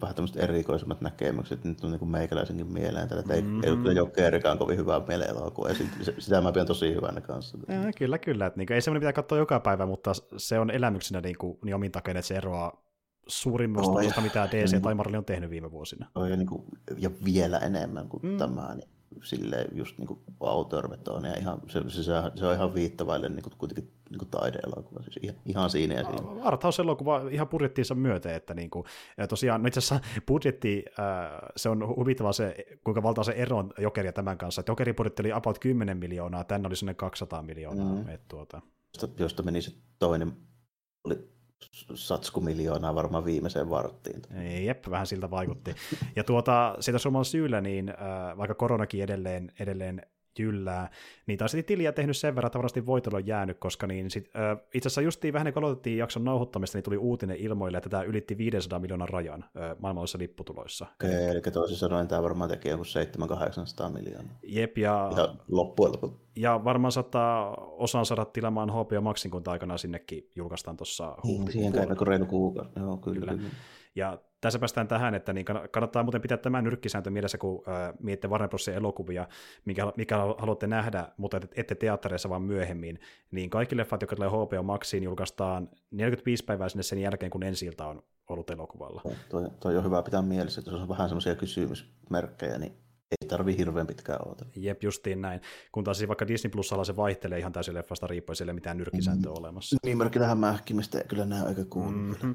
vähän tämmöiset erikoisemmat näkemykset nyt on niin kuin meikäläisenkin mieleen. Tällä, että mm-hmm. ei, ei ole Jokerikaan kovin hyvää mieleilokua, ja sitä mä pidän tosi hyvänä kanssa. Ja, kyllä, kyllä. Että, niin kuin, ei semmoinen pitää katsoa joka päivä, mutta se on elämyksenä niin, kuin, niin omin takia, että se eroaa suurimmasta osasta, mitä DC tai Marvel on tehnyt viime vuosina. Ja, niin kuin, ja vielä enemmän kuin mm. tämä. Niin silleen just niin autorvetoon ja ihan, se, se, se, on ihan viittavaille niin kuin, kuitenkin niin kuin taideelokuva, siis ihan, ihan siinä ja siinä. Arthauselokuva ihan budjettiinsa myöten, että niin kuin, ja tosiaan no itse asiassa budjetti, se on huvittava se, kuinka valtaa se ero on Jokeria tämän kanssa, että Jokerin budjetti oli about 10 miljoonaa, tänne oli sinne 200 miljoonaa. Mm. Että, tuota. josta, josta meni se toinen, oli satsku miljoonaa varmaan viimeiseen varttiin. Jep, vähän siltä vaikutti. Ja tuota, sitä suomalla syyllä, niin äh, vaikka koronakin edelleen, edelleen jyllää, niin taas tiliä tehnyt sen verran, että varmasti voitolla on jäänyt, koska niin sit, äh, itse asiassa justiin vähän kun aloitettiin jakson nauhoittamista, niin tuli uutinen ilmoille, että tämä ylitti 500 miljoonan rajan äh, maailmallisissa lipputuloissa. Okay, eli, toisin sanoen tämä varmaan teki joku 700-800 miljoonaa. Jep, ja... ja loppujen lopuksi. Ja varmaan saattaa osan saada tilaamaan HBO Maxin, kun aikanaan sinnekin julkaistaan tuossa Niin, siihen käy reilu kuukausi. Joo, kyllä. kyllä. Ja tässä päästään tähän, että niin kannattaa muuten pitää tämä nyrkkisääntö mielessä, kun äh, mietitte Warner Brosin elokuvia, mikä, mikä haluatte nähdä, mutta ette teattereissa vaan myöhemmin, niin kaikki leffat, jotka tulee HBO Maxiin, julkaistaan 45 päivää sinne sen jälkeen, kun ensi on ollut elokuvalla. Toi, toi on hyvä pitää mielessä, että jos on vähän semmoisia kysymysmerkkejä, niin ei tarvi hirveän pitkään odotella. Jep, justiin näin. Kun taas siis vaikka Disney Plusalla se vaihtelee ihan täysin leffasta riippuen, sille mitään nyrkisääntöä mm. olemassa. Niin, merkillähän mähkimistä kyllä nämä aika cool. Mm-hmm.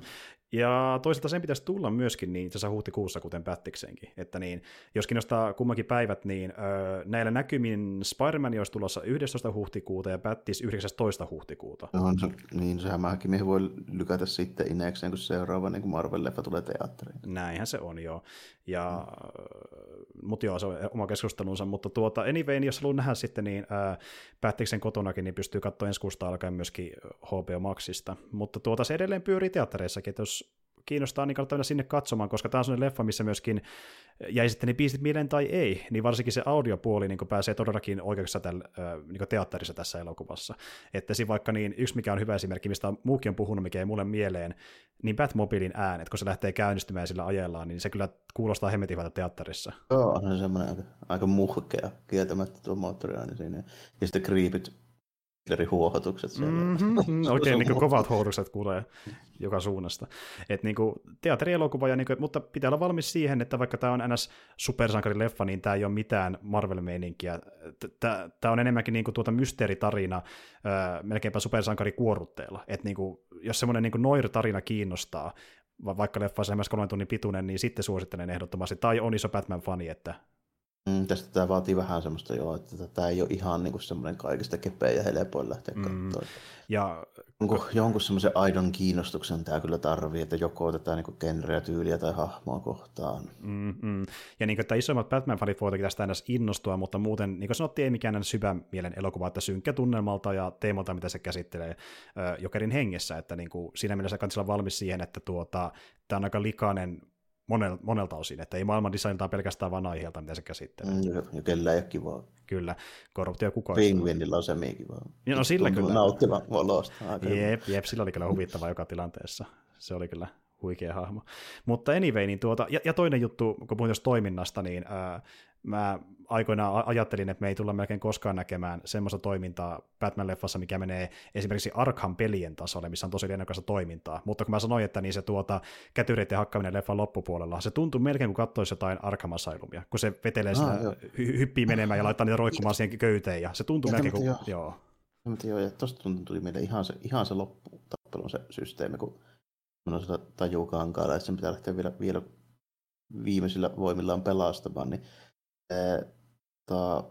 Ja toisaalta sen pitäisi tulla myöskin niin itse huhtikuussa, kuten Pättiksenkin. Että niin, jos kiinnostaa kummankin päivät, niin öö, näillä näkymin Spider-Man olisi tulossa 11. huhtikuuta ja Pättis 19. huhtikuuta. No, se, niin, sehän mäkin voi lykätä sitten inekseen, kun seuraava niin Marvel-leffa tulee teatteriin. Näinhän se on, joo. Ja, mm. Mutta joo, se on oma keskustelunsa. Mutta tuota, anyway, niin jos haluaa nähdä sitten, niin ää, Pättiksen kotonakin, niin pystyy katsoa ensi kuusta alkaen myöskin HBO Maxista. Mutta tuota, se edelleen pyörii teattereissakin, että jos kiinnostaa, niin kannattaa mennä sinne katsomaan, koska tämä on sellainen leffa, missä myöskin jäi sitten ne biisit mieleen tai ei, niin varsinkin se audiopuoli niin pääsee todellakin oikeuksessa tällä, niin teatterissa tässä elokuvassa. Että siinä vaikka niin, yksi mikä on hyvä esimerkki, mistä muukin on puhunut, mikä ei mulle mieleen, niin Batmobiilin äänet, kun se lähtee käynnistymään sillä ajellaan, niin se kyllä kuulostaa hemmetin teatterissa. Joo, on se semmoinen aika, aika muhkea kieltämättä tuo moottoriääni siinä. Ja sitten kriipit huohotukset siellä. Mm-hmm, oikein niin kovat huohotukset kuulee joka suunnasta. Et niin kuin, teatterielokuva, ja niin kuin, mutta pitää olla valmis siihen, että vaikka tämä on ns. supersankarileffa, niin tämä ei ole mitään Marvel-meininkiä. Tämä on enemmänkin niin kuin, tuota mysteeritarina, melkeinpä supersankarikuorutteella. Et niin kuin, jos semmoinen niin noir-tarina kiinnostaa, vaikka leffa on kolmen tunnin pituinen, niin sitten suosittelen ehdottomasti. Tai on iso Batman-fani, että Mm, tästä tämä vaatii vähän semmoista jo, että tämä ei ole ihan niin semmoinen kaikista kepeä ja helpoin lähteä mm. katsoa. Ja Onko jonkun semmoisen aidon kiinnostuksen tämä kyllä tarvii, että joko otetaan niin genreä, tyyliä tai hahmoa kohtaan. Mm-hmm. Ja niin kuin, että isommat Batman-fanit voivat tästä aina innostua, mutta muuten, niin kuin sanottiin, ei mikään syvä mielen elokuva, että synkkä tunnelmalta ja teemalta, mitä se käsittelee Jokerin hengessä, että niin kuin, siinä mielessä olla valmis siihen, että tuota, tämä on aika likainen monel, monelta osin, että ei maailman designilta pelkästään vain aiheelta, mitä se käsittelee. Mm, ja kellä ei ole kivaa. Kyllä, korruptio kukaan. Pingvinillä on se kivaa. Ja no sillä kyllä. Nauttiva valosta. Jep, jep, sillä oli kyllä huvittava joka tilanteessa. Se oli kyllä huikea hahmo. Mutta anyway, niin tuota, ja, ja toinen juttu, kun puhuin toiminnasta, niin ää, mä aikoinaan ajattelin, että me ei tulla melkein koskaan näkemään semmoista toimintaa Batman-leffassa, mikä menee esimerkiksi Arkham-pelien tasolle, missä on tosi lennokasta toimintaa. Mutta kun mä sanoin, että niin se tuota, kätyreiden hakkaminen leffan loppupuolella, se tuntuu melkein kuin katsoisi jotain Arkham Asylumia, kun se vetelee ah, sitä, hy- hyppii menemään ja laittaa niitä roikkumaan siihen köyteen, ja se tuntuu ja melkein kuin, joo. joo. joo, ja tuosta tuli meille ihan se, ihan se lopputappelun se systeemi, kun minun sitä tajuu kankaalla, että sen pitää lähteä vielä, vielä viimeisillä voimillaan pelastamaan, niin tota,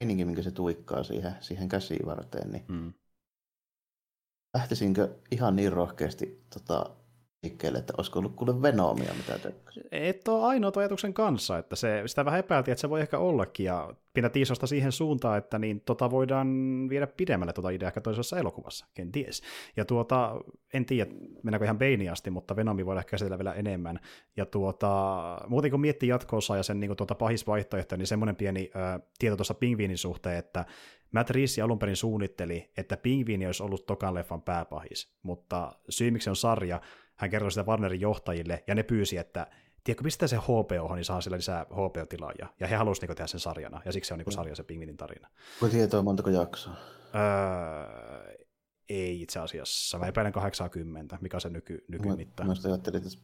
meininki, minkä se tuikkaa siihen, siihen käsivarteen, niin mm. lähtisinkö ihan niin rohkeasti tota, liikkeelle, että olisiko ollut kuule Venomia, mitä tökkäsi. Et ole ainoa ajatuksen kanssa, että se, sitä vähän epäiltiin, että se voi ehkä ollakin, ja pidä tiisosta siihen suuntaan, että niin tota voidaan viedä pidemmälle tuota ideaa ehkä toisessa elokuvassa, kenties. Ja tuota, en tiedä, mennäänkö ihan Banein asti, mutta Venomi voi ehkä käsitellä vielä enemmän. Ja tuota, muuten kun miettii jatkoosa ja sen niin kuin, tuota pahisvaihtoehto, niin semmoinen pieni ö, tieto tuossa pingviinin suhteen, että Matt Reese alun perin suunnitteli, että pingviini olisi ollut tokan leffan pääpahis, mutta syy miksi on sarja, hän kertoi sitä Warnerin johtajille, ja ne pyysi, että tiedätkö, pistä se HBO, niin saa sillä lisää HBO-tilaajia. Ja he halusivat niin tehdä sen sarjana, ja siksi se on niin sarja se Pingvinin tarina. Voi tietoa montako jaksoa? Öö, ei itse asiassa. Mä epäilen 80, mikä on se nyky, nykymitta. Mä, mä ajattelin, että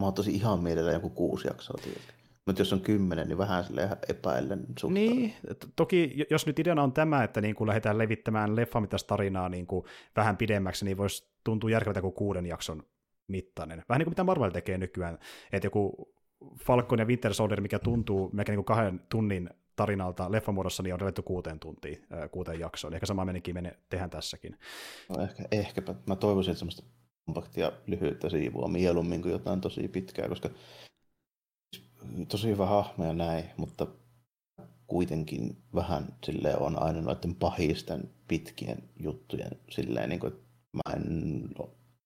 mä ottaisin ihan mielellä joku kuusi jaksoa tietysti. Mutta jos on kymmenen, niin vähän sille epäillen suhtaan. Niin, toki jos nyt ideana on tämä, että niin kun lähdetään levittämään leffamittaista tarinaa niin kuin vähän pidemmäksi, niin voisi tuntua järkevältä kuin kuuden jakson mittainen. Vähän niin kuin mitä Marvel tekee nykyään, että joku Falcon ja Winter Soldier, mikä tuntuu melkein niin kuin kahden tunnin tarinalta leffamuodossa, niin on revetty kuuteen tuntiin, kuuteen jaksoon. Ehkä sama menikin mene, tehdään tässäkin. No ehkä, ehkäpä. Mä toivoisin, että semmoista kompaktia lyhyyttä siivua mieluummin kuin jotain tosi pitkää, koska tosi hyvä hahmo ja näin, mutta kuitenkin vähän sille on aina noiden pahisten pitkien juttujen silleen, niin kuin, että mä en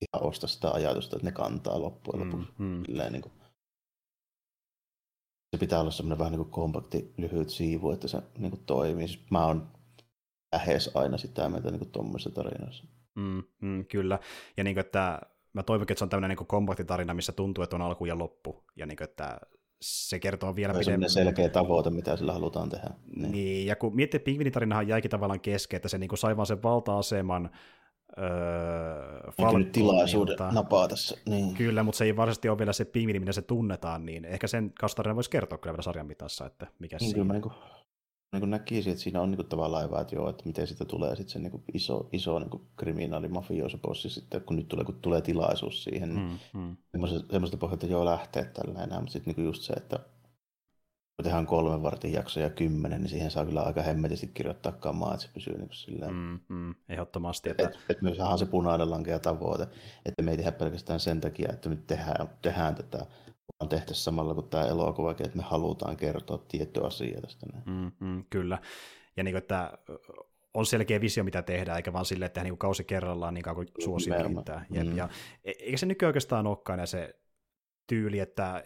ihan osta sitä ajatusta, että ne kantaa loppujen lopuksi. Mm, mm. Silleen, niin kuin, se pitää olla semmoinen vähän niin kuin kompakti, lyhyt siivu, että se niin kuin toimii. Siis mä oon lähes aina sitä mieltä niin tuommoisessa tarinassa. Mm, mm, kyllä. Ja niin kuin, että mä toivonkin, että se on tämmöinen niin kompakti tarina, missä tuntuu, että on alku ja loppu. Ja niin kuin, että se kertoo vielä pidemmän. selkeä tavoite, mitä sillä halutaan tehdä. Niin, niin ja kun miettii, että pingvinitarinahan jäikin tavallaan kesken, että se niin kuin sai vaan sen valta-aseman öö, nyt tilaisuuden napaa tässä. Niin. Kyllä, mutta se ei varsinaisesti ole vielä se pingvini, mitä se tunnetaan, niin ehkä sen kastarina voisi kertoa kyllä vielä sarjan mitassa, että mikä niin, siinä. Kyllä niin niin kuin näkisin, että siinä on niin kuin tavallaan hyvä, että joo, että miten siitä tulee sitten se niin kuin iso, iso niin kuin kriminaali mafioosopussi sitten, kun nyt tulee, kun tulee tilaisuus siihen, niin mm, mm. semmoista pohjalta joo lähtee tällä enää, mutta sitten niin just se, että tehdään kolmen vartin jakso ja kymmenen, niin siihen saa kyllä aika hemmetisti kirjoittaa kamaa, että se pysyy niin silleen. Mm, mm, ehdottomasti. Että et, et myös se punainen lankea tavoite, että me ei tehdä pelkästään sen takia, että nyt tehdään, tehdään tätä on tehty samalla kuin tämä elokuva, että me halutaan kertoa tietty asia tästä. Mm, mm, kyllä. Ja niin kuin, että on selkeä visio, mitä tehdään, eikä vaan silleen, että tehdään niin kausi kerrallaan niin kauan kuin suosio riittää. Mm. Ja, e, eikä se nykyään oikeastaan olekaan se tyyli, että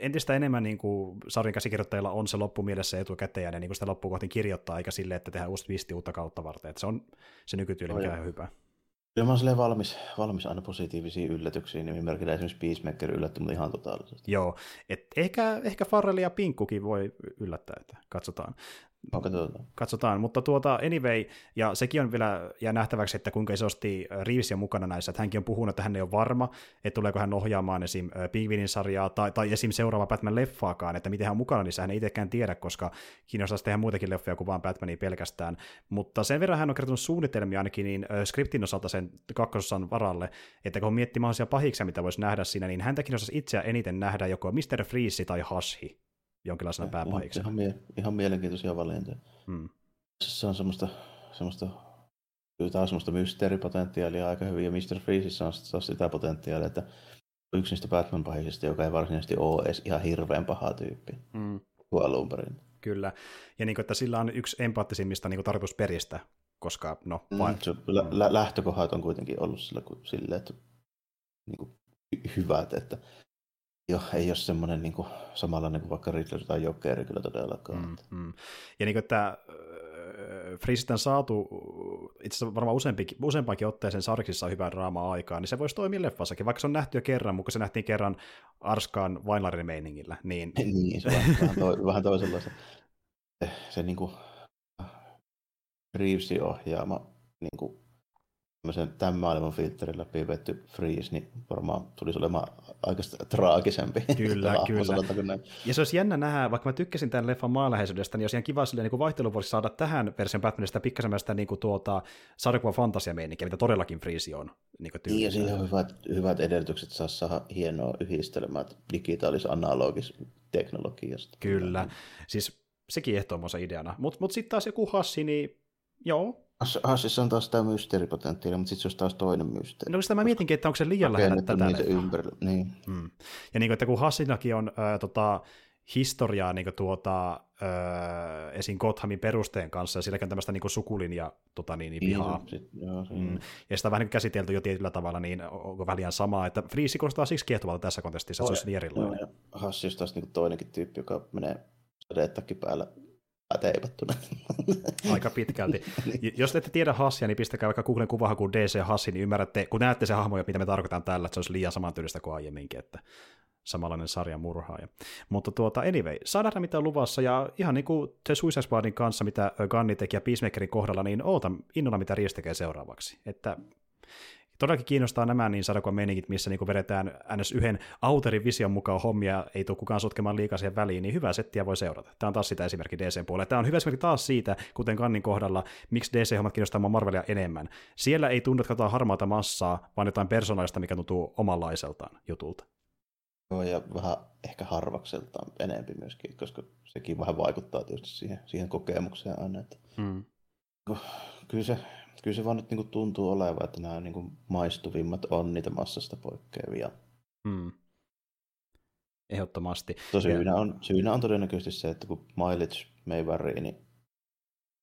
entistä enemmän niin kuin sarjan käsikirjoittajilla on se loppumielessä etukäteen ja ne niin kuin sitä loppuun kohti kirjoittaa, eikä silleen, että tehdään uusi twisti uutta kautta varten. Että se on se nykytyyli, mikä on hyvä. Kyllä mä olen valmis, valmis aina positiivisiin yllätyksiin, niin merkillä esimerkiksi Peacemaker yllätti mut ihan totaalisesti. Joo, et ehkä, ehkä Farrell ja Pinkkukin voi yllättää, että katsotaan. No, katsotaan. Katsotaan, mutta tuota, anyway, ja sekin on vielä jää nähtäväksi, että kuinka isosti Reeves on mukana näissä, että hänkin on puhunut, että hän ei ole varma, että tuleeko hän ohjaamaan esim. Pingvinin sarjaa tai, tai esim. seuraava Batman-leffaakaan, että miten hän on mukana niissä, hän ei itsekään tiedä, koska kiinnostaisi tehdä muitakin leffoja kuin vain Batmania pelkästään, mutta sen verran hän on kertonut suunnitelmia ainakin niin skriptin osalta sen kakkososan varalle, että kun miettii mahdollisia pahiksia, mitä voisi nähdä siinä, niin häntä kiinnostaisi itseä eniten nähdä joko Mr. Freeze tai Hashi jonkinlaisena pääpahiksi. Ihan, mie- ihan mielenkiintoisia valintoja. Hmm. Se on semmoista, semmoista kyllä taas semmoista mysteeripotentiaalia aika hyvin, ja Mr. Freezeissä on taas sitä potentiaalia, että yksi niistä Batman-pahisista, joka ei varsinaisesti ole edes ihan hirveän paha tyyppi mm. alun perin. Kyllä, ja niin kuin, että sillä on yksi empaattisimmista niin tarkoitusperistä, koska no... Mm, vain... se, lä- lähtökohdat on kuitenkin ollut sillä, sillä että niin kuin, hyvät, että Joo, ei ole semmoinen niin kuin, samanlainen kuin vaikka Riddler tai Jokeri kyllä todellakaan. Mm, mm. Ja niin kuin, että äh, Freezistä on saatu itse asiassa varmaan useampikin, useampakin otteeseen sarkissa hyvää draamaa aikaa, niin se voisi toimia leffassakin, vaikka se on nähty jo kerran, mutta se nähtiin kerran Arskaan Weinlarin meiningillä. Niin, niin se on vähän, to, vähän toisenlaista. Se, se niin kuin Reevesin ohjaama niin kuin tämmöisen tämän maailman filterillä piivetty freeze, niin varmaan tulisi olemaan aika traagisempi. Kyllä, kyllä. Ja se olisi jännä nähdä, vaikka mä tykkäsin tämän leffan maanläheisyydestä, niin olisi ihan kiva silleen, niin vaihtelu voisi saada tähän version Batmanista pikkasen niin kuin tuota sarjakuvan fantasiameininkiä, mitä todellakin Freeze on. Niin, kuin niin ja siihen on hyvät, hyvät edellytykset saa saada hienoa yhdistelmää digitaalis-analogis teknologiasta. Kyllä, siis sekin ehtoomansa ideana. Mutta mut, mut sitten taas joku hassi, niin joo, Hassissa on taas tämä mysteeripotentiaali, mutta sitten se olisi taas toinen mysteeri. No sitä mä mietinkin, että onko se liian lähellä tätä. Ympärillä. Niin. Mm. Ja niin kuin, että kun Hassinakin on äh, tota, historiaa niin kuin, tuota, äh, esim. Gothamin perusteen kanssa, ja silläkin on tämmöistä niin sukulinja tota, niin, niin vihaa. Sit, joo, mm. Ja sitä on vähän niin käsitelty jo tietyllä tavalla, niin onko väliään samaa, että Freeze kuulostaa siksi kiehtovalta tässä kontekstissa, että se olisi niin erilainen. Hassi on taas niin toinenkin tyyppi, joka menee sadeettakin päällä teipattuna. Aika pitkälti. Niin. Jos ette tiedä Hassia, niin pistäkää vaikka Googlen kuvahakuun DC Hassi, niin ymmärrätte, kun näette se hahmo, mitä me tarkoitan tällä, että se olisi liian samantyylistä kuin aiemminkin, että samanlainen sarjan murhaaja. Mutta tuota, anyway, saadaan mitä on luvassa, ja ihan niin kuin se Suicide Squadin kanssa, mitä Gunni teki ja Peacemakerin kohdalla, niin ootan innolla, mitä Ries tekee seuraavaksi. Että todellakin kiinnostaa nämä niin sarjakuvan meiningit, missä niin vedetään ns. yhden autorin vision mukaan hommia, ei tule kukaan sotkemaan liikaa siihen väliin, niin hyvää settiä voi seurata. Tämä on taas sitä esimerkki DC puolella. Tämä on hyvä esimerkki taas siitä, kuten Kannin kohdalla, miksi DC-hommat kiinnostaa Marvelia enemmän. Siellä ei tunnu, että katsotaan harmaata massaa, vaan jotain persoonallista, mikä tuntuu omanlaiseltaan jutulta. Joo, ja vähän ehkä harvakseltaan enempi myöskin, koska sekin vähän vaikuttaa tietysti siihen, siihen kokemukseen aina. Että... Mm. Kyllä se kyllä se vaan nyt niin kuin tuntuu olevan, että nämä niin kuin maistuvimmat on niitä massasta poikkeavia. Hmm. Ehdottomasti. syynä on, syynä on todennäköisesti se, että kun mileage me ei väriin, niin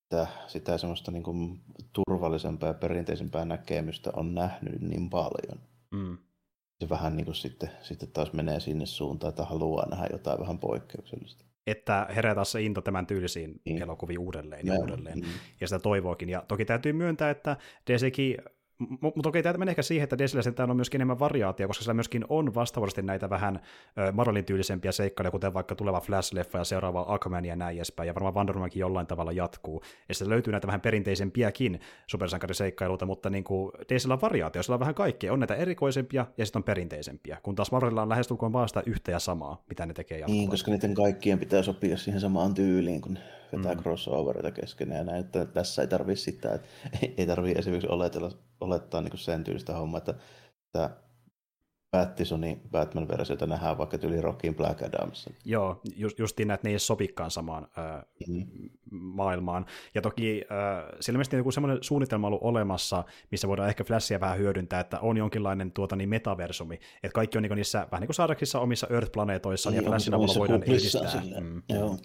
sitä, sitä semmoista niin kuin turvallisempaa ja perinteisempää näkemystä on nähnyt niin paljon. Hmm. Se vähän niin kuin sitten, sitten taas menee sinne suuntaan, että haluaa nähdä jotain vähän poikkeuksellista että herää taas se into tämän tyylisiin mm. elokuviin uudelleen ja uudelleen, mm. ja sitä toivoakin. Ja toki täytyy myöntää, että DCkin Mutta okei, tämä menee ehkä siihen, että Desillä sentään on myöskin enemmän variaatio, koska sillä myöskin on vastaavasti näitä vähän Marvelin tyylisempiä seikkailuja, kuten vaikka tuleva Flash-leffa ja seuraava Aquaman ja näin edespäin, ja varmaan Wonder Womankin jollain tavalla jatkuu. Ja sitten löytyy näitä vähän perinteisempiäkin supersankariseikkailuita, mutta niin kuin Desillä on variaatio, sillä on vähän kaikkea. On näitä erikoisempia ja sitten on perinteisempiä, kun taas Marvelilla on lähestulkoon vaan sitä yhtä ja samaa, mitä ne tekee jatkuvasti. Niin, koska niiden kaikkien pitää sopia siihen samaan tyyliin, kun vetää mm. crossoverita keskenään ja näin, että tässä ei tarvitse sitä, että ei tarvitse esimerkiksi oletella, olettaa niin sen tyylistä hommaa, että tämä Pattisonin Batman-versiota nähdään vaikka tyyli Rockin Black Adams. Joo, just, justiin että ne ei sopikaan samaan äh, mm. maailmaan. Ja toki äh, siellä ilmeisesti joku semmoinen suunnitelma ollut olemassa, missä voidaan ehkä Flashia vähän hyödyntää, että on jonkinlainen tuota, niin metaversumi, että kaikki on niin niissä vähän niin kuin saadaksissa omissa Earth-planeetoissa, niin, ja Flashin avulla voidaan edistää. Mm. Joo.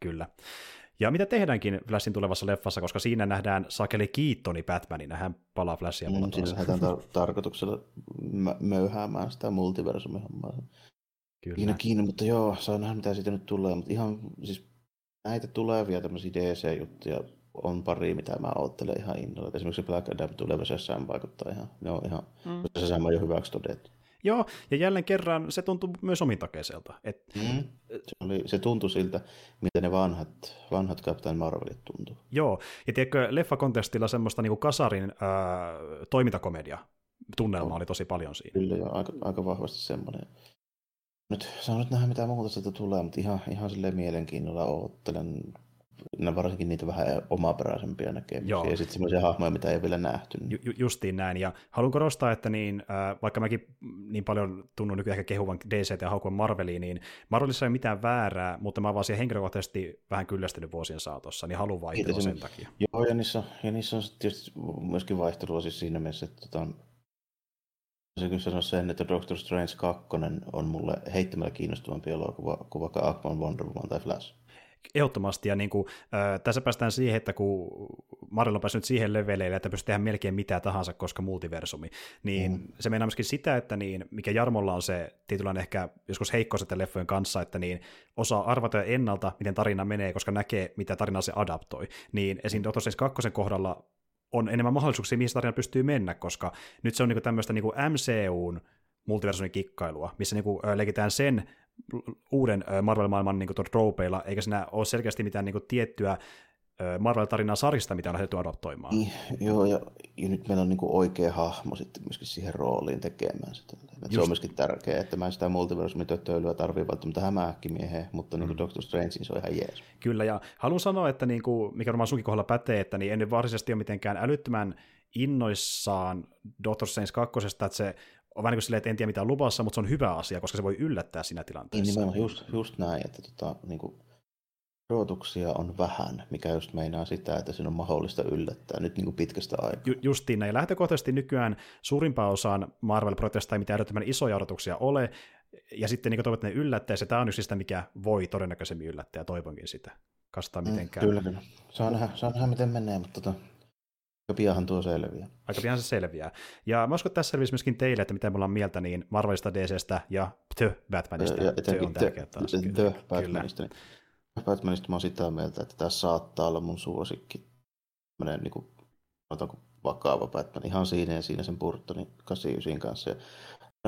Kyllä. Ja mitä tehdäänkkin Flashin tulevassa leffassa, koska siinä nähdään sakeli kiittoni Batmanina, hän palaa Flashia mm, Siinä lähdetään tar- tarkoituksella mö- möyhäämään sitä multiversumihommaa. Kyllä. Siinä kiinni, mutta joo, saa nähdä mitä siitä nyt tulee, mutta ihan siis näitä tulevia tämmöisiä DC-juttuja on pari, mitä mä odottelen ihan innolla. Esimerkiksi Black Adam tuleva Shazam vaikuttaa ihan, ne on ihan, mm. Shazam on jo hyväksi todettu. Joo, ja jälleen kerran se tuntui myös omintakeiselta. Et... Mm. Se, oli, se tuntui siltä, miten ne vanhat, vanhat Captain Marvelit tuntui. Joo, ja tiedätkö, leffakontestilla semmoista niin kasarin ää, toimintakomedia tunnelma oli tosi paljon siinä. Kyllä, joo, aika, aika vahvasti semmoinen. Nyt saan nyt nähdä, mitä muuta sieltä tulee, mutta ihan, ihan silleen mielenkiinnolla oottelen varsinkin niitä vähän omaperäisempiä näkemyksiä Joo. ja sitten semmoisia hahmoja, mitä ei vielä nähty. Niin. Ju- justiin näin, ja haluan korostaa, että niin, äh, vaikka mäkin niin paljon tunnun nykyään ehkä kehuvan DC ja haukuvan Marveliin, niin Marvelissa ei ole mitään väärää, mutta mä vaan siihen henkilökohtaisesti vähän kyllästynyt vuosien saatossa, niin haluan vaihtelua sen takia. Joo, ja niissä, ja niissä on tietysti myöskin vaihtelua siis siinä mielessä, että tota, se kyllä sanoa sen, että Doctor Strange 2 on mulle heittämällä kiinnostavampi elokuva kuin vaikka Aquaman, Wonder Woman tai Flash ehdottomasti, ja niin kuin, äh, tässä päästään siihen, että kun Marvel on päässyt siihen leveleille, että pystyy tehdä melkein mitä tahansa, koska multiversumi, niin mm. se meinaa myöskin sitä, että niin, mikä Jarmolla on se tietynlainen ehkä joskus heikkous leffojen kanssa, että niin osaa arvata ennalta, miten tarina menee, koska näkee, mitä tarina se adaptoi. Niin esim. Strange 2 kohdalla on enemmän mahdollisuuksia, mihin tarina pystyy mennä, koska nyt se on niin tämmöistä niin MCUn multiversumin kikkailua, missä niin kuin, leikitään sen uuden Marvel-maailman niin tropeilla, eikä siinä ole selkeästi mitään niin kuin, tiettyä Marvel-tarinaa sarjasta, mitä on lähdetty adoptoimaan. Niin, joo, ja, ja nyt meillä on niin kuin oikea hahmo sitten myöskin siihen rooliin tekemään sitä. Se on myöskin tärkeää, että mä en sitä multiversumitöttöilyä tarvii välttämättä hämähäkkimieheen, mutta niin mm. Doctor Strange se on ihan jees. Kyllä, ja haluan sanoa, että niin kuin, mikä varmaan sunkin kohdalla pätee, että niin en nyt varsinaisesti ole mitenkään älyttömän innoissaan Doctor Strange 2, että se on vähän niin kuin silleen, että en tiedä mitä on luvassa, mutta se on hyvä asia, koska se voi yllättää siinä tilanteessa. Niin just, just näin, että tota, niin kuin, odotuksia on vähän, mikä just meinaa sitä, että siinä on mahdollista yllättää nyt niin kuin pitkästä aikaa. Ju- justiin näin. Lähtökohtaisesti nykyään suurimpaan osaan Marvel-protesta ei mitään älyttömän isoja odotuksia ole, ja sitten niin toivot, että ne yllättää, se tämä on yksi sitä, mikä voi todennäköisemmin yllättää, ja toivonkin sitä. Kastaa mitenkään. Mm, kyllä, kyllä. Saa nähdä, saa nähdä, miten menee, mutta tota, Aika pianhan tuo selviää. Aika pian se selviää. Ja mä uskon, että tässä selvisi myöskin teille, että mitä me ollaan mieltä niin Marvelista, DCstä ja The Batmanista. Ja se on taas. The, the Batmanista. Niin, Batmanista mä oon sitä mieltä, että tässä saattaa olla mun suosikki. Tämmöinen niin kuin, vakava Batman. Ihan siinä ja siinä sen Burtonin 89 kanssa. Ja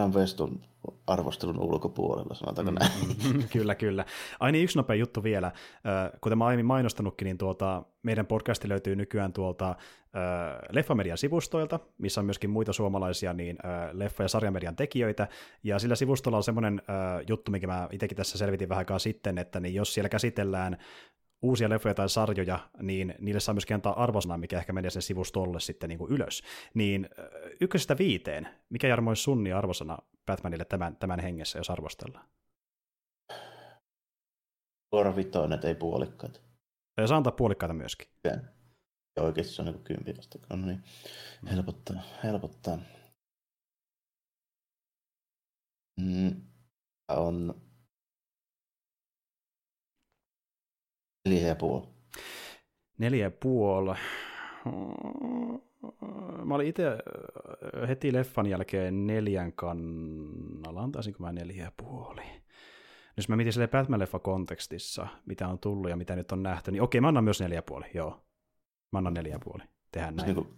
Dan Weston arvostelun ulkopuolella, sanotaanko mm, näin. Mm, kyllä, kyllä. Ai niin, yksi nopea juttu vielä. Kuten mä aiemmin mainostanutkin, niin tuota, meidän podcasti löytyy nykyään tuolta Leffamedian sivustoilta, missä on myöskin muita suomalaisia niin leffa- ja sarjamedian tekijöitä, ja sillä sivustolla on semmoinen juttu, mikä mä itsekin tässä selvitin vähän aikaa sitten, että niin jos siellä käsitellään uusia leffoja tai sarjoja, niin niille saa myöskin antaa arvosana, mikä ehkä menee sen sivustolle sitten niin kuin ylös. Niin ykkösestä viiteen, mikä Jarmo olisi sunni arvosana Batmanille tämän, tämän hengessä, jos arvostellaan? Suora vitoinen, ei puolikkaita. Ja saa antaa puolikkaita myöskin. Ja oikeasti se on niin kympi vasta. No niin, helpottaa, helpottaa. Mm, on Neljä ja puoli. Neljä ja puoli. Mä olin itse heti leffan jälkeen neljän kannalla. Antaisinko mä neljä ja puoli? Jos mä mietin sille Batman-leffa-kontekstissa, mitä on tullut ja mitä nyt on nähty, niin okei, mä annan myös neljä puoli, joo. Mä annan neljä puoli. Tehdään näin. Niin kuin,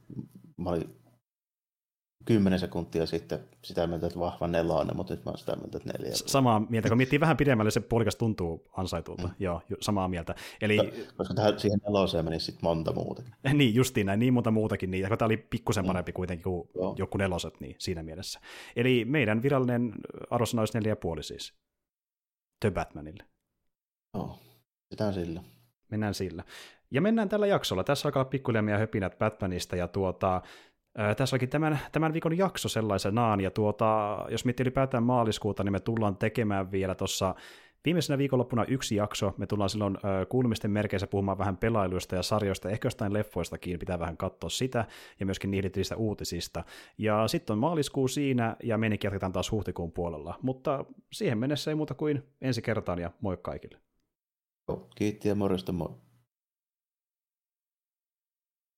mä olin kymmenen sekuntia sitten sitä mieltä, että vahva nelonen, mutta nyt mä oon sitä mieltä, että neljä. Samaa mieltä, kun miettii vähän pidemmälle, se puolikas tuntuu ansaitulta. Mm. Joo, samaa mieltä. Eli... Koska tähän, siihen neloseen meni sitten monta muuta. niin, justiin näin, niin monta muutakin. Niin, tämä oli pikkusen mm. parempi kuitenkin kuin Joo. joku neloset, niin siinä mielessä. Eli meidän virallinen arvosana olisi neljä puoli siis. The Batmanille. Joo, sitä sillä. Mennään sillä. Ja mennään tällä jaksolla. Tässä alkaa pikkuhiljaa höpinät Batmanista, ja tuota, tässä onkin tämän, tämän viikon jakso sellaisenaan, ja tuota, jos miettii ylipäätään maaliskuuta, niin me tullaan tekemään vielä tuossa viimeisenä viikonloppuna yksi jakso. Me tullaan silloin kuulumisten merkeissä puhumaan vähän pelailuista ja sarjoista, ehkä jostain leffoistakin, pitää vähän katsoa sitä, ja myöskin niistä uutisista. Ja sitten on maaliskuu siinä, ja meininki jatketaan taas huhtikuun puolella. Mutta siihen mennessä ei muuta kuin ensi kertaan, ja moi kaikille. Kiitti ja morjesta moi.